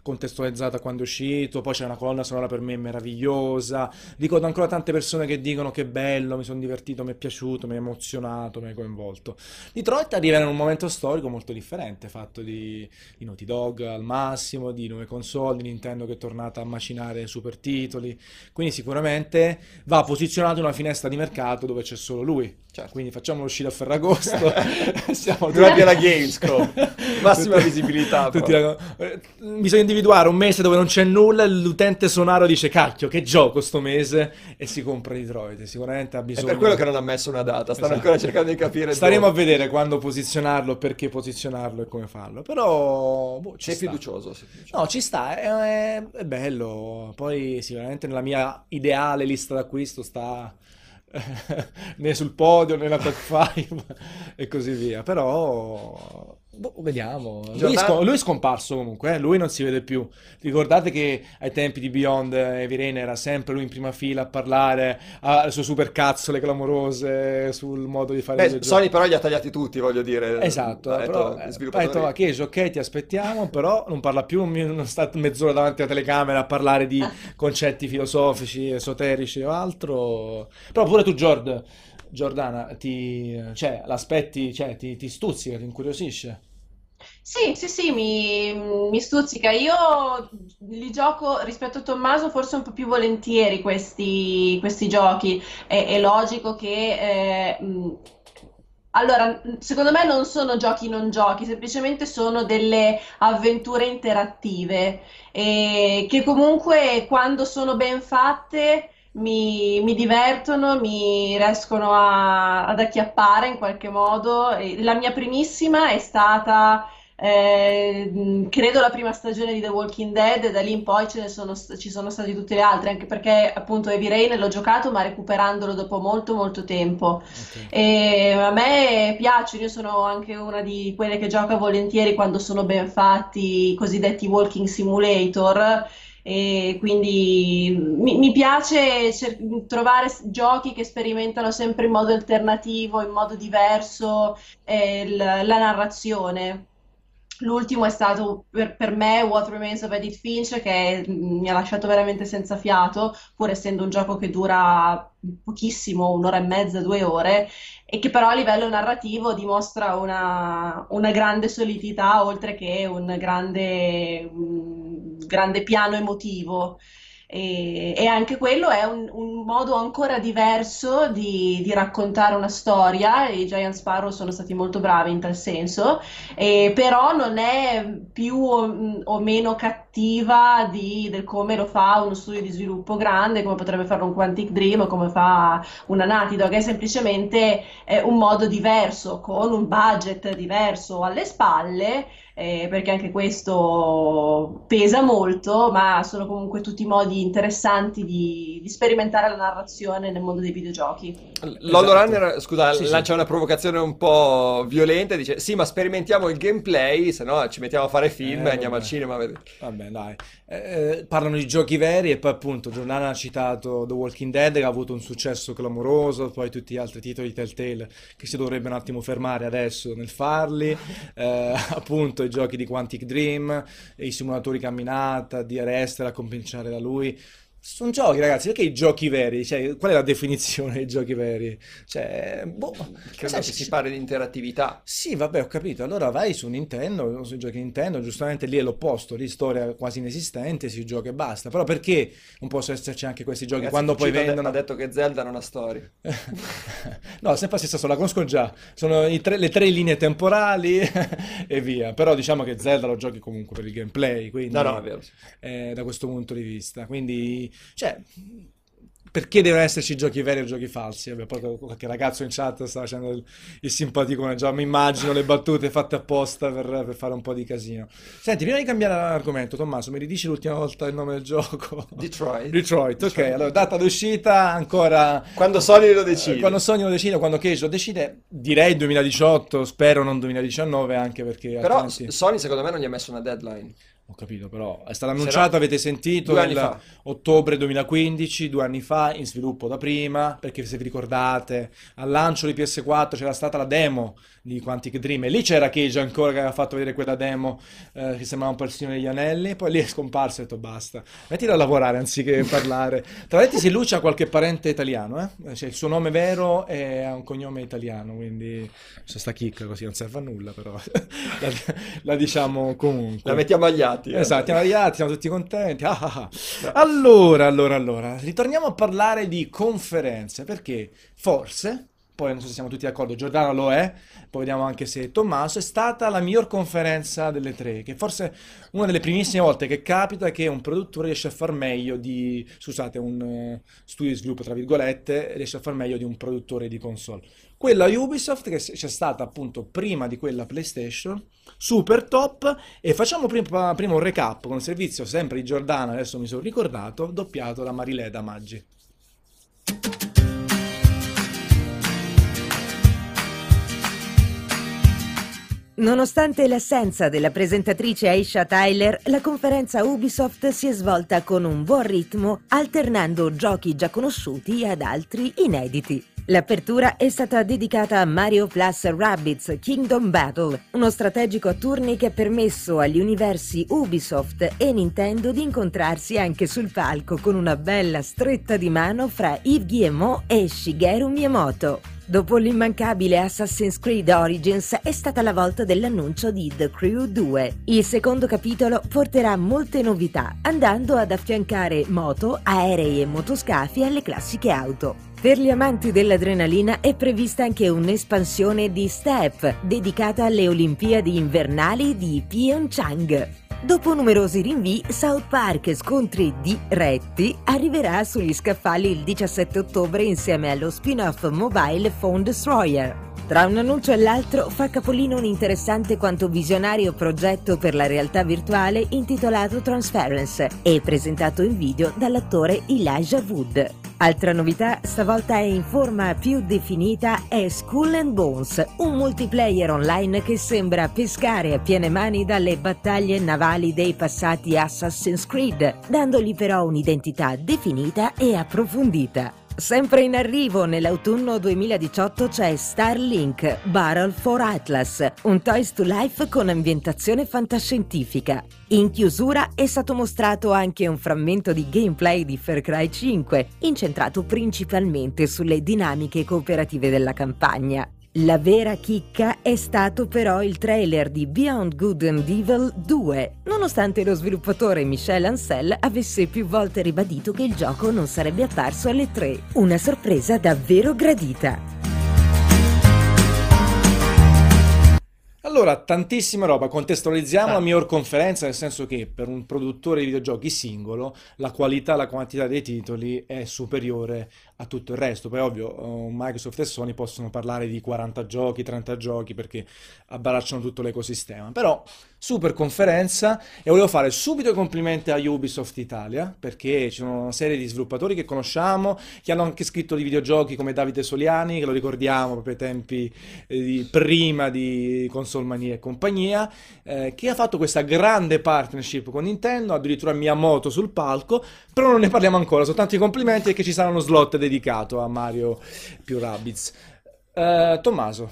Speaker 1: contestualizzata quando è uscito, poi c'è una colonna sonora per me meravigliosa, ricordo ancora tante persone che dicono che bello, mi sono divertito, mi è piaciuto, mi ha emozionato, mi ha coinvolto. Detroit arriva in un momento storico molto differente, fatto di, di Naughty Dog al massimo, di nuove console, di Nintendo che è tornata a macinare super titoli, quindi sicuramente va posizionato in una finestra di mercato dove c'è solo lui. Certo. Quindi facciamo l'uscita a Ferragosto.
Speaker 2: Siamo durante la Gamescom. Massima visibilità.
Speaker 1: Tutti la... Eh, bisogna individuare un mese dove non c'è nulla l'utente sonaro dice cacchio che gioco sto mese e si compra Detroit. Sicuramente ha bisogno.
Speaker 2: È per quello che non ha messo una data. Stanno esatto. ancora cercando di capire.
Speaker 1: Staremo dove. a vedere quando posizionarlo, perché posizionarlo e come farlo. Però boh,
Speaker 2: sei, fiducioso, sei,
Speaker 1: fiducioso, No, ci sta. È, è bello. Poi sicuramente nella mia ideale lista d'acquisto sta né sul podio né nella top 5 e così via. Però Boh, vediamo. Lui, è scom- lui, è scomparso comunque, eh? lui non si vede più. Ricordate che ai tempi di Beyond Evirene eh, era sempre lui in prima fila a parlare alle sue super cazzole clamorose sul modo di fare
Speaker 2: Beh, Sony però li ha tagliati tutti, voglio dire.
Speaker 1: Esatto, ha detto, però, ha detto ma che ok, ti aspettiamo, però non parla più, non sta mezz'ora davanti alla telecamera a parlare di concetti filosofici, esoterici o altro. Però pure tu, Giord, Giordana, ti, cioè, l'aspetti, cioè, ti, ti stuzzica, ti incuriosisce?
Speaker 3: Sì, sì, sì, mi, mi stuzzica. Io li gioco rispetto a Tommaso forse un po' più volentieri questi, questi giochi. È, è logico che... Eh, allora, secondo me non sono giochi non giochi, semplicemente sono delle avventure interattive e che comunque quando sono ben fatte mi, mi divertono, mi riescono a- ad acchiappare in qualche modo. La mia primissima è stata, eh, credo, la prima stagione di The Walking Dead, e da lì in poi ce ne sono, ci sono stati tutte le altre, anche perché appunto Heavy Rain l'ho giocato, ma recuperandolo dopo molto molto tempo.
Speaker 1: Ok.
Speaker 3: E a me piacciono, io sono anche una di quelle che gioca volentieri quando sono ben fatti, i cosiddetti walking simulator. E quindi mi, mi piace cer- trovare giochi che sperimentano sempre in modo alternativo, in modo diverso, eh, il- la narrazione. L'ultimo è stato per, per me What Remains of Edith Finch, che mi ha lasciato veramente senza fiato, pur essendo un gioco che dura pochissimo, un'ora e mezza, due ore, e che però a livello narrativo dimostra una, una grande solidità, oltre che un grande, un grande piano emotivo. E, e anche quello è un, un modo ancora diverso di, di raccontare una storia. I Giant Sparrow sono stati molto bravi in tal senso, e però non è più o, o meno cattiva di, del come lo fa uno studio di sviluppo grande, come potrebbe farlo un Quantic Dream o come fa una Naughty è semplicemente eh, un modo diverso, con un budget diverso alle spalle, eh, perché anche questo pesa molto, ma sono comunque tutti modi interessanti di, di sperimentare la narrazione nel mondo dei videogiochi.
Speaker 2: Lollo
Speaker 1: Esatto.
Speaker 2: Runner, scusa,
Speaker 1: Sì, sì.
Speaker 2: lancia una provocazione un po' violenta, dice sì, ma sperimentiamo il gameplay, se no ci mettiamo a fare film
Speaker 1: Eh,
Speaker 2: e andiamo al cinema.
Speaker 1: Vabbè, dai. Eh, parlano di giochi veri e poi appunto Giordana ha citato The Walking Dead che ha avuto un successo clamoroso, poi tutti gli altri titoli di Telltale che si dovrebbe un attimo fermare adesso nel farli, Eh, appunto i giochi di Quantic Dream, i simulatori camminata, di Arrested a cominciare da lui. Sono giochi, ragazzi, perché i giochi veri? Cioè, qual è la definizione dei giochi veri? Cioè, boh,
Speaker 2: Credo
Speaker 1: sai,
Speaker 2: che si parli di interattività.
Speaker 1: sì, vabbè, ho capito. Allora vai su Nintendo, sui giochi Nintendo, giustamente lì è l'opposto, lì storia quasi inesistente, si gioca e basta. Però perché non possono esserci anche questi giochi
Speaker 2: Ragazzi,
Speaker 1: quando poi vendono?
Speaker 2: ha detto che Zelda non ha storia.
Speaker 1: No, sempre la stessa storia, la conosco già. Sono tre- le tre linee temporali e via. Però diciamo che Zelda lo giochi comunque per il gameplay, quindi
Speaker 2: No, no, è vero.
Speaker 1: eh, da questo punto di vista. Quindi, cioè, perché devono esserci giochi veri o giochi falsi? Vabbè, poi qualche ragazzo in chat sta facendo il, il simpaticone, già mi immagino le battute fatte apposta per, per fare un po' di casino. Senti, prima di cambiare argomento, Tommaso, mi ridici l'ultima volta il nome del gioco?
Speaker 2: Detroit.
Speaker 1: Detroit, ok. Allora, data d'uscita ancora...
Speaker 2: Quando Sony lo
Speaker 1: Eh,
Speaker 2: decide.
Speaker 1: Quando Sony lo decide, quando Cage lo decide, direi 2018, spero non 2019, anche perché
Speaker 2: Però
Speaker 1: altrimenti...
Speaker 2: Sony secondo me non gli ha messo una deadline.
Speaker 1: Ho capito, però è stato annunciato,
Speaker 2: no-
Speaker 1: avete sentito,
Speaker 2: fa.
Speaker 1: ottobre 2015, due anni fa, in sviluppo da prima, perché se vi ricordate, al lancio di PS4 c'era stata la demo di Quantic Dream e lì c'era Cage ancora che aveva fatto vedere quella demo eh, che sembrava un Signore degli Anelli, poi lì è scomparso e ho detto basta, mettila a lavorare anziché parlare. Tra l'altro se lui c'ha qualche parente italiano, eh? Cioè, il suo nome vero è ha un cognome italiano, quindi c'è sta chicca così, non serve a nulla però, la, la diciamo comunque.
Speaker 2: La mettiamo agli atti. eh.
Speaker 1: Esatto, siamo arrivati, siamo tutti contenti. Ah, ah, ah. Allora, allora, allora, ritorniamo a parlare di conferenze, perché forse, poi non so se siamo tutti d'accordo, Giordano lo è, poi vediamo anche se Tommaso, è stata la miglior conferenza delle tre, che forse una delle primissime volte che capita che un produttore riesce a far meglio di, scusate, un eh, studio di sviluppo, tra virgolette, riesce a far meglio di un produttore di console. Quella Ubisoft che c'è stata appunto prima di quella PlayStation, super top, e facciamo prima, prima un recap con il servizio sempre di Giordana, adesso mi sono ricordato, doppiato da Marileda Maggi.
Speaker 5: Nonostante l'assenza della presentatrice Aisha Tyler, la conferenza Ubisoft si è svolta con un buon ritmo, alternando giochi già conosciuti ad altri inediti. L'apertura è stata dedicata a Mario Plus Rabbids Kingdom Battle, uno strategico a turni che ha permesso agli universi Ubisoft e Nintendo di incontrarsi anche sul palco con una bella stretta di mano fra Yves Guillemot e Shigeru Miyamoto. Dopo l'immancabile Assassin's Creed Origins è stata la volta dell'annuncio di The Crew 2. Il secondo capitolo porterà molte novità, andando ad affiancare moto, aerei e motoscafi alle classiche auto. Per gli amanti dell'adrenalina è prevista anche un'espansione di Step, dedicata alle Olimpiadi invernali di Pyeongchang. Dopo numerosi rinvii, South Park Scontri diretti arriverà sugli scaffali il 17 ottobre insieme allo spin-off mobile Phone Destroyer. Tra un annuncio e l'altro fa capolino un interessante quanto visionario progetto per la realtà virtuale intitolato Transference e presentato in video dall'attore Elijah Wood. Altra novità, stavolta è in forma più definita, è Skull and Bones, un multiplayer online che sembra pescare a piene mani dalle battaglie navali dei passati Assassin's Creed, dandogli però un'identità definita e approfondita. Sempre in arrivo nell'autunno 2018 c'è Starlink Battle for Atlas, un Toys to Life con ambientazione fantascientifica. In chiusura è stato mostrato anche un frammento di gameplay di Far Cry 5, incentrato principalmente sulle dinamiche cooperative della campagna. La vera chicca è stato però il trailer di Beyond Good and Evil 2, nonostante lo sviluppatore Michel Ancel avesse più volte ribadito che il gioco non sarebbe apparso alle 3. Una sorpresa davvero gradita.
Speaker 1: Allora, tantissima roba, contestualizziamo
Speaker 2: Ah.
Speaker 1: la miglior conferenza, nel senso che per un produttore di videogiochi singolo la qualità e la quantità dei titoli è superiore a tutto il resto. Poi ovvio, eh, Microsoft e Sony possono parlare di 40 giochi, 30 giochi perché abbracciano tutto l'ecosistema. Però, super conferenza e volevo fare subito i complimenti a Ubisoft Italia perché ci sono una serie di sviluppatori che conosciamo, che hanno anche scritto di videogiochi come Davide Soliani, che lo ricordiamo proprio ai tempi eh, di- prima di Console Mania e compagnia, eh, che ha fatto questa grande partnership con Nintendo, addirittura Miyamoto sul palco, però non ne parliamo ancora, soltanto i complimenti e che ci sarà uno slot dedicato a Mario più Rabbids. Eh, Tommaso,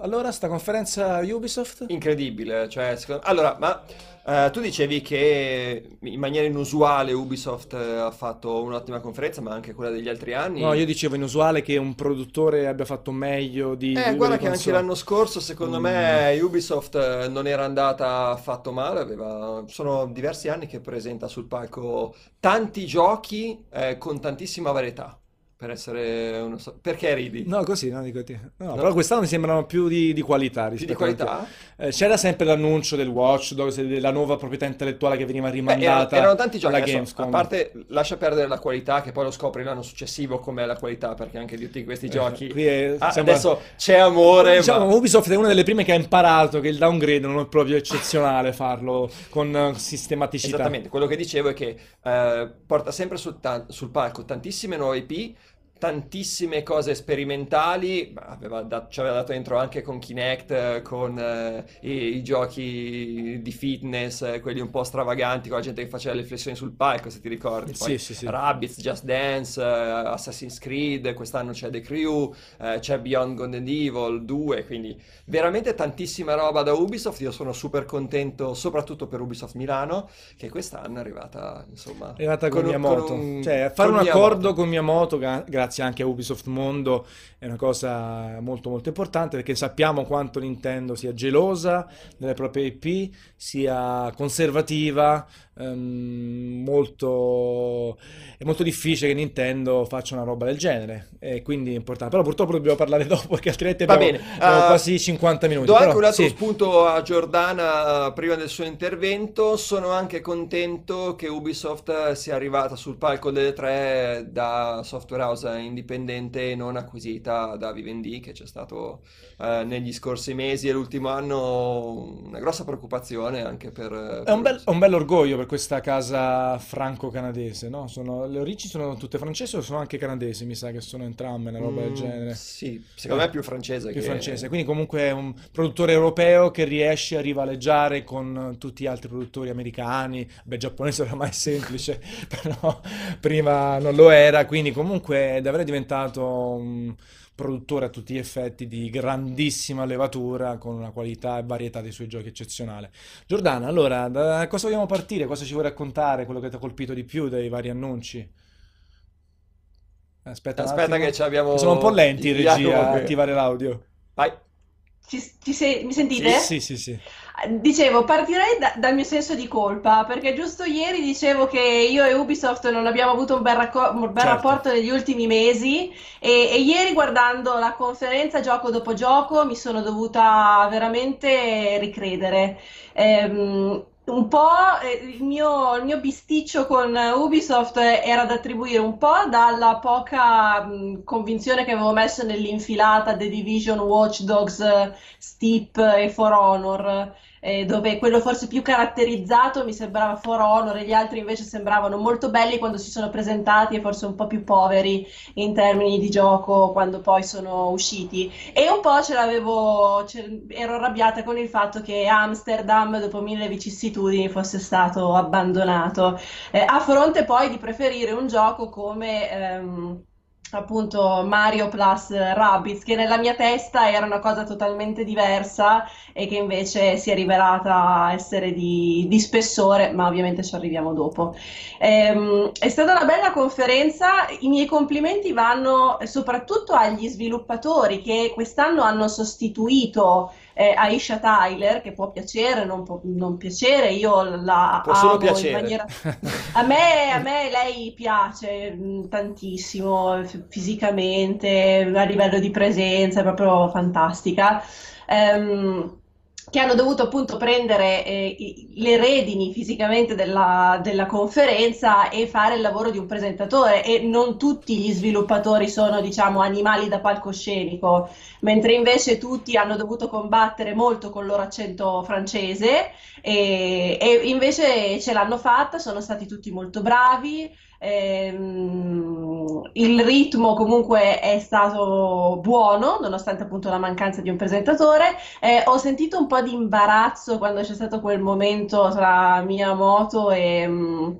Speaker 1: allora sta conferenza Ubisoft?
Speaker 2: Incredibile, cioè, secondo- Allora, ma eh, tu dicevi che in maniera inusuale Ubisoft eh, ha fatto un'ottima conferenza, ma anche quella degli altri anni.
Speaker 1: No, io dicevo inusuale che un produttore abbia fatto meglio di...
Speaker 2: Eh, guarda che anche
Speaker 1: console.
Speaker 2: l'anno scorso, secondo
Speaker 1: Mm.
Speaker 2: me, Ubisoft eh, non era andata affatto male, aveva... sono diversi anni che presenta sul palco tanti giochi eh, con tantissima varietà, per essere uno... so- Perché ridi?
Speaker 1: No, così, no, dico te. No,
Speaker 2: No.
Speaker 1: però quest'anno mi sembrano più di, di qualità
Speaker 2: Più di
Speaker 1: rispetto
Speaker 2: qualità?
Speaker 1: anche- Eh, c'era sempre l'annuncio del Watch Dogs, della nuova proprietà intellettuale che veniva
Speaker 2: Beh,
Speaker 1: rimandata
Speaker 2: erano, erano tanti giochi,
Speaker 1: alla Gamescom.
Speaker 2: a parte lascia perdere la qualità, che poi lo scopri l'anno successivo com'è la qualità, perché anche di tutti questi
Speaker 1: Eh,
Speaker 2: giochi...
Speaker 1: qui è-
Speaker 2: Ah,
Speaker 1: sembra-
Speaker 2: Adesso c'è amore,
Speaker 1: Diciamo,
Speaker 2: ma...
Speaker 1: Ubisoft è una delle prime che ha imparato che il downgrade non è proprio eccezionale farlo con eh, sistematicità.
Speaker 2: Esattamente, quello che dicevo è che eh, porta sempre sul, ta- sul palco tantissime nuove IP, tantissime cose sperimentali, aveva da- ci aveva dato dentro anche con Kinect, con eh, i, i giochi di fitness, eh, quelli un po' stravaganti, con la gente che faceva le flessioni sul palco, se ti ricordi. Poi
Speaker 1: Sì, sì, sì.
Speaker 2: Rabbids, Just Dance, eh, Assassin's Creed, quest'anno c'è The Crew, eh, c'è Beyond Good and Evil 2, quindi veramente tantissima roba da Ubisoft. Io sono super contento, soprattutto per Ubisoft Milano, che quest'anno è arrivata, insomma,
Speaker 1: È arrivata con,
Speaker 2: un-
Speaker 1: Miyamoto.
Speaker 2: un-
Speaker 1: Cioè, fare
Speaker 2: con
Speaker 1: un
Speaker 2: Miyamoto.
Speaker 1: accordo con Miyamoto, gra- grazie anche a Ubisoft Mondo, è una cosa molto molto importante perché sappiamo quanto Nintendo sia gelosa delle proprie IP, sia conservativa, ehm, molto... è molto difficile che Nintendo faccia una roba del genere e quindi è importante. Però purtroppo dobbiamo parlare dopo perché altrimenti
Speaker 2: Va
Speaker 1: abbiamo,
Speaker 2: bene,
Speaker 1: abbiamo
Speaker 2: eh,
Speaker 1: quasi 50 minuti.
Speaker 2: Do
Speaker 1: Però,
Speaker 2: anche un altro
Speaker 1: sì.
Speaker 2: spunto a Giordana eh, prima del suo intervento. Sono anche contento che Ubisoft sia arrivata sul palco delle tre da software house indipendente e non acquisita da Vivendi, che c'è stato eh, negli scorsi mesi e l'ultimo anno una grossa preoccupazione anche per...
Speaker 1: È un bel, è un bel orgoglio per questa casa franco-canadese, no? Sono- le origini sono tutte francesi o sono anche canadesi? Mi sa che sono entrambe, una roba del
Speaker 2: Mm,
Speaker 1: genere.
Speaker 2: Sì, secondo me è più francese
Speaker 1: Più
Speaker 2: che...
Speaker 1: francese, quindi comunque è un produttore europeo che riesce a rivaleggiare con tutti gli altri produttori americani. Beh, giapponese oramai è semplice, però prima non lo era, quindi comunque è davvero diventato un produttore a tutti gli effetti di grandissima levatura con una qualità e varietà dei suoi giochi eccezionale. Giordana, allora, da cosa vogliamo partire? Cosa ci vuoi raccontare? Quello che ti ha colpito di più dei vari annunci? Aspetta
Speaker 2: Aspetta che ci abbiamo...
Speaker 1: Sono un po' lenti in regia a attivare l'audio.
Speaker 2: Vai.
Speaker 3: Ci, ci se- mi sentite?
Speaker 1: Sì, sì, sì.
Speaker 3: Dicevo, partirei da- dal mio senso di colpa, perché giusto ieri dicevo che io e Ubisoft non abbiamo avuto un bel, racco- un bel
Speaker 1: Certo.
Speaker 3: rapporto negli ultimi mesi e, e ieri guardando la conferenza gioco dopo gioco mi sono dovuta veramente ricredere. Ehm, un po' eh, il mio, il mio bisticcio con Ubisoft era da attribuire un po' dalla poca mh, convinzione che avevo messo nell'infilata The Division, Watch Dogs, Steep e For Honor eh, dove quello forse più caratterizzato mi sembrava For Honor e gli altri invece sembravano molto belli quando si sono presentati e forse un po' più poveri in termini di gioco quando poi sono usciti. E un po' ce l'avevo, ce, ero arrabbiata con il fatto che Amsterdam, dopo mille vicissitudini, fosse stato abbandonato, eh, a fronte poi di preferire un gioco come... Ehm, appunto Mario plus Rabbids, che nella mia testa era una cosa totalmente diversa e che invece si è rivelata essere di, di spessore, ma ovviamente ci arriviamo dopo. Ehm, è stata una bella conferenza, i miei complimenti vanno soprattutto agli sviluppatori che quest'anno hanno sostituito eh, Aisha Tyler, che può piacere, non può non piacere, io la
Speaker 2: può solo
Speaker 3: amo
Speaker 2: piacere.
Speaker 3: in maniera... A me, a me lei piace mh, tantissimo f- fisicamente, a livello di presenza, è proprio fantastica. Ehm, che hanno dovuto appunto prendere eh, le redini fisicamente della, della conferenza e fare il lavoro di un presentatore e non tutti gli sviluppatori sono diciamo animali da palcoscenico, mentre invece tutti hanno dovuto combattere molto con il loro accento francese e, e invece ce l'hanno fatta, sono stati tutti molto bravi. Ehm, il ritmo comunque è stato buono, nonostante appunto la mancanza di un presentatore. Eh, ho sentito un po' di imbarazzo quando c'è stato quel momento tra Miyamoto e mm,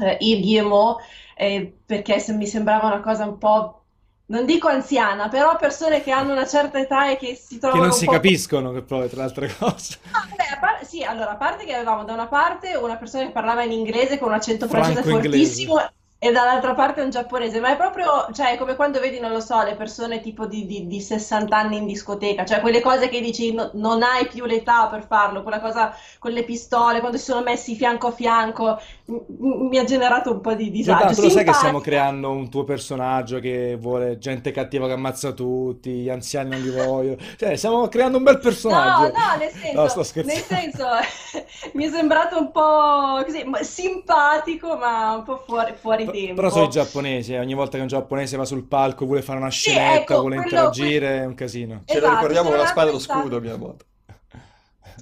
Speaker 3: eh, Yves Guillemot, eh, perché se- mi sembrava una cosa un po', non dico anziana, però persone che hanno una certa età e che si
Speaker 1: Che
Speaker 3: trovano
Speaker 1: non
Speaker 3: un
Speaker 1: si capiscono, che poi, tra le altre cose.
Speaker 3: Ah, vabbè, a par- sì, allora, a parte che avevamo da una parte una persona che parlava in inglese con un accento francese fortissimo e dall'altra parte un giapponese, ma è proprio, cioè, come quando vedi, non lo so, le persone tipo di, di- di 60 anni in discoteca, cioè quelle cose che dici no- non hai più l'età per farlo, quella cosa con le pistole, quando si sono messi fianco a fianco, m- mi ha generato un po' di disagio.
Speaker 1: Tu lo sai che stiamo creando un tuo personaggio che vuole gente cattiva che ammazza tutti, gli anziani non li voglio. Cioè, stiamo creando un bel
Speaker 3: No,
Speaker 1: personaggio.
Speaker 3: no, nel
Speaker 1: No,
Speaker 3: senso,
Speaker 1: sto
Speaker 3: nel senso, mi è sembrato un po' così, simpatico, ma un po' fuori, fuori tempo.
Speaker 1: Però sono i giapponesi, eh, ogni volta che un giapponese va sul palco, vuole fare una
Speaker 3: Sì,
Speaker 1: scenetta,
Speaker 3: ecco,
Speaker 1: vuole
Speaker 3: quello,
Speaker 1: interagire, è un casino.
Speaker 2: Ce lo
Speaker 3: Esatto,
Speaker 2: ricordiamo con la spada e lo scudo,
Speaker 3: stato...
Speaker 2: Miyamoto.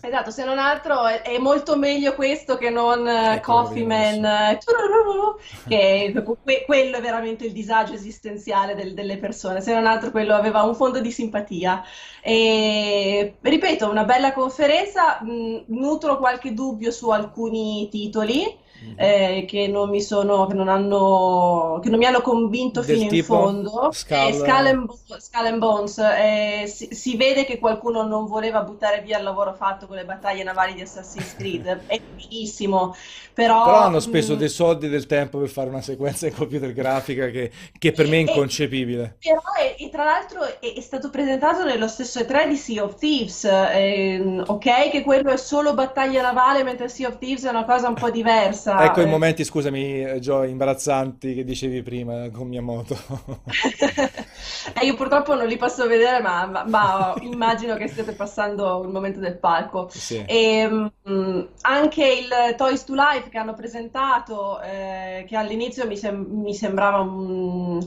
Speaker 3: Esatto, se non altro è, è molto meglio questo che non eh,
Speaker 1: Ecco, lo
Speaker 3: Coffee Man, eh, che que- quello è veramente il disagio esistenziale del- delle persone, se non altro quello aveva un fondo di simpatia. E, ripeto, una bella conferenza, mh, nutro qualche dubbio su alcuni titoli.
Speaker 1: Mhm.
Speaker 3: eh, che non mi sono, che non hanno, che non mi hanno convinto
Speaker 1: Del
Speaker 3: fino in fondo.
Speaker 1: Skull...
Speaker 3: Eh, Skull and, Skull and Bones, eh, si, si vede che qualcuno non voleva buttare via il lavoro fatto con le battaglie navali di Assassin's Creed. È benissimo,
Speaker 1: Però
Speaker 3: però
Speaker 1: hanno speso
Speaker 3: mh,
Speaker 1: dei soldi e del tempo per fare una sequenza in computer grafica che, che per me è
Speaker 3: e-
Speaker 1: inconcepibile.
Speaker 3: Però, e, e tra l'altro è, è stato presentato nello stesso E3 di Sea of Thieves. ehm, ok, che quello è solo battaglia navale, mentre Sea of Thieves è una cosa un po' diversa.
Speaker 1: Ecco i momenti, scusami, eh, Gio, imbarazzanti che dicevi prima con Miyamoto.
Speaker 3: Eh, io purtroppo non li posso vedere, ma, ma- ma immagino che stiate passando il momento del palco.
Speaker 1: Sì.
Speaker 3: E, mm, anche il Toys to Life che hanno presentato, eh, che all'inizio mi, sem- mi sembrava un,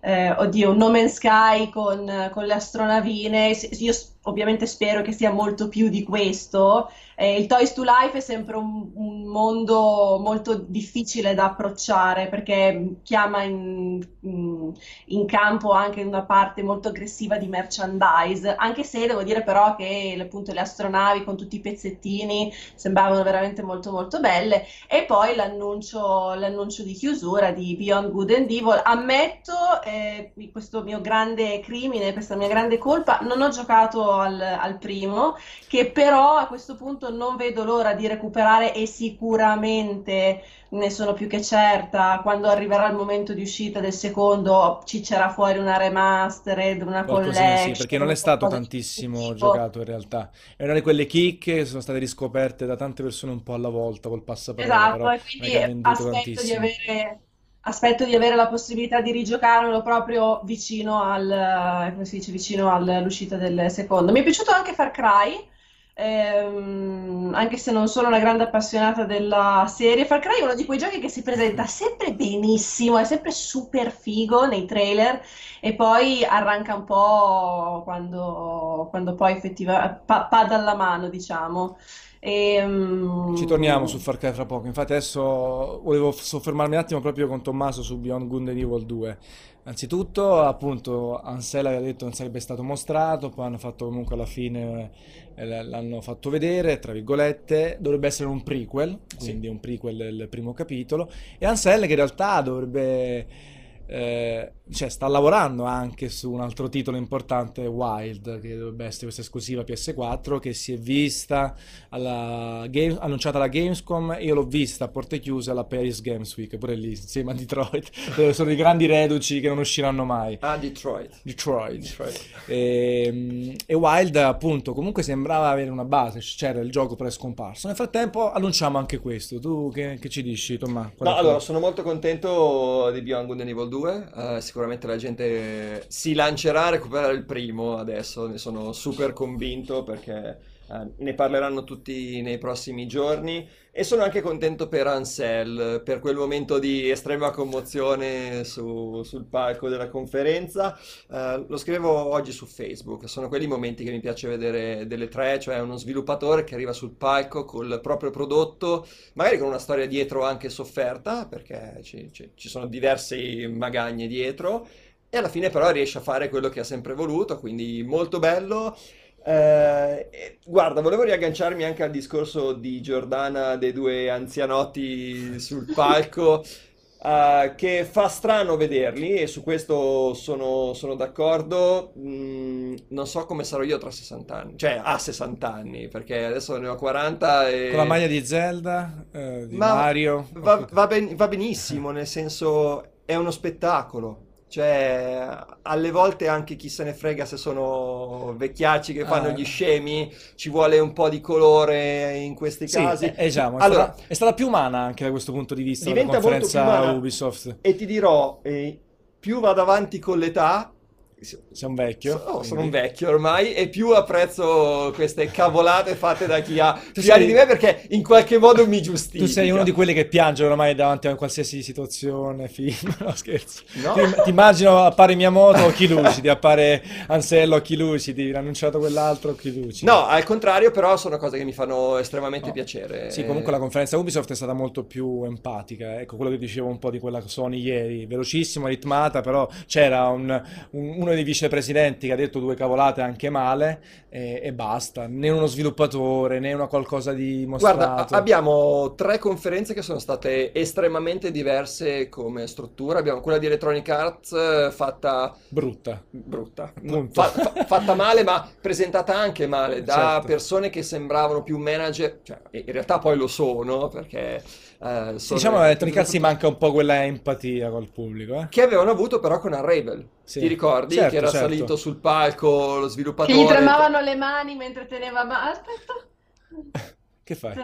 Speaker 3: eh, oddio, un No Man's Sky con, con le astronavine. Io ovviamente spero che sia molto più di questo. Eh, il Toys to Life è sempre un, un mondo molto difficile da approcciare perché chiama in, in- in campo anche una parte molto aggressiva di merchandise, anche se devo dire però che appunto le astronavi con tutti i pezzettini sembravano veramente molto molto belle e poi l'annuncio l'annuncio di chiusura di Beyond Good and Evil. Ammetto eh, questo mio grande crimine, questa mia grande colpa, non ho giocato al, al primo, che però a questo punto non vedo l'ora di recuperare e sicuramente ne sono più che certa, quando arriverà il momento di uscita del secondo ciccerà fuori una remastered, una
Speaker 1: Qualcosina sì,
Speaker 3: collection,
Speaker 1: perché non è stato
Speaker 3: di
Speaker 1: tantissimo giocato in realtà. È una di quelle chicche che sono state riscoperte da tante persone un po' alla volta col passaparola,
Speaker 3: Esatto, e quindi aspetto di
Speaker 1: tantissimo.
Speaker 3: avere, aspetto di avere la possibilità di rigiocarmelo proprio vicino al, si dice, vicino all'uscita del secondo. Mi è piaciuto anche Far Cry, ehm, anche se non sono una grande appassionata della serie. Far Cry è uno di quei giochi che si presenta sempre benissimo, è sempre super figo nei trailer e poi arranca un po' quando, quando poi effettivamente pa- pada alla mano, diciamo. E, mm,
Speaker 1: Ci torniamo su Far Cry fra poco. Infatti, adesso volevo soffermarmi un attimo proprio con Tommaso su Beyond Good and Evil 2. Anzitutto, appunto, Ansel aveva detto non sarebbe stato mostrato, poi hanno fatto comunque alla fine, eh, l'hanno fatto vedere, tra virgolette, dovrebbe essere un prequel, quindi un prequel del primo capitolo, e Ansel che in realtà dovrebbe eh, cioè, sta lavorando anche su un altro titolo importante, Wild, che dovrebbe essere questa esclusiva PS4, che si è vista alla game, annunciata alla Gamescom. Io l'ho vista a porte chiuse alla Paris Games Week, pure lì, insieme a Detroit, sono i grandi reduci che non usciranno mai.
Speaker 2: Ah, Detroit.
Speaker 1: Detroit. Detroit. E, e, Wild, appunto, comunque sembrava avere una base, c'era il gioco però è scomparso. Nel frattempo annunciamo anche questo. Tu che, che ci dici, Tommaso?
Speaker 2: No, allora, sono molto contento di Beyond Good and Evil 2. Uh, sicuramente la gente si lancerà a recuperare il primo adesso, ne sono super convinto perché uh, ne parleranno tutti nei prossimi giorni e sono anche contento per Ansel, per quel momento di estrema commozione su, sul palco della conferenza. Uh, lo scrivevo oggi su Facebook, sono quelli momenti che mi piace vedere delle tre, cioè uno sviluppatore che arriva sul palco col proprio prodotto, magari con una storia dietro anche sofferta, perché ci, ci, ci sono diverse magagne dietro, e alla fine però riesce a fare quello che ha sempre voluto, quindi molto bello. Eh, guarda, volevo riagganciarmi anche al discorso di Giordana dei due anzianotti sul palco, eh, che fa strano vederli e su questo sono, sono d'accordo. Mm, non so come sarò io tra 60 anni, cioè a 60 anni, perché adesso ne ho 40 e...
Speaker 1: Con la maglia di Zelda, eh, di
Speaker 2: Ma
Speaker 1: Mario.
Speaker 2: Va, va ben- va benissimo, nel senso è uno spettacolo. Cioè, alle volte anche chi se ne frega se sono vecchiacci che fanno
Speaker 1: Ah.
Speaker 2: gli scemi, ci vuole un po' di colore in questi
Speaker 1: Sì,
Speaker 2: casi.
Speaker 1: eh, diciamo, è,
Speaker 2: Allora,
Speaker 1: stata, è stata più umana anche da questo punto di vista la
Speaker 2: Diventa molto
Speaker 1: conferenza
Speaker 2: più umana.
Speaker 1: Ubisoft.
Speaker 2: e ti dirò, eh, più vado avanti con l'età,
Speaker 1: Sei un vecchio.
Speaker 2: Oh, sono un vecchio ormai e più apprezzo queste cavolate fatte da chi ha più
Speaker 1: sei-
Speaker 2: anni di me perché in qualche modo mi giustifica.
Speaker 1: Tu sei uno di quelli che piange ormai davanti a qualsiasi situazione, film, no scherzo.
Speaker 2: No.
Speaker 1: Ti, ti immagino appare Miyamoto occhi lucidi, appare Ansello occhi lucidi, annunciato quell'altro occhi lucidi.
Speaker 2: No, al contrario, però sono cose che mi fanno estremamente
Speaker 1: No.
Speaker 2: piacere.
Speaker 1: Sì, comunque la conferenza Ubisoft è stata molto più empatica, ecco quello che dicevo un po' di quella Sony ieri, velocissima, ritmata, però c'era un- un- uno dei vicepresidenti che ha detto due cavolate anche male e, e basta, né uno sviluppatore né una qualcosa di
Speaker 2: Guarda,
Speaker 1: mostrato.
Speaker 2: abbiamo tre conferenze che sono state estremamente diverse come struttura. Abbiamo quella di Electronic Arts eh, fatta
Speaker 1: Brutta.
Speaker 2: brutta. Fa- fa- fatta male, ma presentata anche male da
Speaker 1: Certo.
Speaker 2: persone che sembravano più manager, cioè in realtà poi lo sono perché eh,
Speaker 1: Sì, diciamo che a Electronic Arts manca un po' quella empatia col pubblico, eh?
Speaker 2: che avevano avuto però con Unravel.
Speaker 1: Sì.
Speaker 2: Ti ricordi
Speaker 1: Certo,
Speaker 2: che era
Speaker 1: certo.
Speaker 2: salito sul palco lo
Speaker 3: Che
Speaker 2: sviluppatore?
Speaker 3: gli tremavano le mani mentre teneva... Ma aspetta,
Speaker 1: Che fai?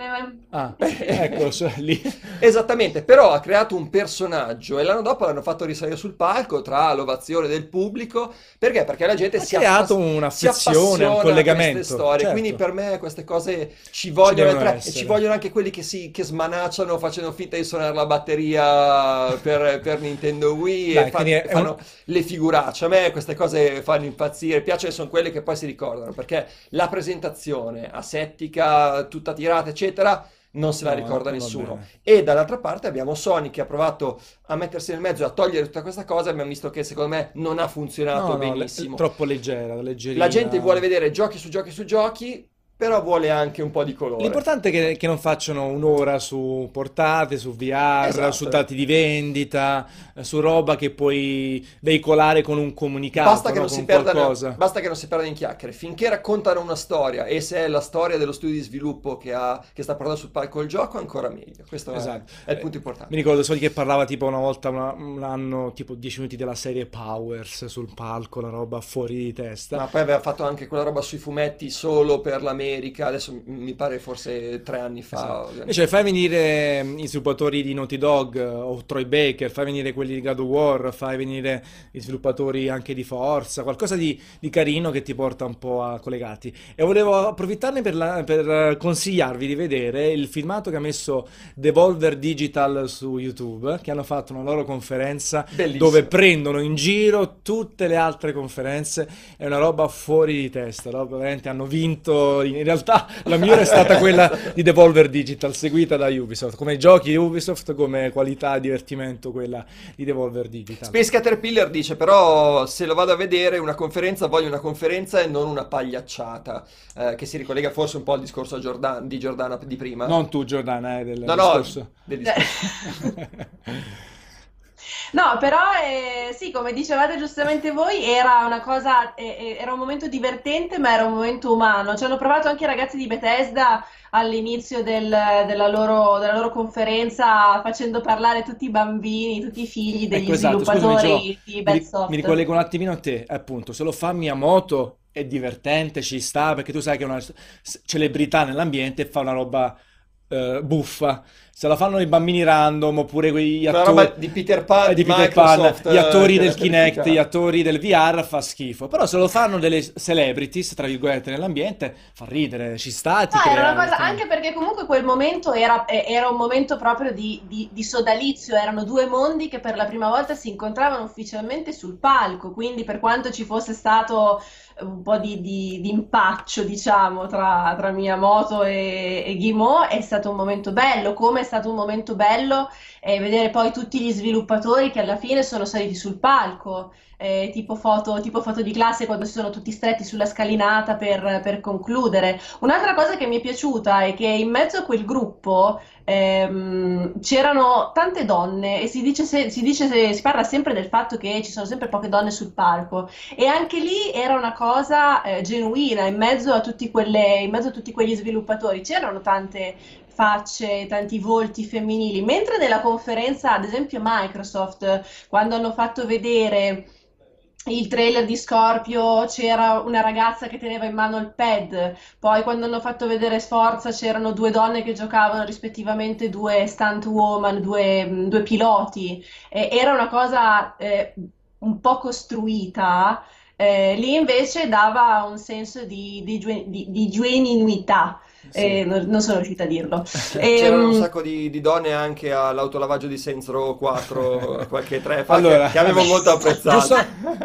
Speaker 1: Ah, ecco, lì.
Speaker 2: Esattamente, però ha creato un personaggio e l'anno dopo l'hanno fatto risalire sul palco tra l'ovazione del pubblico. Perché? Perché la gente
Speaker 1: Ha
Speaker 2: si,
Speaker 1: creato
Speaker 2: appass-
Speaker 1: un'affezione,
Speaker 2: si appassiona
Speaker 1: un
Speaker 2: a
Speaker 1: collegamento,
Speaker 2: queste storie.
Speaker 1: certo.
Speaker 2: Quindi per me queste cose ci vogliono,
Speaker 1: devono
Speaker 2: tra- e ci vogliono anche quelli che, si, che smanacciano facendo finta di suonare la batteria per, per Nintendo Wii
Speaker 1: Dai,
Speaker 2: e fa-
Speaker 1: quindi è
Speaker 2: e fanno
Speaker 1: un-
Speaker 2: le figuracce. A me queste cose fanno impazzire, piace sono quelle che poi si ricordano, perché la presentazione asettica, tutta tirata, eccetera, non se la
Speaker 1: No,
Speaker 2: ricorda nessuno.
Speaker 1: bene.
Speaker 2: E dall'altra parte abbiamo Sony che ha provato a mettersi nel mezzo a togliere tutta questa cosa. Abbiamo visto che secondo me non ha funzionato
Speaker 1: No, no, le-
Speaker 2: benissimo.
Speaker 1: troppo leggera, leggerina.
Speaker 2: La gente vuole vedere giochi su giochi su giochi, però vuole anche un po' di colore.
Speaker 1: L'importante è che, che non facciano un'ora su portate, su VR,
Speaker 2: Esatto.
Speaker 1: su dati di vendita, su roba che puoi veicolare con un comunicato,
Speaker 2: Basta che,
Speaker 1: no?
Speaker 2: non si perdano,
Speaker 1: qualcosa.
Speaker 2: basta che non si perda in chiacchiere. Finché raccontano una storia e se è la storia dello studio di sviluppo che, ha- che sta portando sul palco il gioco, ancora meglio. Questo è-
Speaker 1: Esatto.
Speaker 2: è, il
Speaker 1: Eh,
Speaker 2: punto importante.
Speaker 1: Mi ricordo Sony che parlava tipo una volta, una- un anno, tipo 10 minuti della serie Powers sul palco, la roba fuori di testa.
Speaker 2: Ma poi aveva fatto anche quella roba sui fumetti solo per la America, adesso mi pare forse tre anni fa.
Speaker 1: Esatto. Invece fai venire mm, i sviluppatori di Naughty Dog eh, o Troy Baker, fai venire quelli di God of War, fai venire i sviluppatori anche di Forza, qualcosa di, di carino che ti porta un po' a collegati. E volevo approfittarne per, la, per eh, consigliarvi di vedere il filmato che ha messo Devolver Digital su YouTube, che hanno fatto una loro conferenza
Speaker 2: Bellissimo.
Speaker 1: dove prendono in giro tutte le altre conferenze. È una roba fuori di testa, no? veramente hanno vinto. In realtà la migliore è stata quella di Devolver Digital, seguita da Ubisoft, come giochi Ubisoft, come qualità e divertimento quella di Devolver Digital.
Speaker 2: Space Caterpillar dice però se lo vado a vedere una conferenza voglio una conferenza e non una pagliacciata, eh, che si ricollega forse un po' al discorso Giordan- di Giordana di prima.
Speaker 1: Non tu Giordana, eh, del
Speaker 2: no, no,
Speaker 1: discorso.
Speaker 2: del discorso.
Speaker 3: No, però eh, sì, come dicevate giustamente voi, era una cosa, eh, eh, era un momento divertente, ma era un momento umano. Ci hanno provato anche i ragazzi di Bethesda all'inizio del- della loro, della loro conferenza, facendo parlare tutti i bambini, tutti i figli degli
Speaker 1: Ecco, esatto, scusami,
Speaker 3: sviluppatori
Speaker 1: Gio,
Speaker 3: di
Speaker 1: mi,
Speaker 3: Bedsoft.
Speaker 1: mi ricollego un attimino a te, appunto, se lo fa Miyamoto è divertente, ci sta, perché tu sai che è una celebrità nell'ambiente e fa una roba eh, buffa. Se la fanno i bambini random oppure quegli attori
Speaker 2: di Peter Pan,
Speaker 1: eh, di Peter Pan, gli attori
Speaker 2: eh,
Speaker 1: del
Speaker 2: era
Speaker 1: Kinect, gli attori del VR fa schifo. Però se lo fanno delle celebrities, tra virgolette, nell'ambiente, fa ridere, ci sta, ti
Speaker 3: No, era una cosa, anche perché comunque quel momento era, eh, era un momento proprio di, di- di sodalizio, erano due mondi che per la prima volta si incontravano ufficialmente sul palco, quindi per quanto ci fosse stato un po' di, di- di impaccio, diciamo, tra, tra Miyamoto e, e Guillemot, è stato un momento bello, come è stato un momento bello eh, vedere poi tutti gli sviluppatori che alla fine sono saliti sul palco. eh, tipo foto, tipo foto di classe quando si sono tutti stretti sulla scalinata per, per concludere. Un'altra cosa che mi è piaciuta è che in mezzo a quel gruppo ehm, c'erano tante donne e si dice, se- si dice se- si parla sempre del fatto che ci sono sempre poche donne sul palco e anche lì era una cosa eh, genuina in mezzo quelle, in mezzo a tutti quegli sviluppatori. C'erano tante facce, tanti volti femminili, mentre nella conferenza, ad esempio Microsoft, quando hanno fatto vedere il trailer di Scorpio c'era una ragazza che teneva in mano il pad, poi quando hanno fatto vedere Sforza c'erano due donne che giocavano rispettivamente due stunt woman, due, due piloti. E era una cosa eh, un po' costruita, eh, lì invece dava un senso di, di, di- di genuinità. Eh, non, non sono riuscita a dirlo.
Speaker 2: C'erano un
Speaker 3: Ehm,
Speaker 2: sacco di, di donne anche all'autolavaggio di Saints Row 4 qualche tre fa
Speaker 1: Allora,
Speaker 2: che, che avevo molto apprezzato.
Speaker 1: Giusto,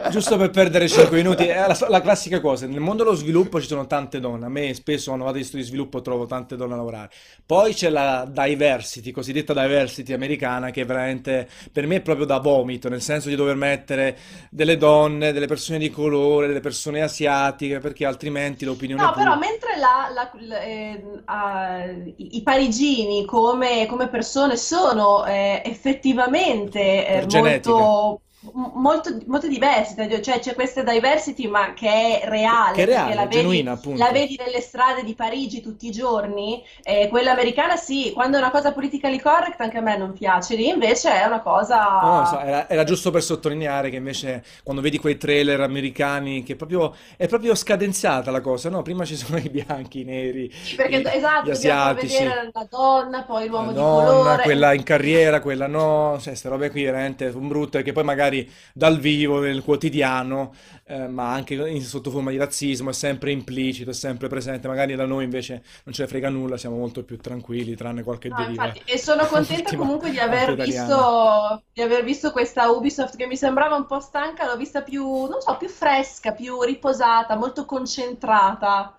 Speaker 1: giusto per perdere 5 minuti, è la, la classica cosa, nel mondo dello sviluppo ci sono tante donne, a me spesso quando vado in studio di sviluppo trovo tante donne a lavorare, poi c'è la diversity, cosiddetta diversity americana, che veramente per me è proprio da vomito, nel senso di dover mettere delle donne, delle persone di colore, delle persone asiatiche, perché altrimenti l'opinione
Speaker 3: No, però
Speaker 1: pubblica...
Speaker 3: mentre la- la- l- eh, ah, i, i parigini come, come persone sono eh, effettivamente eh, molto, molto, molto diversi, di- cioè c'è questa diversity ma che è reale,
Speaker 1: Che è reale,
Speaker 3: la vedi,
Speaker 1: genuina, appunto.
Speaker 3: la vedi nelle strade di Parigi tutti i giorni, eh, quella americana sì, quando è una cosa politically correct anche a me non piace, lì invece è una cosa...
Speaker 1: No, no, so, era, era giusto per sottolineare che invece quando vedi quei trailer americani che proprio è proprio scadenziata la cosa, no? Prima ci sono i bianchi, i neri,
Speaker 3: perché
Speaker 1: i-
Speaker 3: esatto,
Speaker 1: gli asiatici,
Speaker 3: vedere la donna, poi l'uomo
Speaker 1: la
Speaker 3: di
Speaker 1: donna,
Speaker 3: colore.
Speaker 1: quella in carriera, quella no, cioè queste robe qui veramente sono brutte che poi magari dal vivo, nel quotidiano, eh, ma anche in- sotto forma di razzismo è sempre implicito, è sempre presente, magari da noi invece non ce ne frega nulla, siamo molto più tranquilli, tranne qualche
Speaker 3: No,
Speaker 1: deriva
Speaker 3: infatti, e sono contenta comunque di aver visto, di aver visto questa Ubisoft che mi sembrava un po' stanca, l'ho vista più, non so, più fresca, più riposata, molto concentrata.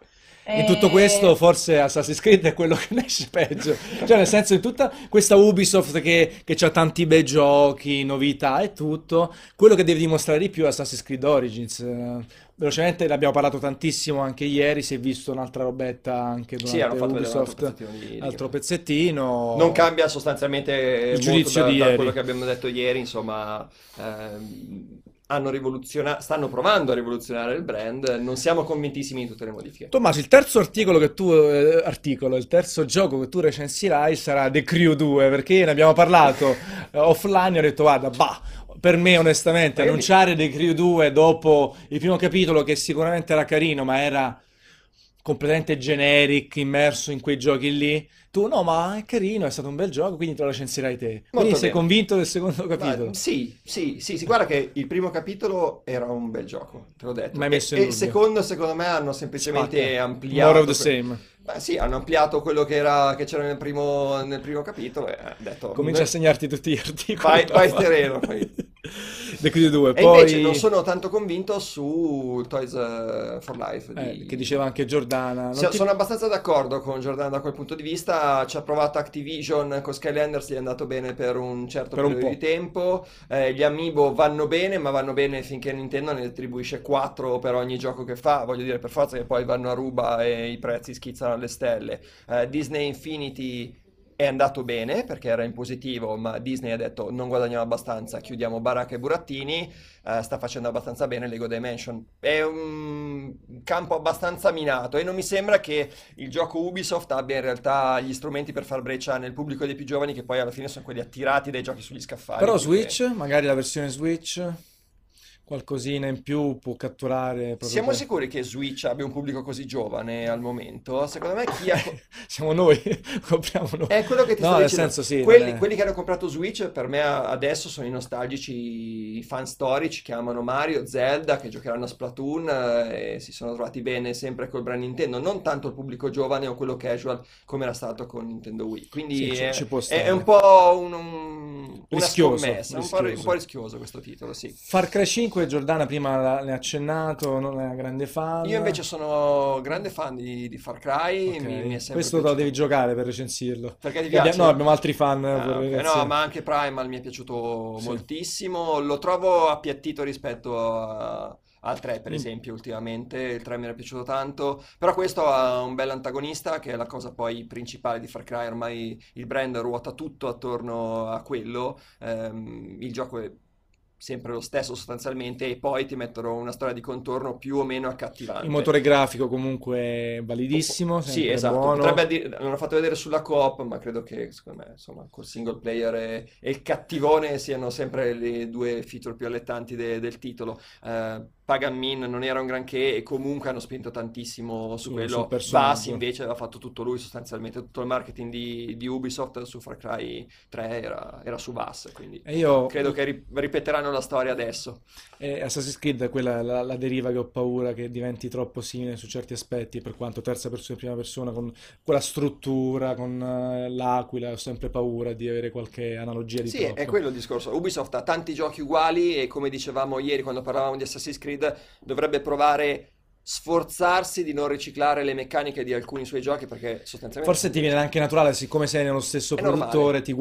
Speaker 1: In tutto questo,
Speaker 3: E...
Speaker 1: forse Assassin's Creed è quello che ne esce peggio. Cioè, nel senso, in tutta questa Ubisoft che, che ha tanti bei giochi, novità e tutto, quello che deve dimostrare di più è Assassin's Creed Origins. Eh, velocemente, ne abbiamo parlato tantissimo anche ieri. Si è visto un'altra robetta anche
Speaker 2: Sì,
Speaker 1: durante
Speaker 2: vedere un altro
Speaker 1: Ubisoft.
Speaker 2: pezzettino
Speaker 1: Altro pezzettino.
Speaker 2: Non cambia sostanzialmente
Speaker 1: Il giudizio
Speaker 2: da,
Speaker 1: di
Speaker 2: da quello che abbiamo detto ieri, insomma, ehm, hanno rivoluzionato, stanno provando a rivoluzionare il brand, non siamo convintissimi di tutte le modifiche.
Speaker 1: Tommaso, il terzo articolo che tu, eh, articolo, il terzo gioco che tu recensirai sarà The Crew 2, perché ne abbiamo parlato eh, offline e ho detto, guarda, bah, per me onestamente
Speaker 2: io
Speaker 1: annunciare The Crew 2 dopo il primo capitolo che sicuramente era carino, ma era completamente generic, immerso in quei giochi lì. Tu no, ma è carino, è stato un bel gioco, quindi te lo recensierai te. Quindi
Speaker 2: Molto
Speaker 1: sei
Speaker 2: bene.
Speaker 1: convinto del secondo capitolo?
Speaker 2: Ma, sì, sì, sì, sì, guarda che il primo capitolo era un bel gioco, te l'ho detto.
Speaker 1: Mai
Speaker 2: E-
Speaker 1: messo in
Speaker 2: e, il secondo, secondo me, hanno semplicemente
Speaker 1: Spacca.
Speaker 2: ampliato.
Speaker 1: More of the same.
Speaker 2: Beh, sì, hanno ampliato quello che era, che c'era nel primo, nel primo capitolo e ha detto...
Speaker 1: Comincia a segnarti tutti gli articoli.
Speaker 2: Vai- vai sereno, poi.
Speaker 1: Crew 2,
Speaker 2: E
Speaker 1: poi...
Speaker 2: invece non sono tanto convinto su Toys eh, for Life
Speaker 1: eh,
Speaker 2: di-
Speaker 1: che diceva anche Giordana.
Speaker 2: Sì,
Speaker 1: ti-
Speaker 2: Sono abbastanza d'accordo con Giordano da quel punto di vista. Ci ha provato Activision con Skylanders, gli è andato bene per un certo
Speaker 1: Per un
Speaker 2: periodo
Speaker 1: po'.
Speaker 2: di tempo. Eh, gli Amiibo vanno bene, ma vanno bene finché Nintendo ne attribuisce 4 per ogni gioco che fa. Voglio dire, per forza che poi vanno a ruba e i prezzi schizzano alle stelle. Eh, Disney Infinity è andato bene perché era in positivo, ma Disney ha detto non guadagniamo abbastanza, chiudiamo baracca e burattini. Eh, sta facendo abbastanza bene Lego Dimension. È un campo abbastanza minato e non mi sembra che il gioco Ubisoft abbia in realtà gli strumenti per far breccia nel pubblico dei più giovani che poi alla fine sono quelli attirati dai giochi sugli scaffali.
Speaker 1: Però
Speaker 2: più che-
Speaker 1: Switch, magari la versione Switch, qualcosina in più può catturare
Speaker 2: Siamo
Speaker 1: per-
Speaker 2: sicuri che Switch abbia un pubblico così giovane al momento? Secondo me chi ha...
Speaker 1: Siamo noi, compriamo noi.
Speaker 2: È quello che ti
Speaker 1: No,
Speaker 2: sto
Speaker 1: nel
Speaker 2: dicendo.
Speaker 1: senso sì,
Speaker 2: quelli,
Speaker 1: è-
Speaker 2: quelli che hanno comprato Switch per me adesso sono i nostalgici, i fan storici che amano Mario, Zelda, che giocheranno a Splatoon eh, e si sono trovati bene sempre col brand Nintendo, non tanto il pubblico giovane o quello casual come era stato con Nintendo Wii. Quindi
Speaker 1: Sì, ci-
Speaker 2: è,
Speaker 1: ci può
Speaker 2: è- un po' un, un- una
Speaker 1: Rischioso,
Speaker 2: scommessa, un po', un po' rischioso questo titolo, sì.
Speaker 1: Far Cry 5, Giordana prima ne ha accennato, non è una grande fan.
Speaker 2: Io invece sono grande fan di, di Far Cry,
Speaker 1: Ok,
Speaker 2: mi, mi
Speaker 1: Questo te lo
Speaker 2: piaciuto.
Speaker 1: devi giocare per recensirlo.
Speaker 2: Perché ti piace?
Speaker 1: No, abbiamo altri fan
Speaker 2: Ah,
Speaker 1: per
Speaker 2: ok.
Speaker 1: recensione.
Speaker 2: No, ma anche Primal mi è piaciuto
Speaker 1: Sì.
Speaker 2: moltissimo. Lo trovo appiattito rispetto a- al 3, per
Speaker 1: Mm.
Speaker 2: esempio, ultimamente. Il 3 mi era piaciuto tanto. Però questo ha un bel antagonista, che è la cosa poi principale di Far Cry. Ormai il brand ruota tutto attorno a quello. Ehm, il gioco è sempre lo stesso sostanzialmente e poi ti mettono una storia di contorno più o meno accattivante.
Speaker 1: Il motore grafico comunque validissimo,
Speaker 2: Sì, esatto.
Speaker 1: buono.
Speaker 2: Potrebbe addir- l'hanno fatto vedere sulla coop, ma credo che secondo me, insomma, col single player e, e il cattivone siano sempre le due feature più allettanti de- del titolo. Eh, Pagan Min non era un granché e comunque hanno spinto tantissimo su
Speaker 1: Sì,
Speaker 2: quello. Bass invece aveva fatto tutto lui sostanzialmente, tutto il marketing di, di Ubisoft su Far Cry 3 era, era su Bass, quindi
Speaker 1: E io
Speaker 2: credo che ri- ripeteranno la storia adesso.
Speaker 1: E Assassin's Creed è quella la, la deriva che ho paura che diventi troppo simile su certi aspetti, per quanto terza persona e prima persona, con quella struttura, con eh, l'aquila, ho sempre paura di avere qualche analogia di
Speaker 2: Sì,
Speaker 1: troppo.
Speaker 2: è quello il discorso. Ubisoft ha tanti giochi uguali e come dicevamo ieri quando parlavamo di Assassin's Creed, dovrebbe provare sforzarsi di non riciclare le meccaniche di alcuni suoi giochi perché sostanzialmente
Speaker 1: Forse ti viene anche naturale, siccome sei nello stesso
Speaker 2: È normale.
Speaker 1: produttore, ti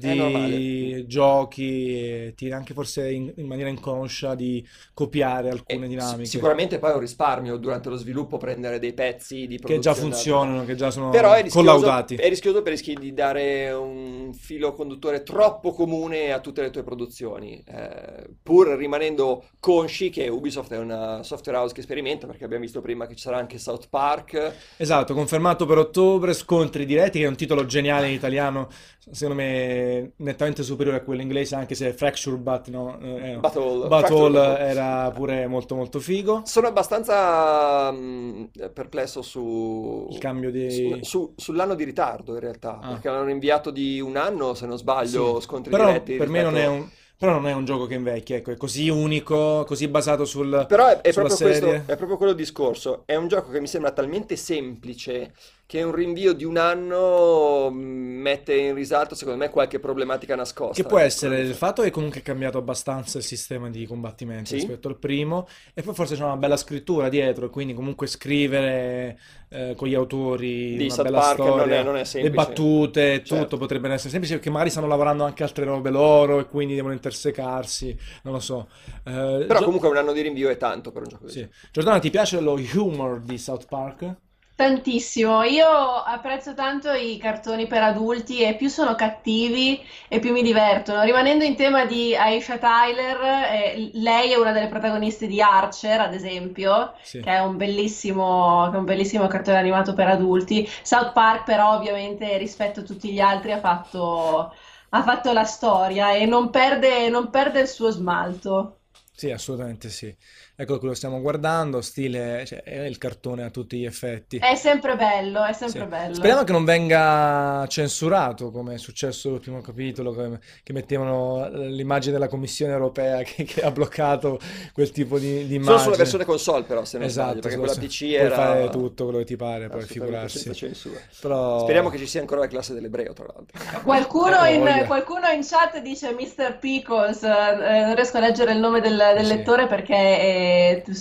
Speaker 2: È
Speaker 1: guardi,
Speaker 2: normale.
Speaker 1: giochi, e ti viene anche forse in, in maniera inconscia di copiare alcune
Speaker 2: E
Speaker 1: dinamiche
Speaker 2: si- sicuramente poi è un risparmio durante lo sviluppo prendere dei pezzi di
Speaker 1: che già funzionano, che già sono
Speaker 2: Però è
Speaker 1: collaudati.
Speaker 2: è rischioso per rischi di dare un filo conduttore troppo comune a tutte le tue produzioni, eh, pur rimanendo consci che Ubisoft è una software house che sperimenta, perché abbiamo visto prima che sarà anche South Park,
Speaker 1: Esatto, confermato per ottobre, scontri diretti, che è un titolo geniale in italiano, secondo me nettamente superiore a quello inglese, anche se Fracture But, no, eh,
Speaker 2: Battle,
Speaker 1: Battle
Speaker 2: Fracture-
Speaker 1: era pure molto molto figo.
Speaker 2: Sono abbastanza mh, perplesso su,
Speaker 1: Il cambio di...
Speaker 2: su- su- sull'anno di ritardo in realtà,
Speaker 1: Ah.
Speaker 2: perché l'hanno rinviato di un anno, se non sbaglio,
Speaker 1: Sì.
Speaker 2: scontri
Speaker 1: Però
Speaker 2: diretti
Speaker 1: per me non è
Speaker 2: rispetto-
Speaker 1: un, però non è un gioco che invecchia, ecco, è così unico, così basato sul...
Speaker 2: Però è, è proprio questo, è proprio quello discorso. È un gioco che mi sembra talmente semplice che un rinvio di un anno mh, mette in risalto, secondo me, qualche problematica nascosta.
Speaker 1: Che può
Speaker 2: Ecco,
Speaker 1: essere il fatto che comunque è cambiato abbastanza il sistema di combattimento
Speaker 2: Sì?
Speaker 1: rispetto al primo, e poi forse c'è una bella scrittura dietro, quindi comunque scrivere eh, con gli autori
Speaker 2: Di
Speaker 1: una
Speaker 2: South
Speaker 1: bella
Speaker 2: Park non è-
Speaker 1: storia,
Speaker 2: non è
Speaker 1: le
Speaker 2: semplice.
Speaker 1: battute, tutto
Speaker 2: Certo.
Speaker 1: potrebbe essere semplice perché magari stanno lavorando anche altre robe loro e quindi devono intersecarsi, non lo so. Eh,
Speaker 2: Però
Speaker 1: Gio-
Speaker 2: comunque un anno di rinvio è tanto per un gioco così.
Speaker 1: sì. Giordana, ti piace lo humor di South Park?
Speaker 3: Tantissimo, io apprezzo tanto i cartoni per adulti e più sono cattivi e più mi divertono. Rimanendo in tema di Aisha Tyler, eh, lei è una delle protagoniste di Archer, ad esempio,
Speaker 1: Sì.
Speaker 3: che è un bellissimo, che è un bellissimo cartone animato per adulti. South Park, però, ovviamente, rispetto a tutti gli altri, ha fatto, ha fatto la storia e non perde, non perde il suo smalto.
Speaker 1: Sì, assolutamente sì. Ecco quello che stiamo guardando, stile, cioè, è il cartone a tutti gli effetti.
Speaker 3: È sempre bello, è sempre
Speaker 1: Sì.
Speaker 3: bello.
Speaker 1: Speriamo che non venga censurato come è successo nel primo capitolo, che, che mettevano l'immagine della Commissione europea che, che ha bloccato quel tipo di, di
Speaker 2: Solo sulla
Speaker 1: immagine.
Speaker 2: versione console però, se non
Speaker 1: Esatto,
Speaker 2: sbaglio, perché quella PC
Speaker 1: puoi
Speaker 2: era...
Speaker 1: fare tutto quello che ti pare,
Speaker 2: assolutamente
Speaker 1: figurarsi.
Speaker 2: censura.
Speaker 1: Però...
Speaker 2: Speriamo che ci sia ancora la classe dell'ebreo, tra l'altro.
Speaker 3: Qualcuno
Speaker 1: Ecco
Speaker 3: in, qualcuno in chat dice Mr. Pickles, eh, non riesco a leggere il nome del, del
Speaker 1: Sì.
Speaker 3: lettore perché è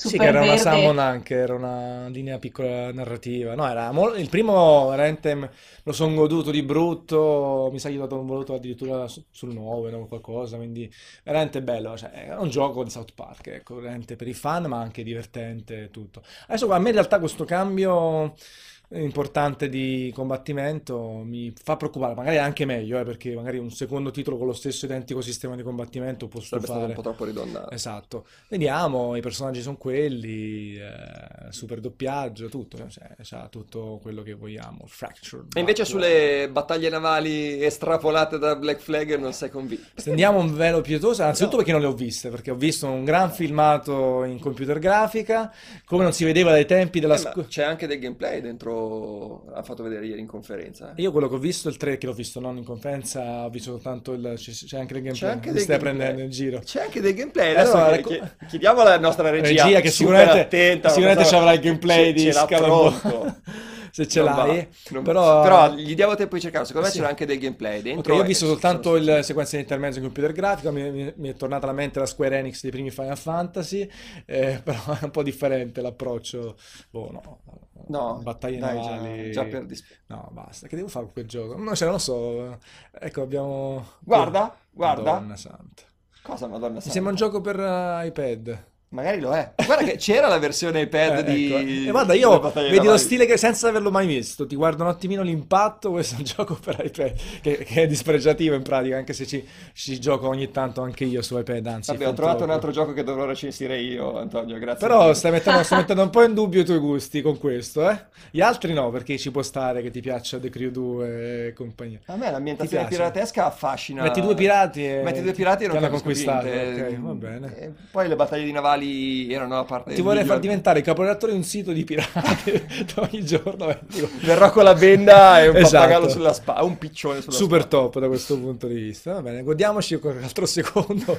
Speaker 1: Sì,
Speaker 3: super
Speaker 1: che era una
Speaker 3: verde.
Speaker 1: summon anche, era una linea piccola narrativa. No, era il primo veramente m- lo sono goduto di brutto, mi sa che un voluto addirittura su- sul 9 o qualcosa, quindi veramente bello, cioè, è un gioco di South Park, ecco, veramente per i fan, ma anche divertente e tutto. Adesso a me in realtà questo cambio importante di combattimento mi fa preoccupare, magari è anche meglio, eh, perché magari un secondo titolo con lo stesso identico sistema di combattimento può
Speaker 2: Sarebbe stato un
Speaker 1: stufare.
Speaker 2: po' troppo ridondante.
Speaker 1: Esatto, vediamo, i personaggi sono quelli, eh, super doppiaggio, tutto, cioè, c'ha tutto quello che vogliamo. Fractured
Speaker 2: E invece
Speaker 1: Backward.
Speaker 2: sulle battaglie navali estrapolate da Black Flag non sei convinto?
Speaker 1: Stendiamo un velo pietoso, innanzitutto perché non le ho viste, perché ho visto un gran filmato in computer grafica, come non si vedeva dai tempi della
Speaker 2: Eh, c'è anche del gameplay dentro, ha fatto vedere ieri in conferenza. eh.
Speaker 1: Io quello che ho visto, il 3 che l'ho visto non in conferenza, ho visto soltanto il... c'è c'è anche il
Speaker 2: C'è
Speaker 1: gameplay,
Speaker 2: anche
Speaker 1: mi
Speaker 2: del
Speaker 1: stai
Speaker 2: gameplay.
Speaker 1: prendendo in giro.
Speaker 2: C'è anche del gameplay. Adesso
Speaker 1: Allora, ecco-
Speaker 2: chi- chiediamo alla nostra regia,
Speaker 1: Regia che sicuramente,
Speaker 2: attenta,
Speaker 1: sicuramente ci avrà il gameplay
Speaker 2: ce-
Speaker 1: di
Speaker 2: pronto.
Speaker 1: Se ce
Speaker 2: Non va,
Speaker 1: l'hai,
Speaker 2: non-
Speaker 1: però...
Speaker 2: però gli diamo tempo di cercarlo. Secondo me
Speaker 1: Sì.
Speaker 2: c'era anche del gameplay dentro.
Speaker 1: io ho visto soltanto il sequenza di intermezzo in computer grafico, mi, mi- mi è tornata alla mente la Square Enix dei primi Final Fantasy, eh, però è un po' differente l'approccio. Boh, no,
Speaker 2: No,
Speaker 1: battaglie
Speaker 2: dai,
Speaker 1: navali.
Speaker 2: già, già per dis-
Speaker 1: No, basta, che devo fare con quel gioco? No, cioè, non lo so. Ecco, abbiamo...
Speaker 2: Guarda, guarda.
Speaker 1: Madonna santa.
Speaker 2: Cosa, madonna
Speaker 1: Mi
Speaker 2: santa?
Speaker 1: sembra un gioco per eh, iPad.
Speaker 2: Magari lo è. Guarda che c'era la versione iPad
Speaker 1: Eh,
Speaker 2: di...
Speaker 1: ecco. E guarda, io vedi lo stile che senza averlo mai visto, ti guardo un attimino l'impatto, questo è un gioco per iPad, che, che è dispregiativo in pratica, anche se ci, ci gioco ogni tanto anche io su iPad, anzi,
Speaker 2: Vabbè, ho trovato un
Speaker 1: troppo.
Speaker 2: altro gioco che dovrò recensire io, Antonio, grazie.
Speaker 1: Però stai mettendo, stai mettendo un po' in dubbio i tuoi gusti con questo, eh? Gli altri no, perché ci può stare che ti piaccia The Crew 2 e compagnia.
Speaker 2: A me l'ambientazione
Speaker 1: Ti
Speaker 2: piratesca affascina.
Speaker 1: Metti due pirati e
Speaker 2: Metti due pirati e
Speaker 1: ti
Speaker 2: non
Speaker 1: hanno
Speaker 2: capisco
Speaker 1: conquistato,
Speaker 2: niente.
Speaker 1: ok, va bene.
Speaker 2: E poi le battaglie di navali erano la parte
Speaker 1: Ti vorrei far
Speaker 2: migliore.
Speaker 1: diventare il caporedattore di un sito di pirati ogni giorno. eh, dico,
Speaker 2: Verrò con la benda e un
Speaker 1: Esatto.
Speaker 2: pappagallo sulla spalla, un piccione sulla
Speaker 1: Super
Speaker 2: spalla.
Speaker 1: top da questo punto di vista. Va bene, godiamoci qualche altro secondo.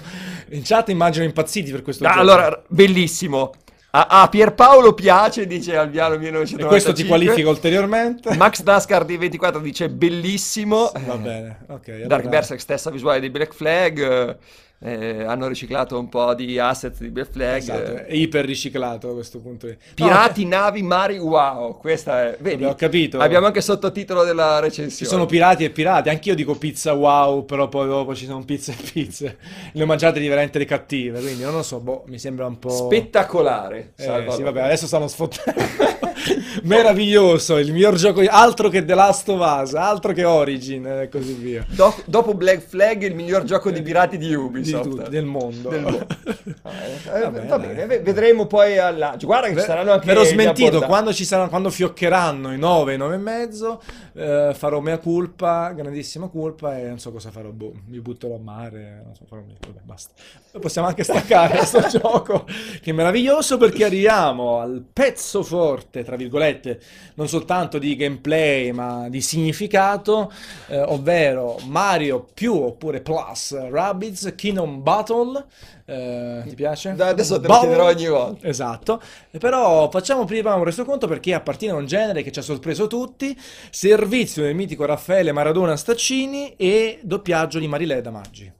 Speaker 1: In chat immagino impazziti per questo
Speaker 2: Ah, allora, bellissimo. A, a Pierpaolo piace, dice Alviano
Speaker 1: E
Speaker 2: 1995.
Speaker 1: questo ti qualifica ulteriormente.
Speaker 2: Max Dascar di 24 dice bellissimo.
Speaker 1: Va bene, ok.
Speaker 2: Dark
Speaker 1: allora-
Speaker 2: Berserk stessa visuale di Black Flag. Eh, eh, hanno riciclato un po' di asset di Black Flag.
Speaker 1: Esatto,
Speaker 2: eh.
Speaker 1: è iper riciclato da questo punto di vista.
Speaker 2: Pirati, navi, mari, wow. Questa è. Vedi,
Speaker 1: ho capito.
Speaker 2: Abbiamo anche sottotitolo della
Speaker 1: Ci
Speaker 2: recensione.
Speaker 1: sono pirati e pirati, anch'io dico pizza wow, però poi dopo ci sono pizze e pizze. Le ho mangiate di veramente le cattive, quindi non lo so, boh, mi sembra un po'...
Speaker 2: Spettacolare.
Speaker 1: Eh, sì, vabbè, adesso stanno sfottendo. Meraviglioso, il miglior gioco, altro che The Last of Us, altro che Origin e così via.
Speaker 2: Do- dopo Black Flag, il miglior gioco di pirati di
Speaker 1: Di
Speaker 2: Ubisoft.
Speaker 1: Tutti, del mondo.
Speaker 2: Del mondo. Ah, eh,
Speaker 1: Va bene,
Speaker 2: va bene, vedremo poi al lancio. Guarda che ci saranno anche
Speaker 1: Ve l'ho
Speaker 2: gli
Speaker 1: smentito, quando, ci saranno, quando fioccheranno i 9, 9 e mezzo, eh, farò mea culpa, grandissima colpa e non so cosa farò, boh, mi butterò a mare, non so, farò niente, vabbè, basta. Possiamo anche staccare questo gioco che è meraviglioso perché arriviamo al pezzo forte, tra virgolette, non soltanto di gameplay ma di significato, eh, ovvero Mario più oppure Plus Rabbids Kingdom Battle. Eh, ti piace?
Speaker 2: Da- adesso te lo
Speaker 1: Battle-
Speaker 2: chiederò ogni volta.
Speaker 1: Esatto, però facciamo prima un resoconto perché appartiene a un genere che ci ha sorpreso tutti, servizio del mitico Raffaele Maradona Staccini e doppiaggio di Marileda Maggi.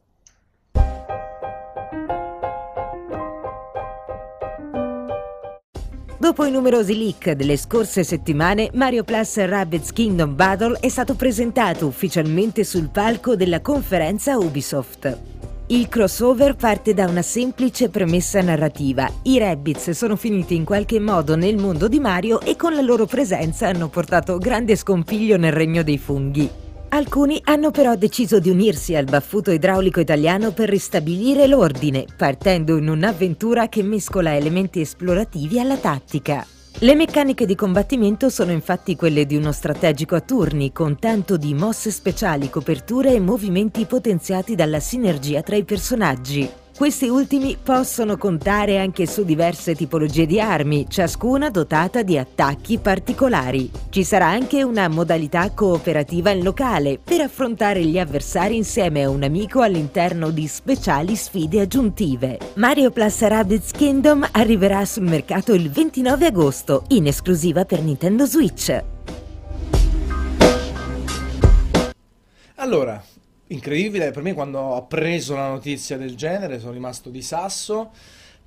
Speaker 5: Dopo i numerosi leak delle scorse settimane, Mario Plus Rabbids Kingdom Battle è stato presentato ufficialmente sul palco della conferenza Ubisoft. Il crossover parte da una semplice premessa narrativa. I Rabbids sono finiti in qualche modo nel mondo di Mario e con la loro presenza hanno portato grande scompiglio nel regno dei funghi. Alcuni hanno però deciso di unirsi al baffuto idraulico italiano per ristabilire l'ordine, partendo in un'avventura che mescola elementi esplorativi alla tattica. Le meccaniche di combattimento sono infatti quelle di uno strategico a turni, con tanto di mosse speciali, coperture e movimenti potenziati dalla sinergia tra i personaggi. Questi ultimi possono contare anche su diverse tipologie di armi, ciascuna dotata di attacchi particolari. Ci sarà anche una modalità cooperativa in locale per affrontare gli avversari insieme a un amico all'interno di speciali sfide aggiuntive. Mario Plus Rabbids Kingdom arriverà sul mercato il 29 agosto, in esclusiva per Nintendo Switch.
Speaker 1: Allora, incredibile per me quando ho preso la notizia del genere, sono rimasto di sasso.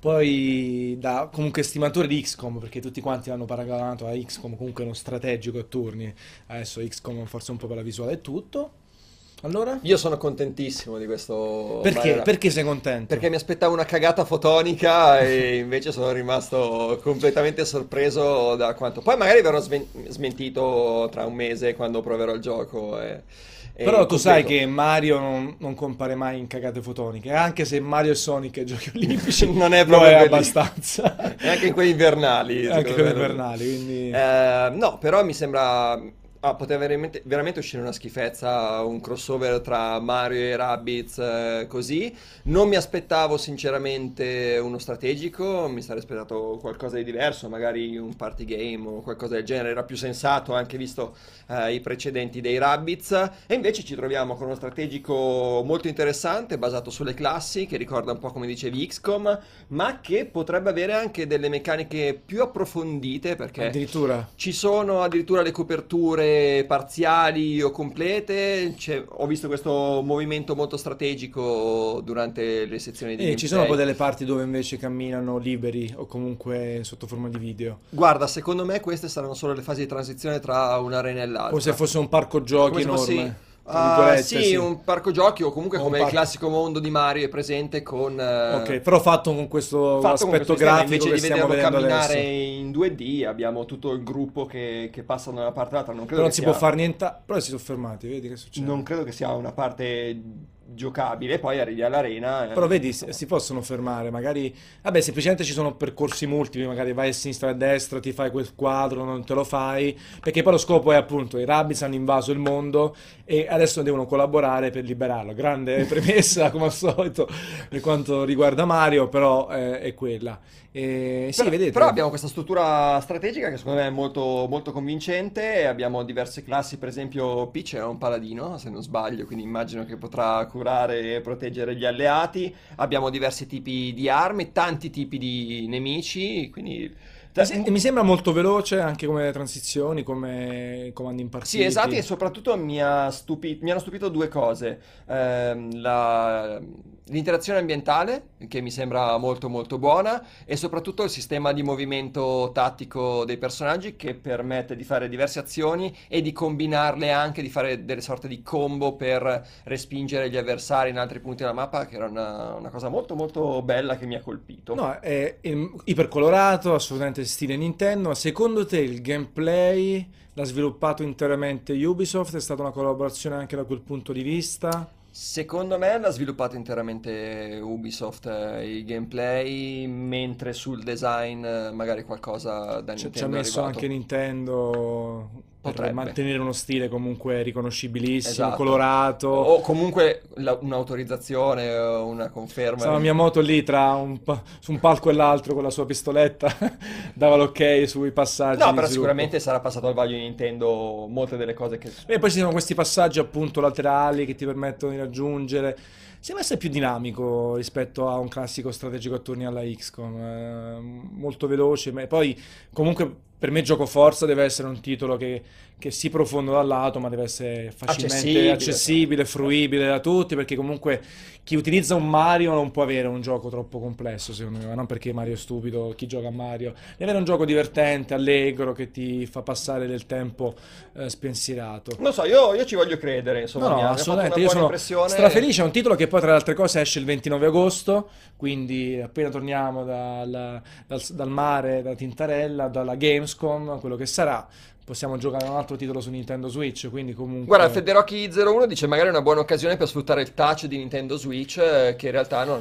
Speaker 1: Poi da comunque stimatore di XCOM, perché tutti quanti l'hanno paragonato a XCOM, comunque uno strategico a turni. Adesso XCOM forse un po' per la visuale e tutto. Allora?
Speaker 2: Io sono contentissimo di questo.
Speaker 1: Perché?
Speaker 2: Mario-
Speaker 1: Perché sei contento?
Speaker 2: Perché mi aspettavo una cagata fotonica e invece sono rimasto completamente sorpreso da quanto. Poi magari verrò smen- smentito tra un mese quando proverò il gioco. E, e
Speaker 1: Però tu sai che Mario non, non compare mai in cagate fotoniche, anche se Mario e Sonic ai giochi olimpici
Speaker 2: Non è proprio
Speaker 1: è
Speaker 2: quelli-
Speaker 1: abbastanza.
Speaker 2: E anche in quelli invernali.
Speaker 1: anche quelli invernali, quindi...
Speaker 2: Eh, no, però mi sembra. Ah, poteva veramente, veramente uscire una schifezza, un crossover tra Mario e Rabbids eh, così. Non mi aspettavo sinceramente uno strategico, mi sarei aspettato qualcosa di diverso, magari un party game o qualcosa del genere, era più sensato anche visto eh, i precedenti dei Rabbids. E invece ci troviamo con uno strategico molto interessante, basato sulle classi, che ricorda un po' come dicevi XCOM, ma che potrebbe avere anche delle meccaniche più approfondite perché...
Speaker 1: Addirittura...
Speaker 2: Ci sono addirittura le coperture parziali o complete. c'è- ho visto questo movimento molto strategico durante le sezioni di
Speaker 1: E ci sono poi delle parti dove invece camminano liberi o comunque sotto forma di video.
Speaker 2: Guarda, secondo me queste saranno solo le fasi di transizione tra un'arena e l'altra.
Speaker 1: Come se fosse un parco giochi
Speaker 2: Come
Speaker 1: enorme.
Speaker 2: Ah,
Speaker 1: virgolette,
Speaker 2: sì, un parco giochi o comunque
Speaker 1: O
Speaker 2: come il
Speaker 1: parco-
Speaker 2: classico mondo di Mario è presente con eh,
Speaker 1: Ok, però fatto con questo
Speaker 2: fatto con
Speaker 1: aspetto
Speaker 2: questo sistema,
Speaker 1: grafico
Speaker 2: invece
Speaker 1: che
Speaker 2: di vederlo camminare
Speaker 1: adesso.
Speaker 2: in 2D abbiamo tutto il gruppo che, che passa da una parte all'altra non credo
Speaker 1: Però non si
Speaker 2: sia-
Speaker 1: può fare niente. Però si sono fermati, vedi che succede.
Speaker 2: non credo che sia una parte giocabile poi arrivi all'arena eh.
Speaker 1: Però vedi, si, si possono fermare, magari... Vabbè, semplicemente ci sono percorsi multipli, magari vai a sinistra e a destra, ti fai quel quadro, non te lo fai, perché poi lo scopo è appunto, i Rabbids hanno invaso il mondo e adesso devono collaborare per liberarlo. Grande premessa, come al solito, per quanto riguarda Mario, però eh, è quella. E, sì,
Speaker 2: però,
Speaker 1: vedete...
Speaker 2: però abbiamo questa struttura strategica che secondo me è molto, molto convincente. Abbiamo diverse classi, per esempio Peach è un paladino, se non sbaglio, quindi immagino che potrà curare e proteggere gli alleati. Abbiamo diversi tipi di armi, tanti tipi di nemici, quindi...
Speaker 1: Mi se- Mi sembra molto veloce anche come transizioni, come comandi impartiti.
Speaker 2: Sì, esatto, e soprattutto mi, ha stupi- mi hanno stupito due cose. Ehm, la- l'interazione ambientale, che mi sembra molto molto buona, e soprattutto il sistema di movimento tattico dei personaggi che permette di fare diverse azioni e di combinarle anche, di fare delle sorte di combo per respingere gli avversari in altri punti della mappa, che era una, una cosa molto molto bella che mi ha colpito.
Speaker 1: No, è il- ipercolorato, assolutamente stile Nintendo, secondo te il gameplay l'ha sviluppato interamente Ubisoft? È stata una collaborazione anche da quel punto di vista?
Speaker 2: Secondo me l'ha sviluppato interamente Ubisoft eh, i gameplay, mentre sul design eh, magari qualcosa da Nintendo
Speaker 1: ci ha messo anche Nintendo
Speaker 2: Potrebbe.
Speaker 1: mantenere uno stile comunque riconoscibilissimo,
Speaker 2: Esatto.
Speaker 1: colorato.
Speaker 2: O comunque la- un'autorizzazione o una conferma.
Speaker 1: Stava Miyamoto lì tra un su un palco e l'altro con la sua pistoletta, dava l'ok sui passaggi.
Speaker 2: No, però sicuramente sarà passato al vaglio di Nintendo molte delle cose che...
Speaker 1: E poi ci sono questi passaggi appunto laterali che ti permettono di raggiungere. Sembra essere più dinamico rispetto a un classico strategico a turni alla XCOM, eh, molto veloce, ma poi comunque per me gioco forza deve essere un titolo che, che si profondo dal lato, ma deve essere facilmente
Speaker 2: Accessibile.
Speaker 1: accessibile, fruibile da tutti, perché comunque chi utilizza un Mario non può avere un gioco troppo complesso, secondo me, ma non perché Mario è stupido, chi gioca a Mario, deve avere un gioco divertente, allegro, che ti fa passare del tempo eh, spensierato.
Speaker 2: Non so, io, io ci voglio credere, insomma,
Speaker 1: No, no, assolutamente. Io sono
Speaker 2: impressione.
Speaker 1: strafelice. È un titolo che poi, tra le altre cose, esce il 29 agosto. Quindi, appena torniamo dal, dal- dal mare, da Tintarella, dalla. Gamescom, quello che sarà, possiamo giocare un altro titolo su Nintendo Switch, quindi comunque...
Speaker 2: Guarda, Federocchi01 dice magari è una buona occasione per sfruttare il touch di Nintendo Switch, eh, che in realtà non,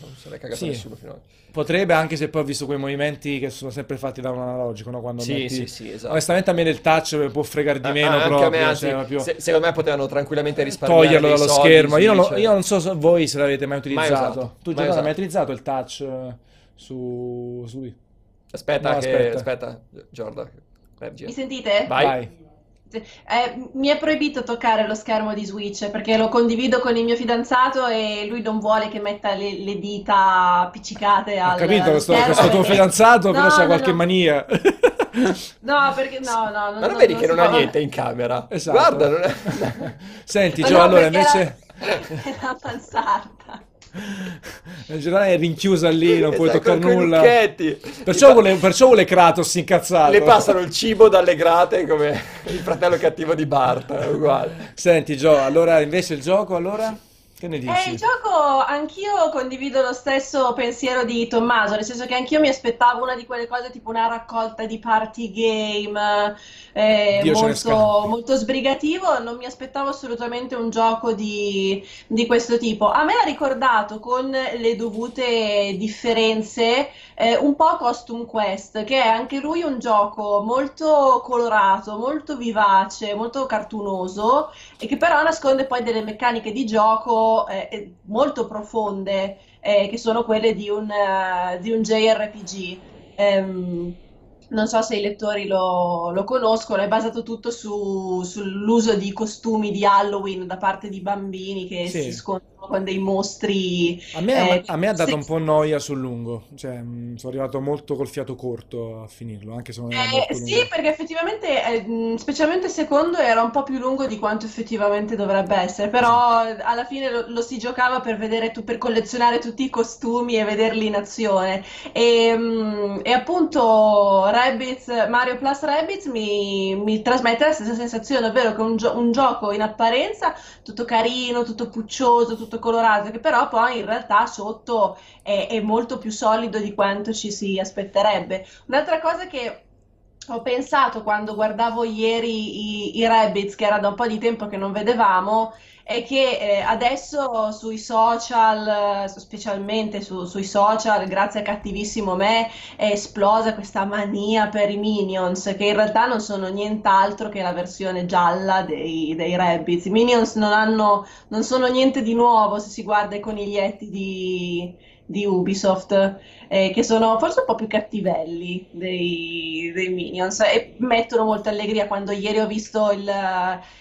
Speaker 2: non se l'è cagato
Speaker 1: Sì.
Speaker 2: nessuno finora.
Speaker 1: Potrebbe, anche se poi ho visto quei movimenti che sono sempre fatti da un analogico, no? Quando
Speaker 2: Sì,
Speaker 1: metti-
Speaker 2: sì, sì, esatto.
Speaker 1: Onestamente a me del touch può fregare di
Speaker 2: Ah,
Speaker 1: meno
Speaker 2: anche
Speaker 1: proprio,
Speaker 2: me, anzi,
Speaker 1: cioè, proprio
Speaker 2: se- secondo me potevano tranquillamente risparmiare
Speaker 1: toglierlo dallo
Speaker 2: soldi
Speaker 1: schermo. Io non, io non so voi se l'avete mai utilizzato.
Speaker 2: usato,
Speaker 1: Tu
Speaker 2: mai
Speaker 1: Giordano, hai mai utilizzato il touch eh, su... su...
Speaker 2: Aspetta,
Speaker 1: No,
Speaker 2: che...
Speaker 1: aspetta.
Speaker 2: aspetta, Giorda.
Speaker 3: Mi sentite?
Speaker 2: Vai.
Speaker 1: Vai.
Speaker 3: Eh, mi è proibito toccare lo schermo di Switch perché lo condivido con il mio fidanzato e lui non vuole che metta le, le dita appiccicate
Speaker 1: Ho
Speaker 3: al
Speaker 1: capito, questo,
Speaker 3: schermo
Speaker 1: questo tuo
Speaker 3: perché-
Speaker 1: fidanzato
Speaker 3: No,
Speaker 1: però c'ha
Speaker 3: no,
Speaker 1: qualche
Speaker 3: no.
Speaker 1: mania.
Speaker 3: No, perché no, no,
Speaker 2: Ma non vedi che
Speaker 3: si
Speaker 2: non ha
Speaker 3: può-
Speaker 2: niente in camera?
Speaker 1: Esatto.
Speaker 2: Guarda, non è...
Speaker 1: Senti, Gio,
Speaker 3: no,
Speaker 1: allora invece...
Speaker 3: È la mansarda.
Speaker 1: Il giornale è rinchiusa lì, non puoi
Speaker 2: Esatto,
Speaker 1: toccare
Speaker 2: con i
Speaker 1: nulla. Perciò vuole, perciò vuole Kratos incazzato.
Speaker 2: Le passano il cibo dalle grate come il fratello cattivo di Bart, uguale.
Speaker 1: Senti, Gio, allora invece il gioco, allora? Che ne
Speaker 3: Eh,
Speaker 1: dici?
Speaker 3: il gioco anch'io condivido lo stesso pensiero di Tommaso, nel senso che anch'io mi aspettavo una di quelle cose tipo una raccolta di party game eh, molto, molto sbrigativo, non mi aspettavo assolutamente un gioco di, di questo tipo. A me ha ricordato con le dovute differenze eh, un po' Costume Quest, che è anche lui un gioco molto colorato, molto vivace, molto cartunoso e che però nasconde poi delle meccaniche di gioco eh, molto profonde, eh, che sono quelle di un, eh, di un JRPG. Ehm, non so se i lettori lo, lo conoscono, è basato tutto su- sull'uso di costumi di Halloween da parte di bambini che
Speaker 1: Sì.
Speaker 3: si scontrano con dei mostri.
Speaker 1: A me,
Speaker 3: eh,
Speaker 1: a me ha dato un po' noia sul lungo, cioè mh, sono arrivato molto col fiato corto a finirlo, anche se non era
Speaker 3: Eh, sì,
Speaker 1: lungo.
Speaker 3: perché effettivamente, eh, mh, specialmente il secondo, era un po' più lungo di quanto effettivamente dovrebbe essere, però eh, alla fine lo, lo si giocava per vedere, tu- per collezionare tutti i costumi e vederli in azione. E, mh, e appunto Rabbids, Mario Plus Rabbids mi, mi trasmette la stessa sensazione, ovvero che un, gio- un gioco in apparenza tutto carino, tutto puccioso, tutto colorato, che però poi in realtà sotto è, è molto più solido di quanto ci si aspetterebbe. Un'altra cosa che ho pensato quando guardavo ieri i, i Rabbids, che era da un po' di tempo che non vedevamo, è che eh, adesso sui social, eh, specialmente su- sui social, grazie a cattivissimo me, è esplosa questa mania per i Minions, che in realtà non sono nient'altro che la versione gialla dei, dei Rabbids. I Minions non hanno, non sono niente di nuovo se si guarda i coniglietti di, di Ubisoft, eh, che sono forse un po' più cattivelli dei, dei Minions e mettono molta allegria. Quando ieri ho visto il,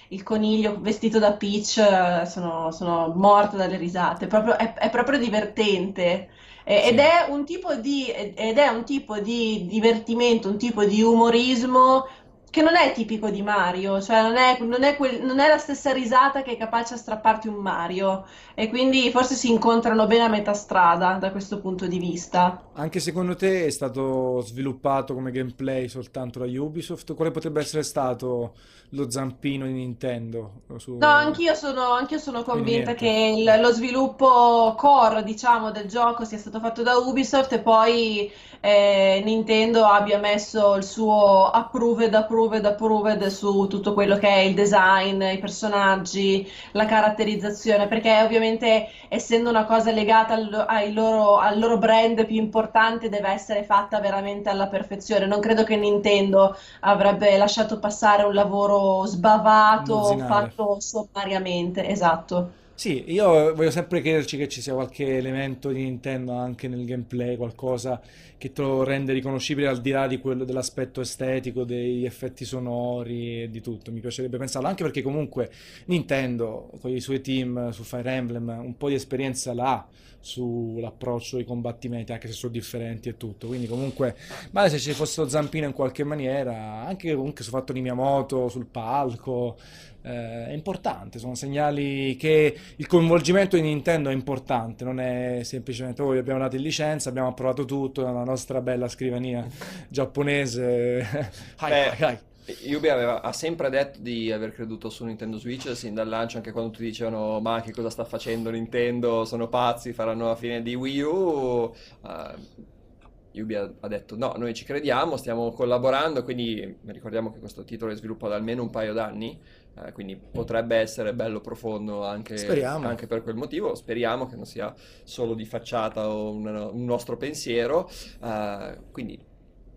Speaker 3: il coniglio vestito da Peach, eh, sono, sono morta dalle risate. Proprio- è, è proprio divertente. Eh,
Speaker 1: Sì.
Speaker 3: Ed è un tipo di, ed è un tipo di divertimento, un tipo di umorismo che non è tipico di Mario, cioè non è, non è quel- non è la stessa risata che è capace a strapparti un Mario. E quindi forse si incontrano bene a metà strada da questo punto di vista.
Speaker 1: Anche secondo te è stato sviluppato come gameplay soltanto da Ubisoft? Quale potrebbe essere stato lo zampino di Nintendo? Su...
Speaker 3: No, anch'io sono, anch'io sono convinta che il- lo sviluppo core, diciamo, del gioco sia stato fatto da Ubisoft e poi eh, Nintendo abbia messo il suo approved, approved, approved su tutto quello che è il design, i personaggi, la caratterizzazione, perché ovviamente essendo una cosa legata al, ai loro, al loro brand più importante deve essere fatta veramente alla perfezione. Non credo che Nintendo avrebbe lasciato passare un lavoro sbavato,
Speaker 1: Dozzinale.
Speaker 3: fatto sommariamente, esatto.
Speaker 1: Sì, io voglio sempre crederci che ci sia qualche elemento di Nintendo anche nel gameplay, qualcosa che te lo rende riconoscibile al di là di quello dell'aspetto estetico, degli effetti sonori e di tutto. Mi piacerebbe pensarlo, anche perché comunque Nintendo, con i suoi team su Fire Emblem, un po' di esperienza l'ha sull'approccio ai combattimenti, anche se sono differenti e tutto. Quindi comunque, magari se ci fosse lo zampino in qualche maniera, anche comunque sul fatto di Miyamoto, sul palco, eh, è importante, sono segnali che il coinvolgimento di Nintendo è importante, non è semplicemente voi abbiamo dato in licenza, abbiamo approvato tutto nella nostra bella scrivania giapponese. Hai,
Speaker 2: Beh,
Speaker 1: hai, hai.
Speaker 2: Yubi aveva- ha sempre detto di aver creduto su Nintendo Switch sin dal lancio, anche quando tutti dicevano ma che cosa sta facendo Nintendo, sono pazzi, faranno la fine di Wii U. eh, Ubi ha, ha detto no, noi ci crediamo, stiamo collaborando, quindi ricordiamo che questo titolo è sviluppato da almeno un paio d'anni, eh, quindi potrebbe essere bello profondo anche, anche per quel motivo. Speriamo che non sia solo di facciata o un, un nostro pensiero. eh, quindi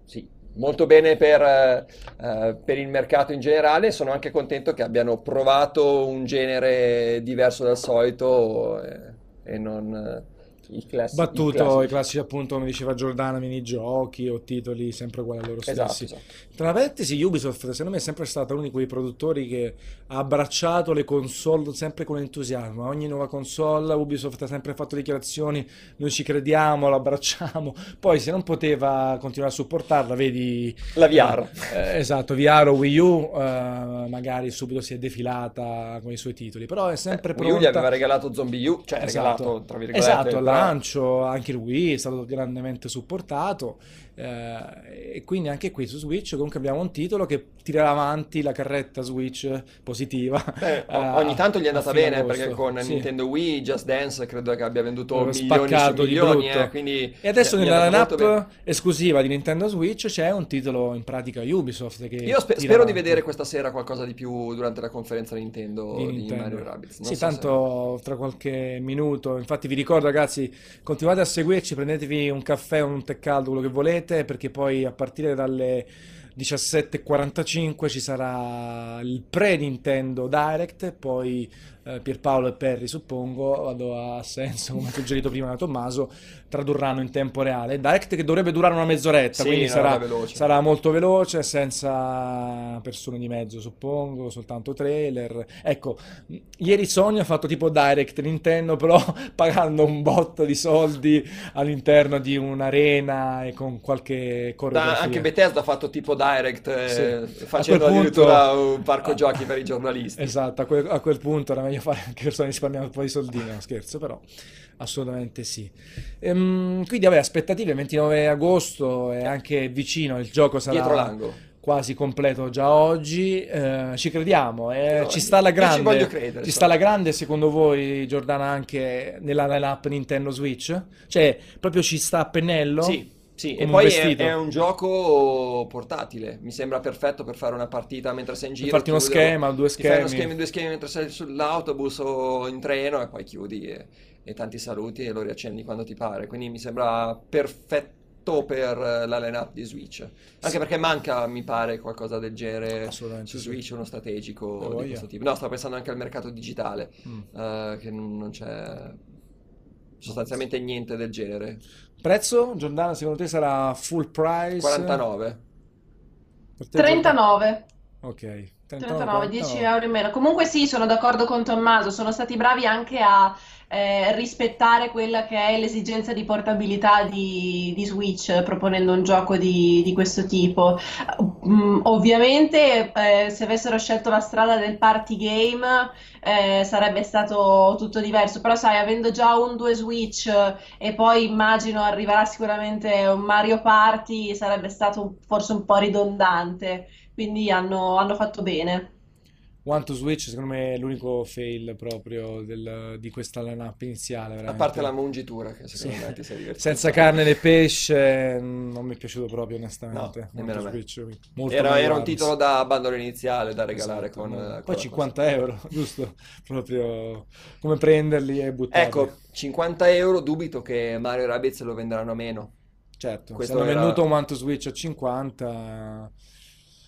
Speaker 2: sì, molto bene per, eh, eh, per il mercato in generale. Sono anche contento che abbiano provato un genere diverso dal solito eh, e non eh, il classi- il
Speaker 1: Battuto
Speaker 2: classico.
Speaker 1: i classici appunto come diceva Giordana minigiochi o titoli sempre uguali a loro
Speaker 2: Esatto,
Speaker 1: stessi
Speaker 2: esatto.
Speaker 1: tra parentesi Ubisoft secondo me è sempre stato uno di quei produttori che ha abbracciato le console sempre con entusiasmo a ogni nuova console Ubisoft ha sempre fatto dichiarazioni noi ci crediamo, lo abbracciamo poi se non poteva continuare a supportarla vedi
Speaker 2: La VR.
Speaker 1: eh, esatto, VR o Wii U eh, magari subito si è defilata con i suoi titoli però è sempre
Speaker 2: Wii U gli
Speaker 1: pronta
Speaker 2: aveva regalato Zombie U, cioè
Speaker 1: Esatto.
Speaker 2: regalato tra virgolette.
Speaker 1: Esatto, al
Speaker 2: però-
Speaker 1: lancio anche Wii è stato grandemente supportato eh, e quindi anche qui su Switch comunque abbiamo un titolo che tirerà avanti la carretta Switch positiva.
Speaker 2: Beh,
Speaker 1: eh,
Speaker 2: ogni tanto gli è andata bene
Speaker 1: agosto.
Speaker 2: perché con
Speaker 1: Sì.
Speaker 2: Nintendo Wii, Just Dance credo che abbia venduto
Speaker 1: Aveva
Speaker 2: milioni
Speaker 1: spaccato di
Speaker 2: milioni,
Speaker 1: brutto.
Speaker 2: eh, quindi
Speaker 1: E adesso nella lineup esclusiva di Nintendo Switch c'è un titolo in pratica Ubisoft che
Speaker 2: Io spe-
Speaker 1: tira
Speaker 2: spero di
Speaker 1: avanti.
Speaker 2: vedere questa sera qualcosa di più durante la conferenza Nintendo
Speaker 1: di
Speaker 2: di,
Speaker 1: Nintendo.
Speaker 2: Mario Rabbids. Non
Speaker 1: Sì,
Speaker 2: so se-
Speaker 1: tanto tra qualche minuto. Infatti, vi ricordo, ragazzi, continuate a seguirci, prendetevi un caffè o un tè caldo, quello che volete, perché poi a partire dalle 17.45 ci sarà il pre-Nintendo Direct. Poi eh, Pierpaolo e Perry, suppongo, vado a senso, come suggerito prima da Tommaso, tradurranno in tempo reale. Direct che dovrebbe durare una mezz'oretta,
Speaker 2: Sì,
Speaker 1: quindi sarà, sarà molto veloce, senza persone di mezzo, suppongo, soltanto trailer. Ecco, ieri Sony ha fatto tipo Direct Nintendo, però pagando un botto di soldi all'interno di un'arena e con qualche
Speaker 2: Da-
Speaker 1: coreografia.
Speaker 2: anche Bethesda ha fatto tipo Direct eh,
Speaker 1: Sì.
Speaker 2: facendo
Speaker 1: quel punto-
Speaker 2: addirittura un parco giochi per i giornalisti.
Speaker 1: Esatto, a quel, a quel punto era meglio fare anche per Sony risparmiare un po' di soldini, no scherzo, però assolutamente sì. Ehm, quindi vabbè, aspettative 29 agosto è anche vicino, il gioco sarà
Speaker 2: Dietro l'angolo.
Speaker 1: quasi completo già oggi, eh, ci crediamo, eh,
Speaker 2: Io-
Speaker 1: ci sta la
Speaker 2: ci
Speaker 1: grande,
Speaker 2: voglio credere,
Speaker 1: ci
Speaker 2: so.
Speaker 1: sta la grande secondo voi Giordana anche nella lineup Nintendo Switch? Cioè proprio ci sta a pennello?
Speaker 2: Sì, sì, e poi è, è un gioco portatile, mi sembra perfetto per fare una partita mentre sei in giro.
Speaker 1: farti uno
Speaker 2: chiuderlo.
Speaker 1: schema, due
Speaker 2: Ti fai uno
Speaker 1: schemi.
Speaker 2: schema, due schemi mentre sei sull'autobus o in treno e poi chiudi e, e tanti saluti e lo riaccendi quando ti pare. Quindi mi sembra perfetto per eh, la lineup di Switch. Anche
Speaker 1: Sì.
Speaker 2: perché manca, mi pare, qualcosa del genere su
Speaker 1: sì.
Speaker 2: Switch, uno strategico di questo tipo. No, sto pensando anche al mercato digitale,
Speaker 1: Mm.
Speaker 2: eh, che non non c'è sostanzialmente niente del genere.
Speaker 1: Prezzo, Giordana, secondo te sarà full price?
Speaker 2: 49.
Speaker 1: Per te,
Speaker 3: 39.
Speaker 1: Ok,
Speaker 3: 39, 10
Speaker 1: 49.
Speaker 3: euro in meno. Comunque sì, sono d'accordo con Tommaso, sono stati bravi anche a eh, rispettare quella che è l'esigenza di portabilità di, di Switch, proponendo un gioco di, di questo tipo. Mm, ovviamente, eh, se avessero scelto la strada del party game, eh, sarebbe stato tutto diverso, però sai, avendo già un 2 Switch e poi immagino arriverà sicuramente un Mario Party, sarebbe stato forse un po' ridondante. Quindi hanno, hanno fatto bene.
Speaker 1: One to Switch, secondo me è l'unico fail proprio del- di questa lineup iniziale,
Speaker 2: A
Speaker 1: veramente.
Speaker 2: parte la mungitura, che secondo
Speaker 1: Sì.
Speaker 2: me ti sei divertito.
Speaker 1: Senza carne né pesce, mm, non mi è piaciuto proprio onestamente.
Speaker 2: No,
Speaker 1: One
Speaker 2: nemmeno
Speaker 1: to
Speaker 2: a me.
Speaker 1: Switch, molto
Speaker 2: Era, era un titolo da bundle iniziale da regalare
Speaker 1: Esatto,
Speaker 2: con,
Speaker 1: no.
Speaker 2: con
Speaker 1: Poi
Speaker 2: la
Speaker 1: 50 euro, giusto? Proprio come prenderli e buttarli.
Speaker 2: Ecco, 50 euro, dubito che Mario Rabbids lo venderanno a meno.
Speaker 1: Certo,
Speaker 2: questo
Speaker 1: se hanno
Speaker 2: era-
Speaker 1: venduto un One to Switch a 50,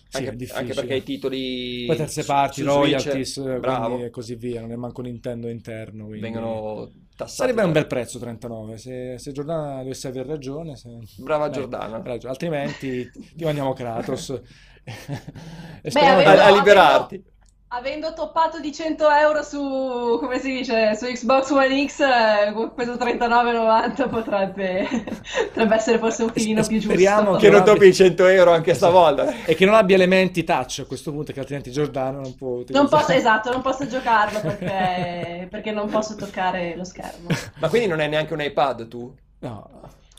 Speaker 1: sì,
Speaker 2: anche,
Speaker 1: è difficile.
Speaker 2: anche perché i titoli
Speaker 1: Poi terze parti, royalties,
Speaker 2: bravo,
Speaker 1: quindi e così via, non è manco Nintendo interno, quindi...
Speaker 2: vengono tassati.
Speaker 1: Sarebbe un
Speaker 2: da-
Speaker 1: bel prezzo 39, se, se Giordana dovesse aver ragione, se-
Speaker 2: Brava
Speaker 1: Dai,
Speaker 2: Giordana.
Speaker 1: ragione. altrimenti ti mandiamo Kratos. e
Speaker 3: Beh,
Speaker 1: speriamo che-
Speaker 2: a, a liberarti.
Speaker 3: Avendo toppato di 100 euro su, come si dice, su Xbox One X, eh, questo 39,90 potrebbe, potrebbe essere forse un filino più giusto.
Speaker 1: speriamo
Speaker 2: Che non toppi i 100 euro anche stavolta.
Speaker 1: e che non abbia elementi touch a questo punto, che altrimenti Giordano non può
Speaker 3: Non
Speaker 1: utilizzare.
Speaker 3: posso, esatto, non posso giocarlo perché, perché non posso toccare lo schermo.
Speaker 2: Ma quindi non è neanche un iPad tu?
Speaker 1: No.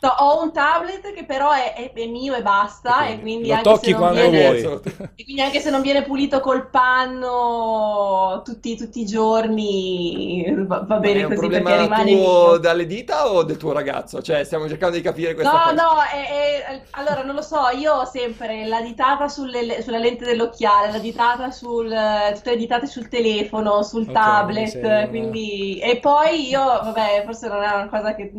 Speaker 3: No, ho un tablet che però è, è- è mio e basta, e quindi
Speaker 1: lo
Speaker 3: anche se
Speaker 1: tocchi
Speaker 3: non
Speaker 1: quando
Speaker 3: viene,
Speaker 1: vuoi.
Speaker 3: e quindi anche se non viene pulito col panno tutti, tutti i giorni, va, va bene così perché
Speaker 2: problema
Speaker 3: rimane
Speaker 2: tuo
Speaker 3: mio.
Speaker 2: dalle dita o del tuo ragazzo? Cioè, stiamo cercando di capire questa
Speaker 3: No,
Speaker 2: cosa.
Speaker 3: no, è- allora non lo so, io ho sempre la ditata sulle- sulla lente dell'occhiale, la ditata sul, tutte le ditate sul telefono, sul
Speaker 1: Ok,
Speaker 3: tablet,
Speaker 1: sei una-
Speaker 3: quindi... E poi io, vabbè, forse non è una cosa che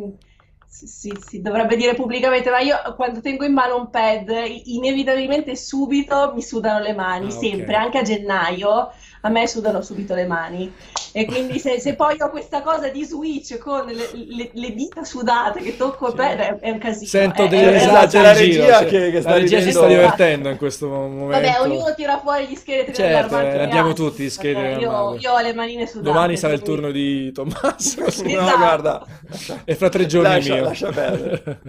Speaker 3: si, si- si dovrebbe dire pubblicamente, ma io quando tengo in mano un pad, inevitabilmente subito mi sudano le mani,
Speaker 1: Ah,
Speaker 3: sempre, anche a gennaio a me sudano subito le mani. E quindi se, se poi ho questa cosa di switch con le, le- le dita sudate che tocco il pad, è, è un casino.
Speaker 1: Sento
Speaker 3: È-
Speaker 1: delle
Speaker 3: è-
Speaker 2: esatto,
Speaker 1: risate
Speaker 2: c'è
Speaker 1: in
Speaker 2: la
Speaker 1: giro,
Speaker 2: regia
Speaker 1: cioè,
Speaker 2: che- che
Speaker 1: la
Speaker 2: sta
Speaker 1: regia si sta divertendo in questo momento.
Speaker 3: Vabbè, ognuno tira fuori gli scheletri
Speaker 1: Certo,
Speaker 3: che
Speaker 1: abbiamo tutti gli scheletri
Speaker 3: Vabbè, io, io ho le manine sudate.
Speaker 1: Domani sarà il turno di Tommaso
Speaker 2: No,
Speaker 3: Esatto.
Speaker 2: guarda.
Speaker 1: e fra tre giorni
Speaker 2: Lascia-
Speaker 1: mio.
Speaker 2: lascia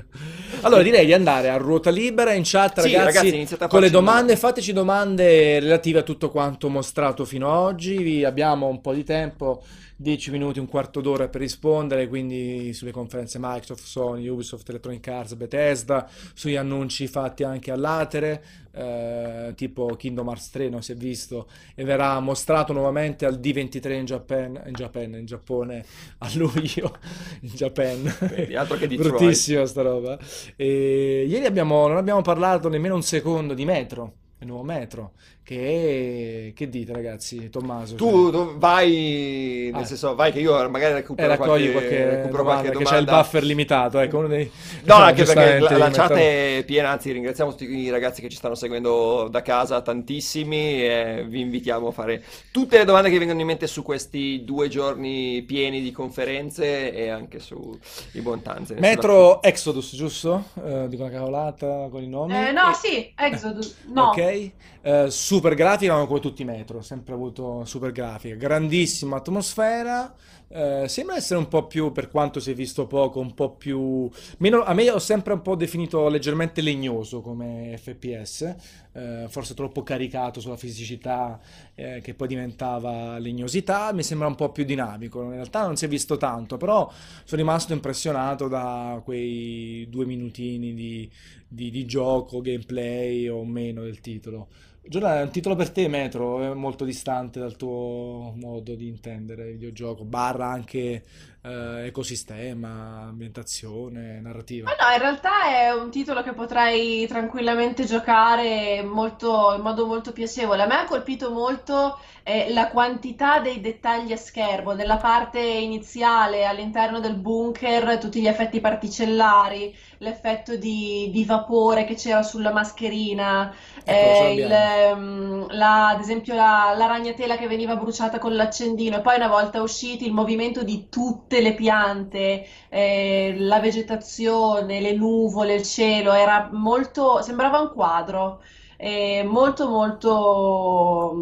Speaker 1: allora direi di andare a ruota libera in chat,
Speaker 2: Sì,
Speaker 1: ragazzi,
Speaker 2: ragazzi,
Speaker 1: con le domande. Fateci domande relative a tutto quanto mostrato fino ad oggi. Vi abbiamo un po' di tempo. 10 minuti, un quarto d'ora per rispondere, quindi sulle conferenze Microsoft, Sony, Ubisoft, Electronic Arts, Bethesda, sugli annunci fatti anche all'Atere, eh, tipo Kingdom Hearts 3 non si è visto e verrà mostrato nuovamente al D23 in Japan, in Japan, in Giappone a luglio, in Japan.
Speaker 2: Vedi, altro che Detroit.
Speaker 1: Bruttissima sta roba. E ieri abbiamo, non abbiamo parlato nemmeno un secondo di Metro, il nuovo Metro, che, che dite ragazzi, Tommaso?
Speaker 2: Tu, tu vai, nel
Speaker 1: Ah.
Speaker 2: senso, vai che io magari
Speaker 1: Eh,
Speaker 2: recupero
Speaker 1: raccogli
Speaker 2: qualche,
Speaker 1: qualche,
Speaker 2: recupero
Speaker 1: domanda,
Speaker 2: qualche
Speaker 1: che c'è il
Speaker 2: domanda.
Speaker 1: buffer limitato, ecco, uno dei...
Speaker 2: No, anche perché la, la chat è piena, anzi ringraziamo tutti i ragazzi che ci stanno seguendo da casa, tantissimi, e vi invitiamo a fare tutte le domande che vengono in mente su questi due giorni pieni di conferenze e anche sui buon Tanzania.
Speaker 1: Metro Exodus, giusto? Eh, dico una cavolata con i nomi.
Speaker 3: Eh, no, sì, Exodus, no.
Speaker 1: Ok, Eh, super grafica, ma come tutti i metro, sempre avuto super grafica, grandissima atmosfera, eh, sembra essere un po' più, per quanto si è visto poco, un po' più... Meno, a me ho sempre un po' definito leggermente legnoso come FPS, eh, forse troppo caricato sulla fisicità, eh, che poi diventava legnosità, mi sembra un po' più dinamico, in realtà non si è visto tanto, però sono rimasto impressionato da quei due minutini di, di- di gioco, gameplay o meno del titolo. Giornale, un titolo per te, Metro, è molto distante dal tuo modo di intendere il videogioco, barra anche eh, ecosistema, ambientazione, narrativa.
Speaker 3: Ma no, in realtà è un titolo che potrei tranquillamente giocare molto- in modo molto piacevole. A me ha colpito molto eh, la quantità dei dettagli a schermo, nella parte iniziale all'interno del bunker, tutti gli effetti particellari, l'effetto di, di vapore che c'era sulla mascherina, eh, il, ehm, la- ad esempio la, la ragnatela che veniva bruciata con l'accendino. E poi una volta usciti il movimento di tutte le piante, eh, la vegetazione, le nuvole, il cielo, era molto, sembrava un quadro, eh, molto molto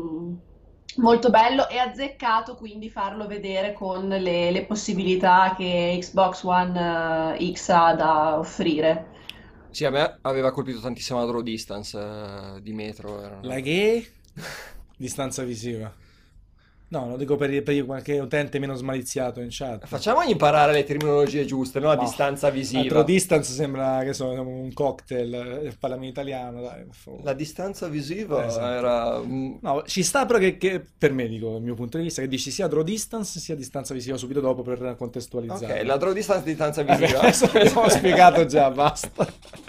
Speaker 3: molto bello e azzeccato quindi farlo vedere con le, le possibilità che Xbox One eh, X ha da offrire.
Speaker 2: Sì, a me aveva colpito tantissimo la draw distance eh, di Metro. era
Speaker 1: La che? Distanza visiva. No, lo dico per, per qualche utente meno smaliziato in chat.
Speaker 2: Facciamogli imparare le terminologie giuste, no? A
Speaker 1: Ma-
Speaker 2: distanza visiva.
Speaker 1: Altro distance sembra che so, un cocktail, eh, parlami in italiano, dai.
Speaker 2: La distanza visiva
Speaker 1: Esatto.
Speaker 2: era...
Speaker 1: No, ci sta però che, che- per me, dico, dal mio punto di vista, che dici sia draw distance sia distanza visiva subito dopo per contestualizzare.
Speaker 2: Ok, la draw distance di distanza visiva.
Speaker 1: adesso sono spiegato già, basta.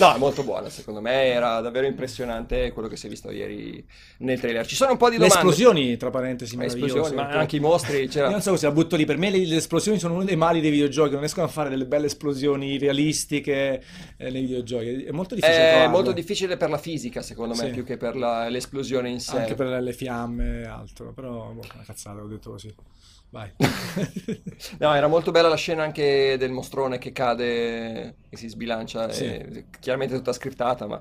Speaker 2: No, è molto buona, secondo me era davvero impressionante quello che si è visto ieri nel trailer. Ci sono un po' di
Speaker 1: Le
Speaker 2: domande.
Speaker 1: esplosioni, tra parentesi,
Speaker 2: Le
Speaker 1: meravigliose.
Speaker 2: Esplosioni, ma anche i mostri, c'era-
Speaker 1: Io non so se la butto lì, per me le, le esplosioni sono uno dei mali dei videogiochi, non riescono a fare delle belle esplosioni realistiche eh, nei videogiochi, è molto difficile
Speaker 2: È
Speaker 1: trovarle.
Speaker 2: molto difficile per la fisica, secondo me,
Speaker 1: Sì.
Speaker 2: più che per la- l'esplosione in sé.
Speaker 1: Anche per le fiamme e altro, però boh, una cazzata, ho detto così. Vai.
Speaker 2: No, era molto bella la scena anche del mostrone che cade e si sbilancia,
Speaker 1: Sì.
Speaker 2: e- chiaramente tutta scriptata, ma...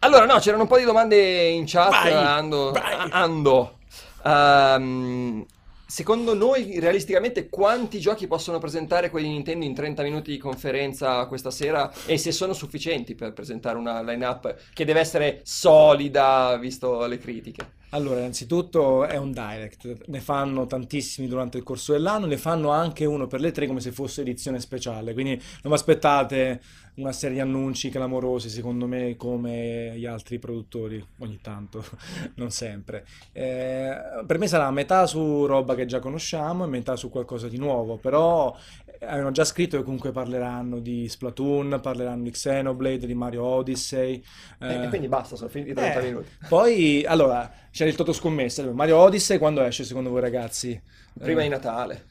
Speaker 2: Allora, no, c'erano un po' di domande in chat,
Speaker 1: Vai,
Speaker 2: Ando.
Speaker 1: vai.
Speaker 2: Ando. Ehm, secondo noi, realisticamente, quanti giochi possono presentare quelli Nintendo in 30 minuti di conferenza questa sera e se sono sufficienti per presentare una line-up che deve essere solida, visto le critiche?
Speaker 1: Allora, innanzitutto è un direct, ne fanno tantissimi durante il corso dell'anno, ne fanno anche uno per le tre come se fosse edizione speciale, quindi non vi aspettate una serie di annunci clamorosi, secondo me, come gli altri produttori, ogni tanto, non sempre. Eh, per me sarà metà su roba che già conosciamo e metà su qualcosa di nuovo, però eh, avevano già scritto che comunque parleranno di Splatoon, parleranno di Xenoblade, di Mario Odyssey.
Speaker 2: E
Speaker 1: eh,
Speaker 2: quindi basta, sono finiti i 30
Speaker 1: eh,
Speaker 2: minuti.
Speaker 1: poi, allora, c'è il Toto scommessa. Mario Odyssey quando esce secondo voi ragazzi?
Speaker 2: Prima
Speaker 1: Eh,
Speaker 2: di Natale.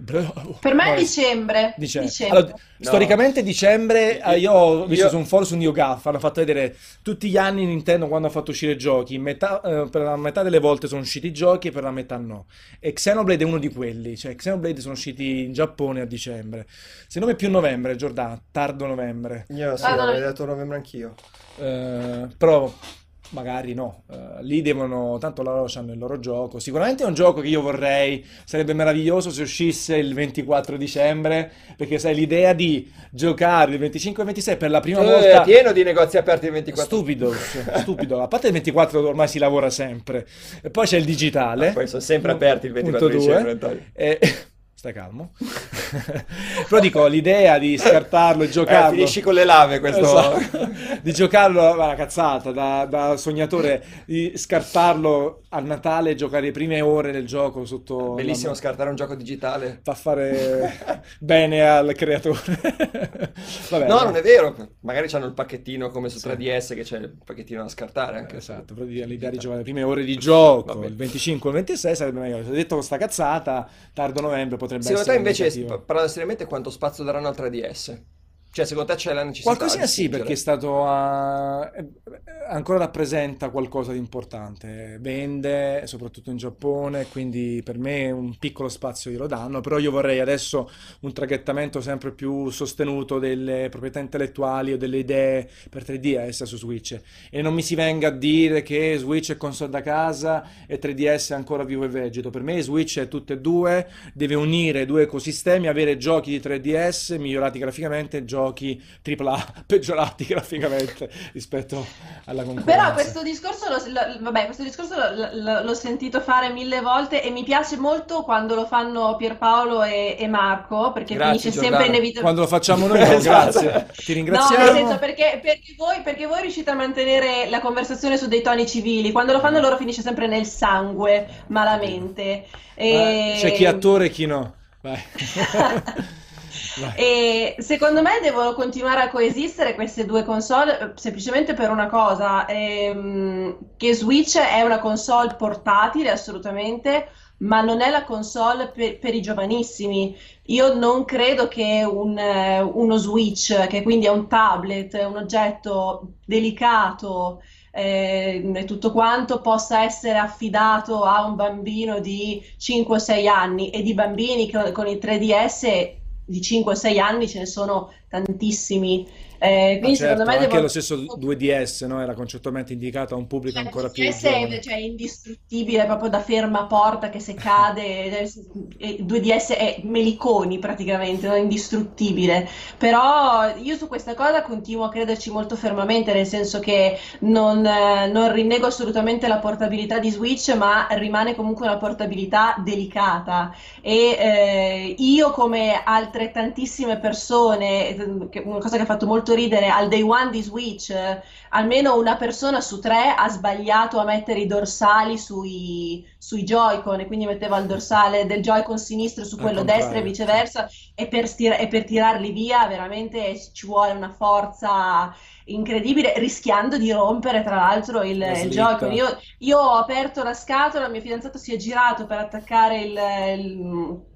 Speaker 1: bravo.
Speaker 3: Per me è dicembre.
Speaker 1: Dicembre.
Speaker 3: Dicembre.
Speaker 1: Allora,
Speaker 2: No.
Speaker 1: storicamente dicembre, eh, io ho visto
Speaker 2: Io-
Speaker 1: su un forum su NeoGAF, hanno fatto vedere tutti gli anni Nintendo quando ha fatto uscire giochi, metà- eh, per la metà delle volte sono usciti i giochi e per la metà no. E Xenoblade è uno di quelli, cioè Xenoblade sono usciti in Giappone a dicembre. Secondo me più novembre, Giordano, tardo novembre.
Speaker 2: Io sì, avevo
Speaker 3: noi-
Speaker 2: detto novembre anch'io.
Speaker 1: Eh, però magari no, Eh, lì devono, tanto loro hanno il loro gioco. Sicuramente è un gioco che io vorrei, sarebbe meraviglioso se uscisse il 24 dicembre, perché sai, l'idea di giocare il 25 e 26 per la prima
Speaker 2: Eh,
Speaker 1: volta...
Speaker 2: È pieno di negozi aperti il 24.
Speaker 1: Stupido, stupido. A parte il 24 ormai si lavora sempre. E poi c'è il digitale.
Speaker 2: Ah, poi sono sempre aperti il 24
Speaker 1: Punto
Speaker 2: dicembre,
Speaker 1: due. E- Stai calmo. Però dico, l'idea di scartarlo e
Speaker 2: Eh,
Speaker 1: giocarlo...
Speaker 2: finisci con le lave questo.
Speaker 1: Esatto. Di giocarlo, ma la cazzata, da, da sognatore, di scartarlo a Natale e giocare le prime ore del gioco sotto...
Speaker 2: Bellissimo
Speaker 1: la-
Speaker 2: scartare un gioco digitale.
Speaker 1: Fa fare bene al creatore. Vabbè,
Speaker 2: No, non è vero. Magari c'hanno il pacchettino come su
Speaker 1: Sì.
Speaker 2: 3DS che c'è il pacchettino da scartare anche.
Speaker 1: Esatto, però di- l'idea di giocare le prime ore di gioco,
Speaker 2: Vabbè.
Speaker 1: il 25 o il 26 sarebbe meglio. Se detto questa cazzata, tardo novembre potrebbe
Speaker 2: Secondo te
Speaker 1: essere
Speaker 2: invece,
Speaker 1: indicativo.
Speaker 2: sp- parlando seriamente, quanto spazio daranno al 3DS? Cioè, secondo te c'è la necessità
Speaker 1: Qualcosina sì, perché è stato a- ancora rappresenta qualcosa di importante, vende soprattutto in Giappone, quindi per me un piccolo spazio glielo danno, però io vorrei adesso un traghettamento sempre più sostenuto delle proprietà intellettuali o delle idee per 3DS su Switch. E non mi si venga a dire che Switch è console da casa e 3DS è ancora vivo e vegeto. Per me Switch è tutte e due, deve unire due ecosistemi, avere giochi di 3DS migliorati graficamente, giochi AAA peggiorati graficamente rispetto alla concorrenza.
Speaker 3: Però questo discorso, lo, lo- vabbè, questo discorso lo- l'ho sentito fare mille volte e mi piace molto quando lo fanno Pierpaolo e, e Marco, perché
Speaker 2: Grazie,
Speaker 3: finisce
Speaker 2: Giordano.
Speaker 3: sempre inevitabilmente.
Speaker 1: Quando lo facciamo noi, no,
Speaker 2: Esatto.
Speaker 1: grazie. Ti
Speaker 3: No,
Speaker 1: ringraziamo.
Speaker 3: nel senso perché, perché voi, perché voi riuscite a mantenere la conversazione su dei toni civili, quando lo fanno loro finisce sempre nel sangue, malamente. E...
Speaker 1: C'è chi è attore e chi no. Vai.
Speaker 3: E secondo me devono continuare a coesistere queste due console eh, semplicemente per una cosa, ehm, che Switch è una console portatile assolutamente, ma non è la console per, per i giovanissimi. Io non credo che un, eh, uno Switch, che quindi è un tablet, un oggetto delicato, eh, e tutto quanto possa essere affidato a un bambino di 5-6 anni e di bambini con il 3DS di 5-6 anni ce ne sono tantissimi. Eh, quindi
Speaker 1: certo,
Speaker 3: secondo me
Speaker 1: anche
Speaker 3: devono-
Speaker 1: lo stesso 2DS, no? Era concettualmente indicato a un pubblico
Speaker 3: cioè,
Speaker 1: ancora più
Speaker 3: 2DS è,
Speaker 1: giovane.
Speaker 3: cioè, è indistruttibile proprio da fermaporta che se cade, eh, e 2DS è meliconi praticamente, no? indistruttibile. Però io su questa cosa continuo a crederci molto fermamente, nel senso che non, eh, non rinnego assolutamente la portabilità di Switch, ma rimane comunque una portabilità delicata. E eh, io, come altre tantissime persone, eh, una cosa che ha fatto molto ridere, al day one di Switch, eh, almeno una persona su tre ha sbagliato a mettere i dorsali sui, sui Joy-Con e quindi metteva il dorsale del Joy-Con sinistro su quello destro e viceversa e per, stir- e per tirarli via veramente ci vuole una forza incredibile, rischiando di rompere tra l'altro il, il. Joy-Con. Io, io ho aperto la scatola, il mio fidanzato si è girato per attaccare il, il-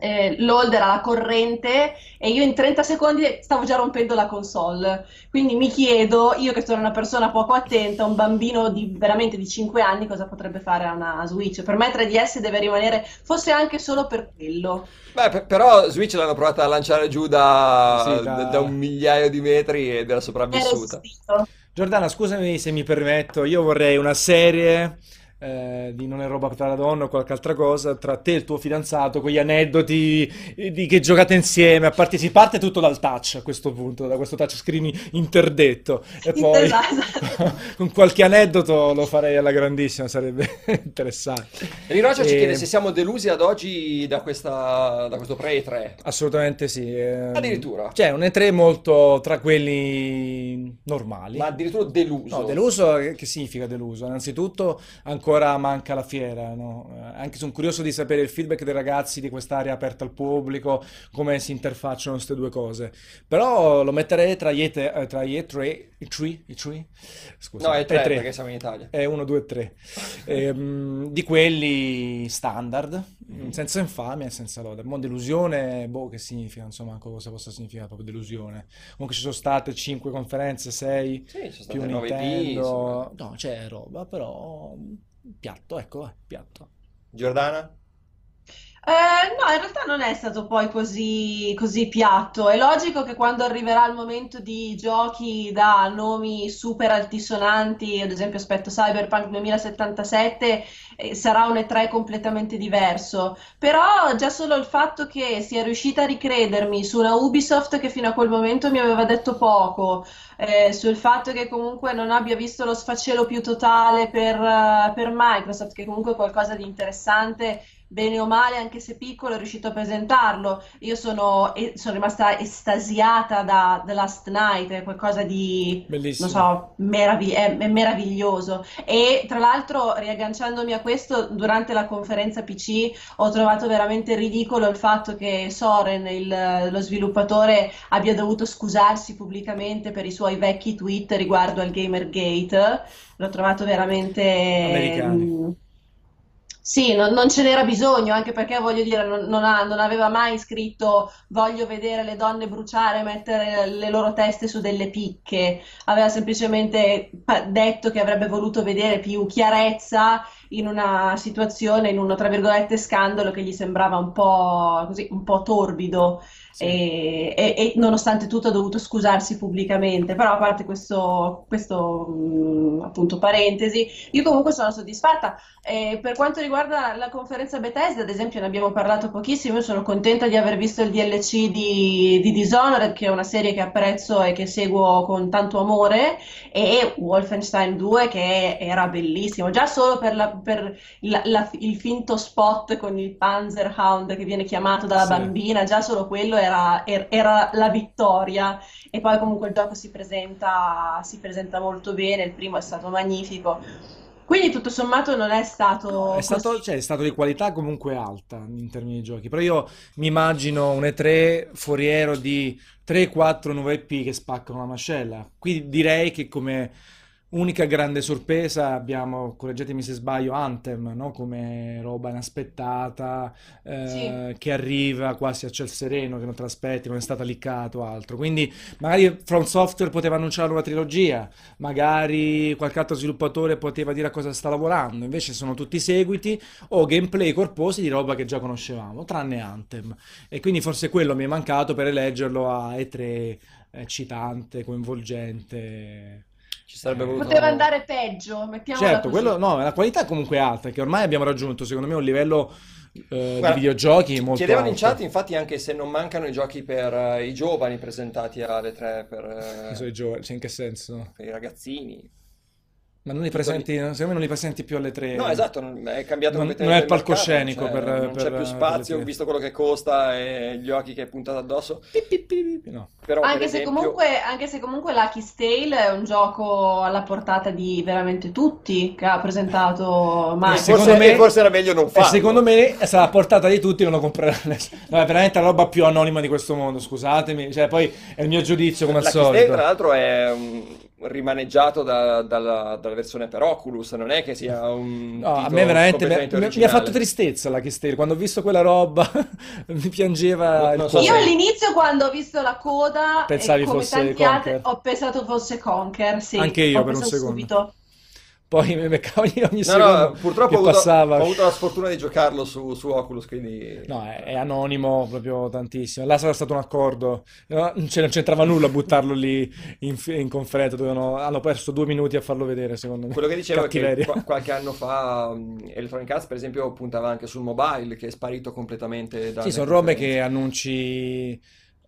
Speaker 3: eh, l'holder alla corrente e io in 30 secondi stavo già rompendo la console. Quindi mi chiedo, io che sono una persona poco attenta, un bambino di veramente di 5 anni, cosa potrebbe fare a una Switch? Per me 3DS deve rimanere, forse anche solo per quello.
Speaker 2: Beh, per- però Switch l'hanno provata a lanciare giù da,
Speaker 1: Sì, da-
Speaker 2: da- un migliaio di metri ed era sopravvissuta.
Speaker 1: Giordana, scusami se mi permetto, io vorrei una serie eh, di Non è roba tra la donna o qualche altra cosa, tra te e il tuo fidanzato, quegli aneddoti di che giocate insieme, a parte, si parte tutto dal touch a questo punto, da questo touchscreen interdetto, e poi
Speaker 3: Esatto.
Speaker 1: con qualche aneddoto lo farei alla grandissima, sarebbe interessante.
Speaker 2: Rirocia ci
Speaker 1: E-
Speaker 2: chiede se siamo delusi ad oggi da, questa, da questo pre-3.
Speaker 1: Assolutamente sì. ehm,
Speaker 2: Addirittura?
Speaker 1: Cioè, un E3 molto tra quelli normali.
Speaker 2: Ma addirittura deluso.
Speaker 1: No, deluso, che che significa deluso? Innanzitutto ancora manca la fiera, no? Eh, Anche sono curioso di sapere il feedback dei ragazzi di quest'area aperta al pubblico, come si interfacciano queste due cose. Però lo metterei tra gli E3, eh, tra gli E3, i tre, i tre? Scusa,
Speaker 2: No, è 3
Speaker 1: E3.
Speaker 2: perché siamo in Italia.
Speaker 1: È 1, 2, 3. Ehm, di quelli standard, senza infamia e senza lode. Mo' delusione, boh, che significa? Insomma, cosa possa significare proprio delusione. Comunque ci sono state 5 conferenze, 6
Speaker 2: Sì,
Speaker 1: più
Speaker 2: state 9 P,
Speaker 1: Nintendo. No, c'è roba, però piatto, ecco, piatto.
Speaker 2: Giordana?
Speaker 3: Eh, no, in realtà non è stato poi così, così piatto. È logico che quando arriverà il momento di giochi da nomi super altisonanti, ad esempio aspetto Cyberpunk 2077, eh, sarà un E3 completamente diverso. Però già solo il fatto che sia riuscita a ricredermi su una Ubisoft che fino a quel momento mi aveva detto poco, eh, sul fatto che comunque non abbia visto lo sfacelo più totale per, eh, per Microsoft, che comunque è qualcosa di interessante bene o male, anche se piccolo, è riuscito a presentarlo. Io sono, sono rimasta estasiata da The Last Night, è qualcosa di, non
Speaker 1: Bellissimo.
Speaker 3: so, meravig- è, è meraviglioso. E tra l'altro, riagganciandomi a questo, durante la conferenza PC ho trovato veramente ridicolo il fatto che Soren, il- lo sviluppatore, abbia dovuto scusarsi pubblicamente per i suoi vecchi tweet riguardo al Gamergate. L'ho trovato veramente...
Speaker 1: Americani.
Speaker 3: mm, sì, non, non ce n'era bisogno, anche perché voglio dire, non, non ha- non aveva mai scritto voglio vedere le donne bruciare e mettere le loro teste su delle picche, aveva semplicemente detto che avrebbe voluto vedere più chiarezza in una situazione, in uno tra virgolette scandalo che gli sembrava un po' così, un po' torbido
Speaker 1: Sì.
Speaker 3: e, e- e nonostante tutto ha dovuto scusarsi pubblicamente, però a parte questo, questo mh, appunto parentesi, io comunque sono soddisfatta. Eh, per quanto riguarda la conferenza Bethesda, ad esempio, ne abbiamo parlato pochissimo. Io sono contenta di aver visto il DLC di, di Dishonored, che è una serie che apprezzo e che seguo con tanto amore, e Wolfenstein 2, che era bellissimo. Già solo per, la- per la- la- il finto spot con il Panzerhound che viene chiamato dalla
Speaker 1: Sì.
Speaker 3: bambina, già solo quello era, er- era la vittoria. E poi comunque il gioco si presenta, si presenta molto bene, il primo è stato magnifico. Quindi tutto sommato non è stato
Speaker 1: È stato, cioè, è stato di qualità comunque alta in termini di giochi, però io mi immagino un E3 foriero di 3-4 nuove IP che spaccano la mascella. Qui direi che come unica grande sorpresa abbiamo, correggetemi se sbaglio, Anthem, no? Come roba inaspettata, eh, che arriva quasi a ciel sereno, che non te l'aspetti, non è stata liccato o altro. Quindi magari From Software poteva annunciare una trilogia, magari qualche altro sviluppatore poteva dire a cosa sta lavorando, invece sono tutti seguiti o gameplay corposi di roba che già conoscevamo, tranne Anthem. E quindi forse quello mi è mancato per eleggerlo a E3 eccitante, coinvolgente.
Speaker 2: Ci sarebbe
Speaker 1: Eh,
Speaker 2: voluto...
Speaker 3: Poteva andare peggio, mettiamola
Speaker 1: Certo,
Speaker 3: così.
Speaker 1: quello no, la qualità è comunque alta, che ormai abbiamo raggiunto, secondo me, un livello eh,
Speaker 2: Guarda,
Speaker 1: di videogiochi molto
Speaker 2: Chiedevano in
Speaker 1: alto.
Speaker 2: chat, infatti, anche se non mancano i giochi per eh, i giovani presentati alle tre, per,
Speaker 1: sono i giovani? Cioè, in che senso?
Speaker 2: per i ragazzini.
Speaker 1: Ma non li presenti, secondo me non li presenti più alle tre.
Speaker 2: No, esatto, non- è cambiato
Speaker 1: Non- non è il
Speaker 2: mercato,
Speaker 1: palcoscenico
Speaker 2: cioè,
Speaker 1: per-
Speaker 2: non
Speaker 1: per-
Speaker 2: c'è più
Speaker 1: per
Speaker 2: spazio,
Speaker 1: le tre.
Speaker 2: visto quello che costa e gli occhi che è puntato addosso.
Speaker 1: Pi, pi, pi, pi, pi, No.
Speaker 2: Però, per
Speaker 3: Anche se
Speaker 2: esempio,
Speaker 3: comunque, anche se comunque Lucky's Tale è un gioco alla portata di veramente tutti che ha presentato
Speaker 2: e
Speaker 3: Microsoft.
Speaker 1: secondo
Speaker 2: forse,
Speaker 1: me-
Speaker 2: forse era meglio non farlo.
Speaker 1: secondo me sarà a portata di tutti, non lo comprerà nessuno. No, è veramente la roba più anonima di questo mondo, scusatemi. Cioè, poi è il mio giudizio come al
Speaker 2: La Keystone,
Speaker 1: solito.
Speaker 2: tra l'altro, è um, rimaneggiato da- dalla, dalla versione per Oculus, non è che sia un
Speaker 1: No, a me veramente mi, mi- ha fatto tristezza la Keystone. Quando ho visto quella roba mi piangeva
Speaker 2: non so.
Speaker 3: Io
Speaker 2: se-
Speaker 3: all'inizio quando ho visto la coda
Speaker 1: Pensavi
Speaker 3: e come
Speaker 1: fosse
Speaker 3: tanti
Speaker 1: Conker?
Speaker 3: altri ho pensato fosse Conker, sì,
Speaker 1: Anche io
Speaker 3: ho
Speaker 1: per un secondo.
Speaker 3: subito.
Speaker 1: Poi mi beccavo ogni, ogni
Speaker 2: No,
Speaker 1: secondo
Speaker 2: no, purtroppo ho avuto,
Speaker 1: passava.
Speaker 2: ho avuto la sfortuna di giocarlo su, su Oculus, quindi...
Speaker 1: No, è, è anonimo proprio tantissimo. Là sarà stato un accordo, no, non c'è- non c'entrava nulla a buttarlo lì in, in conferenza, dovevano- hanno perso due minuti a farlo vedere, secondo me.
Speaker 2: Quello che dicevo è che
Speaker 1: Cattiveria.
Speaker 2: qua- qualche anno fa um, Electronic Arts, per esempio, puntava anche sul mobile, che è sparito completamente dalle
Speaker 1: Sì, sono robe
Speaker 2: conferenze.
Speaker 1: che annunci.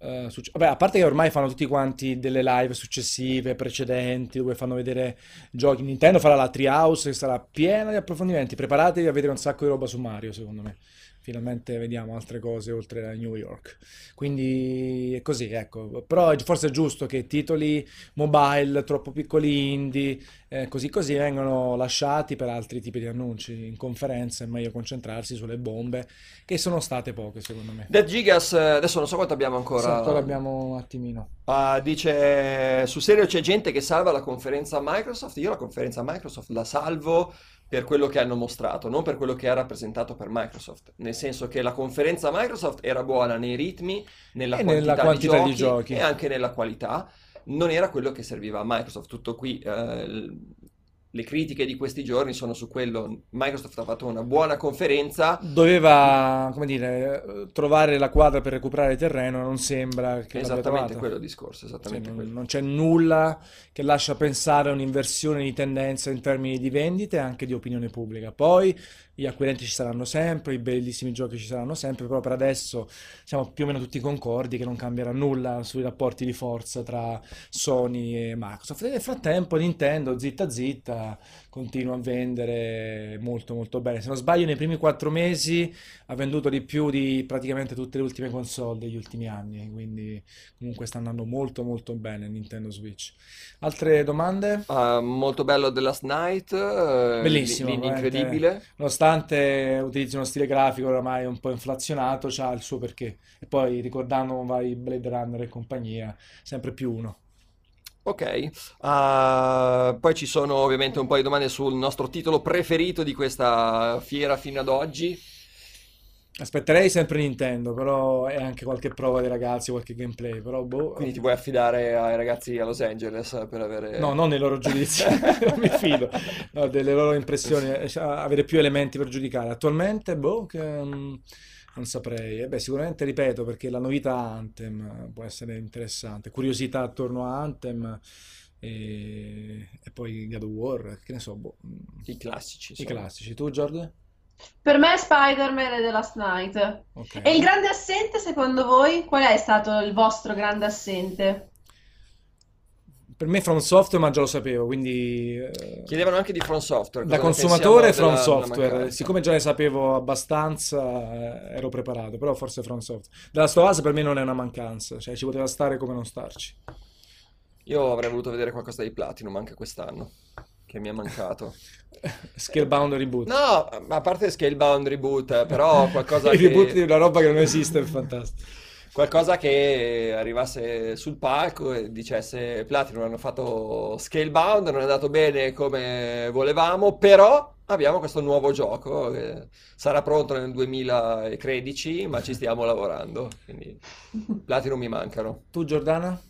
Speaker 1: Eh, succe- Vabbè, a parte che ormai fanno tutti quanti delle live successive, precedenti, dove fanno vedere giochi. Nintendo farà la Treehouse che sarà piena di approfondimenti. Preparatevi a vedere un sacco di roba su Mario, secondo me. Finalmente vediamo altre cose oltre a New York. Quindi è così, ecco. Però forse è giusto che titoli mobile troppo piccoli indie, eh, così così vengono lasciati per altri tipi di annunci. In conferenza è meglio concentrarsi sulle bombe, che sono state poche, secondo me.
Speaker 2: Dead Gigas, eh, adesso non so quanto abbiamo ancora.
Speaker 1: Sì, ancora abbiamo un attimino.
Speaker 2: Ah, dice, su serio c'è gente che salva la conferenza Microsoft? Io la conferenza Microsoft la salvo per quello che hanno mostrato, non per quello che ha rappresentato per Microsoft. Nel senso che la conferenza Microsoft era buona nei ritmi, nella
Speaker 1: E nella
Speaker 2: quantità
Speaker 1: quantità di
Speaker 2: di giochi
Speaker 1: giochi.
Speaker 2: e anche nella qualità. Non era quello che serviva a Microsoft. Tutto qui. eh, le critiche di questi giorni sono su quello. Microsoft ha fatto una buona conferenza.
Speaker 1: Doveva, come dire, trovare la quadra per recuperare terreno, non sembra che
Speaker 2: Esattamente quello il discorso, esattamente
Speaker 1: non,
Speaker 2: quello.
Speaker 1: non c'è nulla che lascia pensare a un'inversione di tendenza in termini di vendite e anche di opinione pubblica. Poi gli acquirenti ci saranno sempre, i bellissimi giochi ci saranno sempre, però per adesso siamo più o meno tutti concordi che non cambierà nulla sui rapporti di forza tra Sony e Microsoft. E nel frattempo Nintendo, zitta zitta, continua a vendere molto molto bene. Se non sbaglio, nei primi quattro mesi ha venduto di più di praticamente tutte le ultime console degli ultimi anni, quindi comunque sta andando molto molto bene Nintendo Switch. Altre domande?
Speaker 2: Ah, molto bello The Last Night, eh,
Speaker 1: Bellissimo, veramente.
Speaker 2: incredibile.
Speaker 1: Nonostante utilizzi uno stile grafico oramai un po' inflazionato, c'ha il suo perché. E poi ricordando vari Blade Runner e compagnia, sempre più uno.
Speaker 2: Ok, Ah, poi ci sono ovviamente un po' di domande sul nostro titolo preferito di questa fiera fino ad oggi.
Speaker 1: Aspetterei sempre Nintendo, però è anche qualche prova dei ragazzi, qualche gameplay, però boh.
Speaker 2: Quindi ti vuoi affidare ai ragazzi a Los Angeles per avere...
Speaker 1: No, non nei loro giudizi, non mi fido, no, delle loro impressioni, eh, avere più elementi per giudicare. Attualmente, boh, che, mm, non saprei. Eh beh, sicuramente ripeto, perché la novità Anthem può essere interessante, curiosità attorno a Anthem e, e poi God of War, che ne so, boh, mm,
Speaker 2: I classici,
Speaker 1: i classici. Tu, Giorgio?
Speaker 3: Per me è Spider-Man e The Last Night.
Speaker 1: Ok.
Speaker 3: E il grande assente, secondo voi? Qual è stato il vostro grande assente?
Speaker 1: Per me From Software, ma già lo sapevo, quindi... eh,
Speaker 2: Chiedevano anche di From Software,
Speaker 1: Da consumatore From
Speaker 2: della-
Speaker 1: Software, siccome già ne sapevo abbastanza, eh, ero preparato, però forse From Software. Della Stovaz per me non è una mancanza, cioè ci poteva stare come non starci.
Speaker 2: Io avrei voluto vedere qualcosa di Platinum anche quest'anno, che mi è mancato.
Speaker 1: Scalebound reboot.
Speaker 2: No, ma a parte Scalebound Reboot, però qualcosa
Speaker 1: Il
Speaker 2: che...
Speaker 1: reboot di una roba che non esiste è fantastico.
Speaker 2: Qualcosa che arrivasse sul palco e dicesse Platinum hanno fatto Scalebound, non è andato bene come volevamo, però abbiamo questo nuovo gioco che sarà pronto nel 2013, ma ci stiamo lavorando. Quindi Platinum mi mancano.
Speaker 1: Tu, Giordana?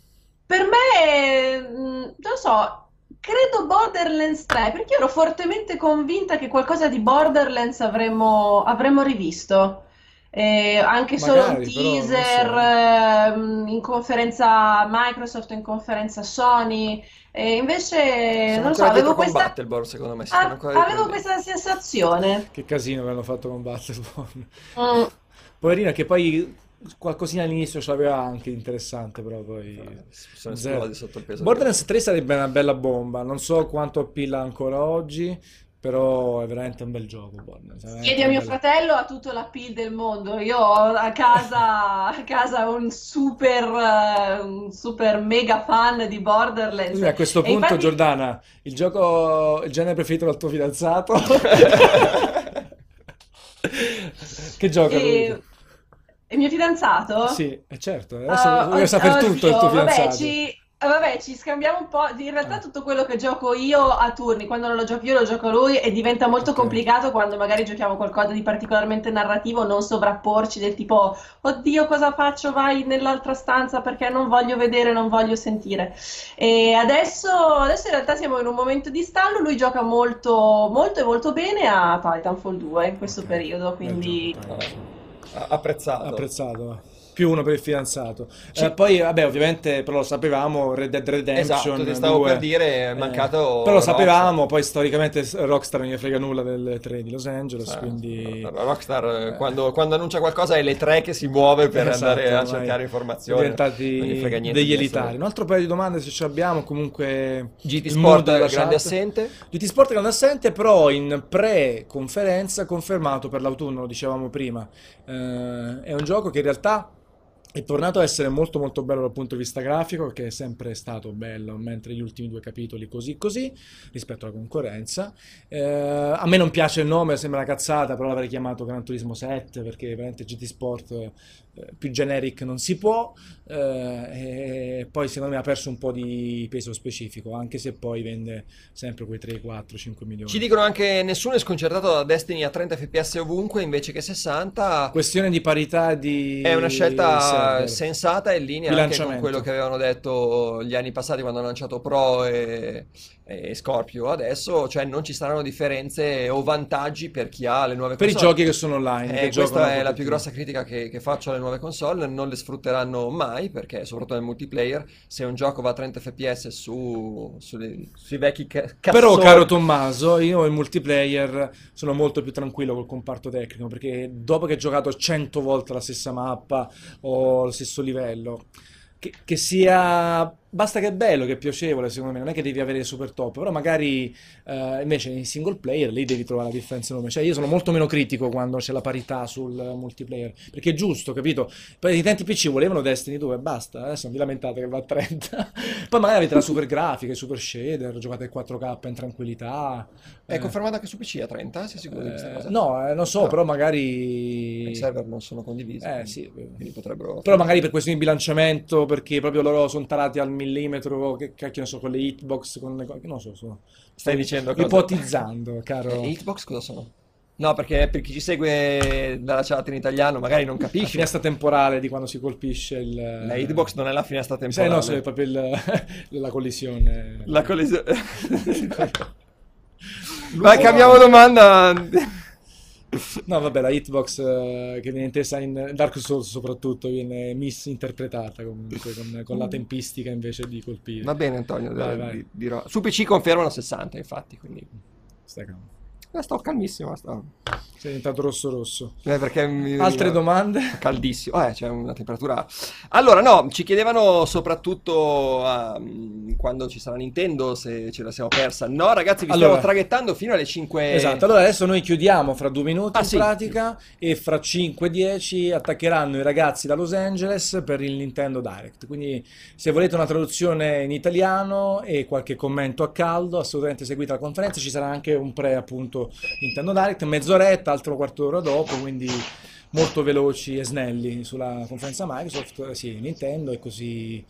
Speaker 3: Per me, mh, non lo so, credo Borderlands 3, perché ero fortemente convinta che qualcosa di Borderlands avremmo, avremmo rivisto. Eh, anche solo un
Speaker 1: Magari, però non
Speaker 3: teaser
Speaker 1: so.
Speaker 3: ehm, in conferenza Microsoft, in conferenza Sony, e invece
Speaker 2: Siamo
Speaker 3: non lo so, avevo questa,
Speaker 2: Battleborn, secondo me. si stanno
Speaker 3: a-
Speaker 2: ancora dietro
Speaker 3: avevo questa sensazione.
Speaker 1: Che casino che hanno fatto con Battleborn.
Speaker 3: Mm.
Speaker 1: Poverina, che poi qualcosina all'inizio ce l'aveva anche interessante, però poi...
Speaker 2: Sono esplodi sotto il peso.
Speaker 1: Borderlands 3 sarebbe una bella bomba, non so quanto appilla ancora oggi, però è veramente un bel gioco.
Speaker 3: Chiedi a mio
Speaker 1: bel-
Speaker 3: fratello ha tutto l'appeal del mondo. Io ho a casa, a casa un super, eh, un super mega fan di Borderlands.
Speaker 1: Quindi a questo punto,
Speaker 3: infatti-
Speaker 1: Giordana, il gioco, il genere preferito del tuo fidanzato? Che gioco
Speaker 3: E, e mio fidanzato?
Speaker 1: Sì, è certo, adesso
Speaker 3: Ah,
Speaker 1: voglio sapere tutto del tuo
Speaker 3: vabbè,
Speaker 1: fidanzato.
Speaker 3: ci, Eh, vabbè, ci scambiamo un po'. In realtà tutto quello che gioco io a turni, quando non lo gioco io, lo gioco lui e diventa molto
Speaker 1: Ok.
Speaker 3: complicato quando magari giochiamo qualcosa di particolarmente narrativo, non sovrapporci del tipo, oddio, cosa faccio? Vai nell'altra stanza perché non voglio vedere, non voglio sentire. E adesso, adesso in realtà siamo in un momento di stallo, lui gioca molto, molto e molto bene a Titanfall 2 in questo
Speaker 1: Ok.
Speaker 3: periodo, quindi...
Speaker 2: Ah, Apprezzato.
Speaker 1: Apprezzato. Più uno per il fidanzato.
Speaker 2: Sì.
Speaker 1: Eh, poi, vabbè, ovviamente, però lo sapevamo, Red Dead Redemption
Speaker 2: Esatto, ti stavo
Speaker 1: 2,
Speaker 2: per dire, è
Speaker 1: eh,
Speaker 2: mancato
Speaker 1: però lo sapevamo, poi storicamente Rockstar non gli frega nulla delle tre di Los Angeles,
Speaker 2: Eh,
Speaker 1: quindi...
Speaker 2: Rockstar eh, quando, quando annuncia qualcosa è le tre che si muove per
Speaker 1: Esatto,
Speaker 2: andare a cercare informazioni.
Speaker 1: Diventati degli elitari. Un altro paio di domande se ce l'abbiamo, comunque
Speaker 2: GT Sport grande
Speaker 1: chat.
Speaker 2: assente.
Speaker 1: GT Sport è grande assente, però in pre-conferenza confermato per l'autunno, lo dicevamo prima. Eh, è un gioco che in realtà è tornato a essere molto molto bello dal punto di vista grafico, che è sempre stato bello, mentre gli ultimi due capitoli così così rispetto alla concorrenza. Eh, a me non piace il nome, sembra una cazzata, però l'avrei chiamato Gran Turismo 7 perché veramente GT Sport più generic non si può. eh, e poi secondo me ha perso un po' di peso specifico, anche se poi vende sempre quei 3, 4, 5 milioni.
Speaker 2: Ci dicono anche nessuno è sconcertato da Destiny a 30 fps ovunque invece che 60.
Speaker 1: Questione di parità di
Speaker 2: È una scelta
Speaker 1: server.
Speaker 2: sensata e in linea anche con quello che avevano detto gli anni passati quando hanno lanciato Pro e, e Scorpio. Adesso, cioè, non ci saranno differenze o vantaggi per chi ha le nuove
Speaker 1: Per i
Speaker 2: console.
Speaker 1: giochi che sono online,
Speaker 2: Eh,
Speaker 1: che
Speaker 2: questa è la più grossa critica che, che faccio alle nuove console, non le sfrutteranno mai perché soprattutto nel multiplayer se un gioco va a 30 fps su, sulle- sui vecchi ca-
Speaker 1: Però,
Speaker 2: cassoni-
Speaker 1: caro Tommaso, io in multiplayer sono molto più tranquillo col comparto tecnico perché dopo che ho giocato 100 volte la stessa mappa o lo stesso livello, che, che sia. Basta che è bello, che è piacevole, secondo me, non è che devi avere super top, però magari eh, invece in single player lì devi trovare la differenza enorme. Cioè, io sono molto meno critico quando c'è la parità sul multiplayer, perché è giusto, capito? Poi i utenti PC volevano Destiny 2 e basta, adesso non vi lamentate che va a 30. Poi magari avete la super grafica, i super shader, giocate in 4K in tranquillità.
Speaker 2: È
Speaker 1: eh.
Speaker 2: confermata anche su PC a 30? Sei sicuro di questa
Speaker 1: Eh,
Speaker 2: cosa?
Speaker 1: no, eh, non so,
Speaker 2: No.
Speaker 1: però magari...
Speaker 2: I server non sono condivisi.
Speaker 1: Eh,
Speaker 2: quindi-
Speaker 1: sì.
Speaker 2: Quindi potrebbero...
Speaker 1: Però magari per questioni di bilanciamento, perché proprio loro sono tarati al millimetro, che cacchio ne so, con le hitbox, con le cose, non so, sto-
Speaker 2: Stai dicendo cosa?
Speaker 1: ipotizzando, caro.
Speaker 2: Eh, Hitbox cosa sono? No, perché per chi ci segue dalla chat in italiano magari non
Speaker 1: La
Speaker 2: capisce.
Speaker 1: finestra temporale di quando si colpisce il...
Speaker 2: La hitbox non è la finestra temporale.
Speaker 1: no, è proprio il- la collisione.
Speaker 2: La collisione. Vai, cambiamo domanda.
Speaker 1: No, vabbè, la hitbox eh, che viene intesa in Dark Souls soprattutto viene misinterpretata comunque, con, con la tempistica invece di colpire.
Speaker 2: Va bene, Antonio.
Speaker 1: Vai, vai.
Speaker 2: di- dirò. Su PC confermano 60, infatti. Quindi
Speaker 1: Stai calmo.
Speaker 2: Eh, sto calmissimo. Sto...
Speaker 1: Sei diventato rosso rosso.
Speaker 2: Eh, perché mi-
Speaker 1: Altre domande?
Speaker 2: Caldissimo, eh, c'è una temperatura. Allora, no, ci chiedevano soprattutto mh, quando ci sarà Nintendo se ce la siamo persa. No, ragazzi, vi
Speaker 1: Allora-
Speaker 2: stiamo traghettando fino alle 5.
Speaker 1: Esatto, allora adesso noi chiudiamo fra due minuti
Speaker 2: Ah,
Speaker 1: in
Speaker 2: sì.
Speaker 1: pratica e fra 5-10 attaccheranno i ragazzi da Los Angeles per il Nintendo Direct. Quindi se volete una traduzione in italiano e qualche commento a caldo, assolutamente seguite la conferenza, ci sarà anche un pre appunto Nintendo Direct, mezz'oretta, altro quarto d'ora dopo, quindi molto veloci e snelli sulla conferenza Microsoft, eh, sì, Nintendo e così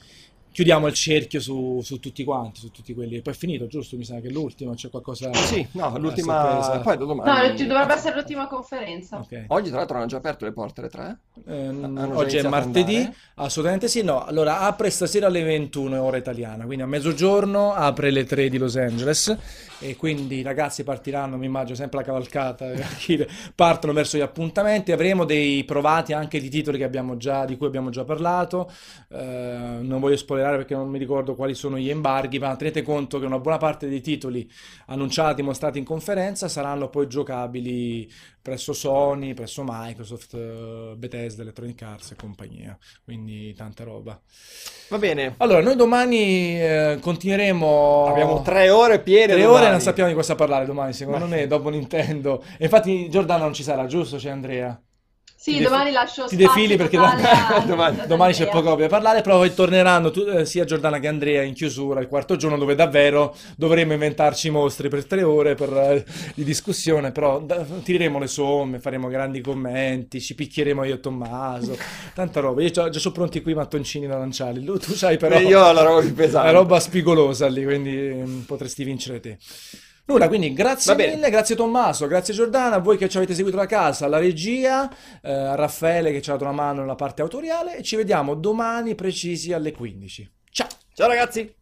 Speaker 1: chiudiamo il cerchio su, su tutti quanti, su tutti quelli. E poi è finito, giusto? Mi sa che l'ultimo, c'è qualcosa...
Speaker 2: Sì, no, l'ultima.
Speaker 1: sorpresa.
Speaker 2: Poi domani.
Speaker 3: No, ci dovrebbe essere l'ultima conferenza.
Speaker 1: Ok.
Speaker 2: Oggi, tra l'altro, hanno già aperto le porte alle 3.
Speaker 1: Ehm, oggi è martedì, assolutamente sì. No, allora apre stasera alle 21 ora italiana, quindi a mezzogiorno apre le 3 di Los Angeles e quindi i ragazzi partiranno, mi immagino, sempre la cavalcata, chi- partono verso gli appuntamenti. Avremo dei provati anche di titoli che abbiamo già, di cui abbiamo già parlato. Eh, non voglio spoilerare perché non mi ricordo quali sono gli embarghi, ma tenete conto che una buona parte dei titoli annunciati, mostrati in conferenza saranno poi giocabili presso Sony, presso Microsoft, eh, Bethesda, Electronic Arts e compagnia, quindi tanta roba.
Speaker 2: Va bene.
Speaker 1: Allora, noi domani eh, continueremo...
Speaker 2: Abbiamo tre ore piene.
Speaker 1: Tre
Speaker 2: domani.
Speaker 1: non sappiamo di cosa parlare domani, secondo
Speaker 2: Ma-
Speaker 1: me, dopo Nintendo. E infatti Giordano non ci sarà, giusto? C'è Andrea.
Speaker 3: Sì,
Speaker 1: Ti
Speaker 3: domani
Speaker 1: defi-
Speaker 3: lascio
Speaker 1: ti defili perché
Speaker 2: domani-
Speaker 3: ad
Speaker 1: Domani c'è poco da parlare, però poi torneranno tu- eh, sia Giordana che Andrea in chiusura il quarto giorno dove davvero dovremo inventarci mostri per tre ore per, eh, di discussione, però da- tireremo le somme, faremo grandi commenti, ci picchieremo io e Tommaso, tanta roba. Io già, già sono pronti qui i mattoncini da lanciarli, tu, sai però
Speaker 2: E io ho la roba più pesante.
Speaker 1: la roba spigolosa lì, quindi mm, potresti vincere te. Nulla, quindi grazie mille, grazie Tommaso, grazie Giordana, a voi che ci avete seguito da casa, alla regia, eh, a Raffaele che ci ha dato una mano nella parte autoriale e ci vediamo domani precisi alle 15. Ciao!
Speaker 2: Ciao ragazzi!